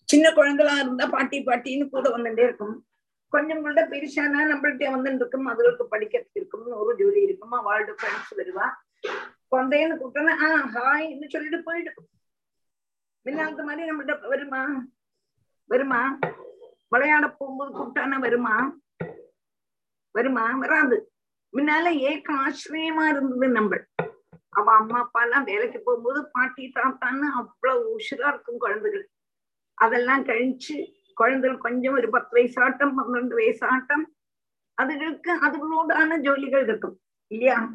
சின்ன குழந்தைலாம் இருந்தா பாட்டி பாட்டின்னு கூட வந்துட்டே இருக்கும். கொஞ்சம் கூட பெருசானா நம்மள்ட்ட வந்துட்டு இருக்கும். அதுகளுக்கு படிக்கிறதுக்கு இருக்கும். ஒரு ஜோலி இருக்கும்? அவளோட ஃப்ரெண்ட்ஸ் வருவா. குழந்தைன்னு கூப்பிட்டோன்னா ஆஹ் ஹாய்ன்னு சொல்லிட்டு போயிடும். முன்னாலத்து மாதிரி நம்மள்ட்ட வருமா? வருமா? விளையாட போகும்போது கூப்பிட்டானா வருமா? வருமா? வராது. முன்னால ஏக்க ஆச்சரியமா இருந்தது நம்ம. அவ அம்மா அப்பா எல்லாம் வேலைக்கு போகும்போது பாட்டி தாத்தான்னு அவ்வளவு உஷிரா இருக்கும் குழந்தைகள். அதெல்லாம் கழிச்சு குழந்தைகள் கொஞ்சம் ஒரு பத்து வயசாட்டம் பன்னெண்டு வயசாட்டம் அதுகளுக்கு அதுகளோடான ஜோலிகள் இருக்கும். இல்லையா?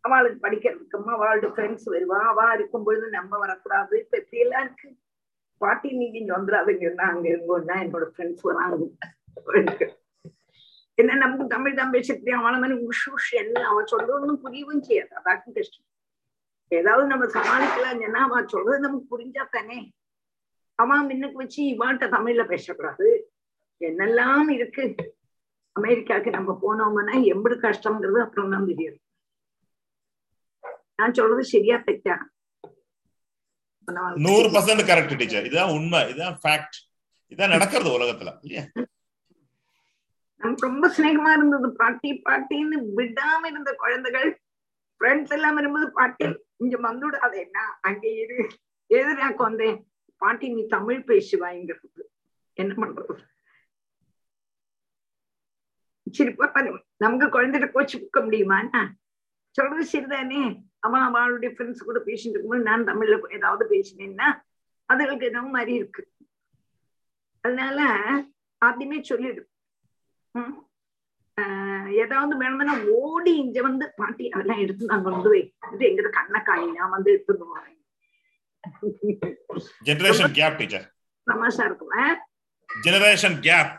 அவளுக்கு படிக்கிறதுக்கும் அவளோட ஃப்ரெண்ட்ஸ் வருவா. அவா இருக்கும் பொழுது நம்ம வரக்கூடாது. இப்ப எப்படி எல்லாம் இருக்கு. பாட்டி நீங்க இங்க வந்துடாதுங்கன்னா அங்க இருங்கோன்னா என்னோட ஃப்ரெண்ட்ஸ் வராங்க என்ன நமக்கு தமிழ் தான் பேசிட்டு அவன மாதிரி உஷ் உஷ் என்ன? அவன் சொல்றதுன்னு புரியவும் செய்யாது. அதாக்கும் கஷ்டம் ஏதாவது நம்ம சமாளிக்கலாம் என்ன அவன் சொல்றது நமக்கு புரிஞ்சா தானே? அவன் மின்னுக்கு வச்சு இவாட்ட தமிழ்ல பேசக்கூடாது. என்னெல்லாம் இருக்கு? அமெரிக்காவுக்கு நம்ம போனோம்னா எப்படி கஷ்டம்ங்கிறது அப்புறம் தான் தெரியும். நான் சொல்றது சரியா தைச்சா நூறு பர்சன்ட் கரெக்ட் டீச்சர் இதுதான் உண்மை. இதுதான் ஃபேக்ட் இதான் நடக்கிறது உலகத்துல இல்லையா? நமக்கு ரொம்ப சிநேகமா இருந்தது பாட்டி பாட்டின்னு விடாம இருந்த குழந்தைகள் ஃப்ரெண்ட்ஸ் எல்லாம் வரும்போது பாட்டி இங்க வந்துவிடாத என்ன அங்கே இரு. எதிராக்க வந்தேன் பாட்டி நீ தமிழ் பேசுவாங்கிறது என்ன பண்றது? சிரிப்பா நமக்கு குழந்தைகிட்ட கோச்சு கொடுக்க முடியுமா சொல்றது சரிதானே? அவன் அவளுடைய ஃப்ரெண்ட்ஸ் கூட பேசிட்டு இருக்கும்போது நான் தமிழ்ல ஏதாவது பேசினேன்னா அதுகளுக்கு ஏதாவது மாதிரி இருக்கு. அதனால ஆദ്യമേ சொல்லிடும் ஏதாவது வேணும்னா ஓடி இங்க வந்து பாட்டி அதெல்லாம் எடுத்து நாங்க கொண்டு போய் எங்கிட்ட கண்ணை காணி நான் வந்து எடுத்துட்டு போறேன். ஜெனரேஷன் கேப் டீச்சர் தமாஷா இருக்குமே? ஜெனரேஷன் கேப்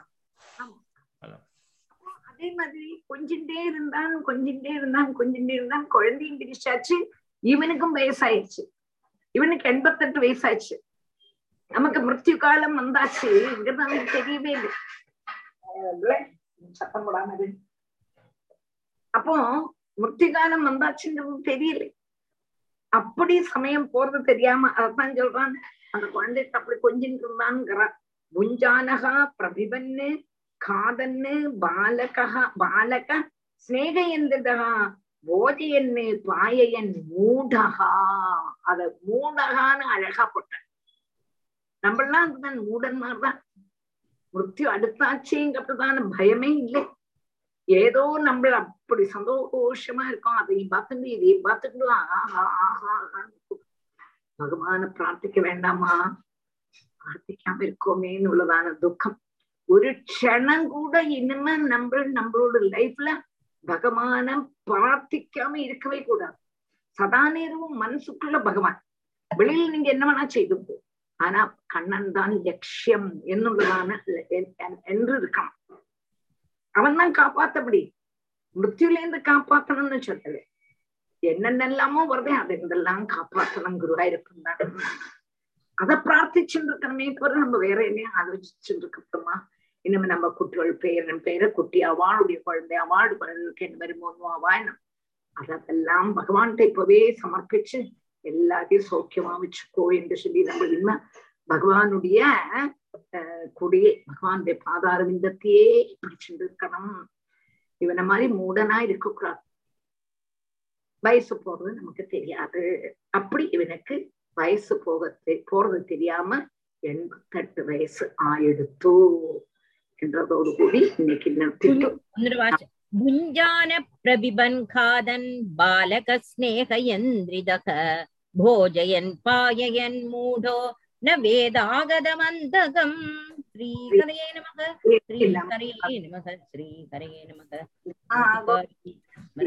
அதே மாதிரி கொஞ்சிண்டே இருந்தான் கொஞ்சிண்டே இருந்தான் கொஞ்சிண்டே இருந்தான். குழந்தையும் பிரிச்சாச்சு. இவனுக்கும் வயசாயிடுச்சு. இவனுக்கு எண்பத்தெட்டு வயசாச்சு நமக்கு மிருத்யு காலம் வந்தாச்சுங்கிறது அவனுக்கு தெரியவே இல்லை. சத்தம் போடாம அப்போ மிருத்யு காலம் வந்தாச்சுங்கிறது தெரியல. அப்படி சமயம் போறது தெரியாம அதான் சொல்றான். அந்த குழந்தைக்கு அப்படி கொஞ்சிட்டு இருந்தான்ங்கிறான். புஞ்சானகா பிரபிபன்னு காதன்னு பாலக பாலக ஸ்நேகயந்திரதா போதையன்னு பாயையன் மூடகா அத மூடகான்னு அழகா போட்ட நம்மளாம் அதுதான் மூடன்மார் தான் மிருத்யு அடுத்தாச்சுங்கிறதுதான பயமே இல்லை. ஏதோ நம்மள அப்படி சந்தோஷமா இருக்கோம். அதை பார்த்துட்டு இதை பார்த்துட்டு ஆஹா ஆஹா பகவான பிரார்த்திக்க வேண்டாமா? பிரார்த்திக்காம இருக்கோமேன்னு உள்ளதான துக்கம். ஒரு க்ஷணம் கூட இனிமே நம்ம நம்மளோட லைஃப்ல பகவான பிரார்த்திக்காம இருக்கவே கூடாது. சதா நேரமும் மனசுக்குள்ள பகவான். வெளியில் நீங்க என்ன வேணா செய்து போ. ஆனா கண்ணன் தான் லட்சியம் என்னுள்ளதான என்று இருக்கான். அவன் தான் காப்பாத்தபடி. மிருத்யுல இருந்து காப்பாத்தணும்னு சொல்லல. என்னென்னலாமோ வருதே அது இதெல்லாம் காப்பாற்றணும் குருவாயிருக்கும் தான். அதை பிரார்த்திச்சுட்டு இருக்கணுமே தவிர நம்ம வேற என்னையும் ஆலோசிச்சுட்டு இருக்கட்டுமா? இனிமே நம்ம குட்டிகள் பேரன் பேர குட்டி அவாளுடைய குழந்தை அவாடு குழந்தைக்கு என்ன மாதிரி மூணு அதெல்லாம் பகவான்கிட்ட இப்பவே சமர்ப்பிச்சு எல்லாத்தையும் சௌக்கியமா வச்சுக்கோ என்று சொல்லி நம்ம இனிமே பகவானுடைய கொடியே பகவானுடைய பாதார விந்தத்தையே பிடிச்சிட்டு இருக்கணும் இவனை மாதிரி மூடனா இருக்கக்கூடாது. வயசு போறது நமக்கு தெரியாது. அப்படி இவனுக்கு வயசு போக போறது தெரியாம எண்பத்தெட்டு வயசு ஆயிடுத்து. என்றதோடு கூடி இன்னைக்கு நிறுத்திட்டோம் भुञ्जान प्रबिबन् खादन् बालकस्नेहयन्द्रिदः भोजयन् पाययन् मूढो न वेदागतमन्तकम् श्रीहरये नमः श्रीहरये नमः श्रीहरये नमः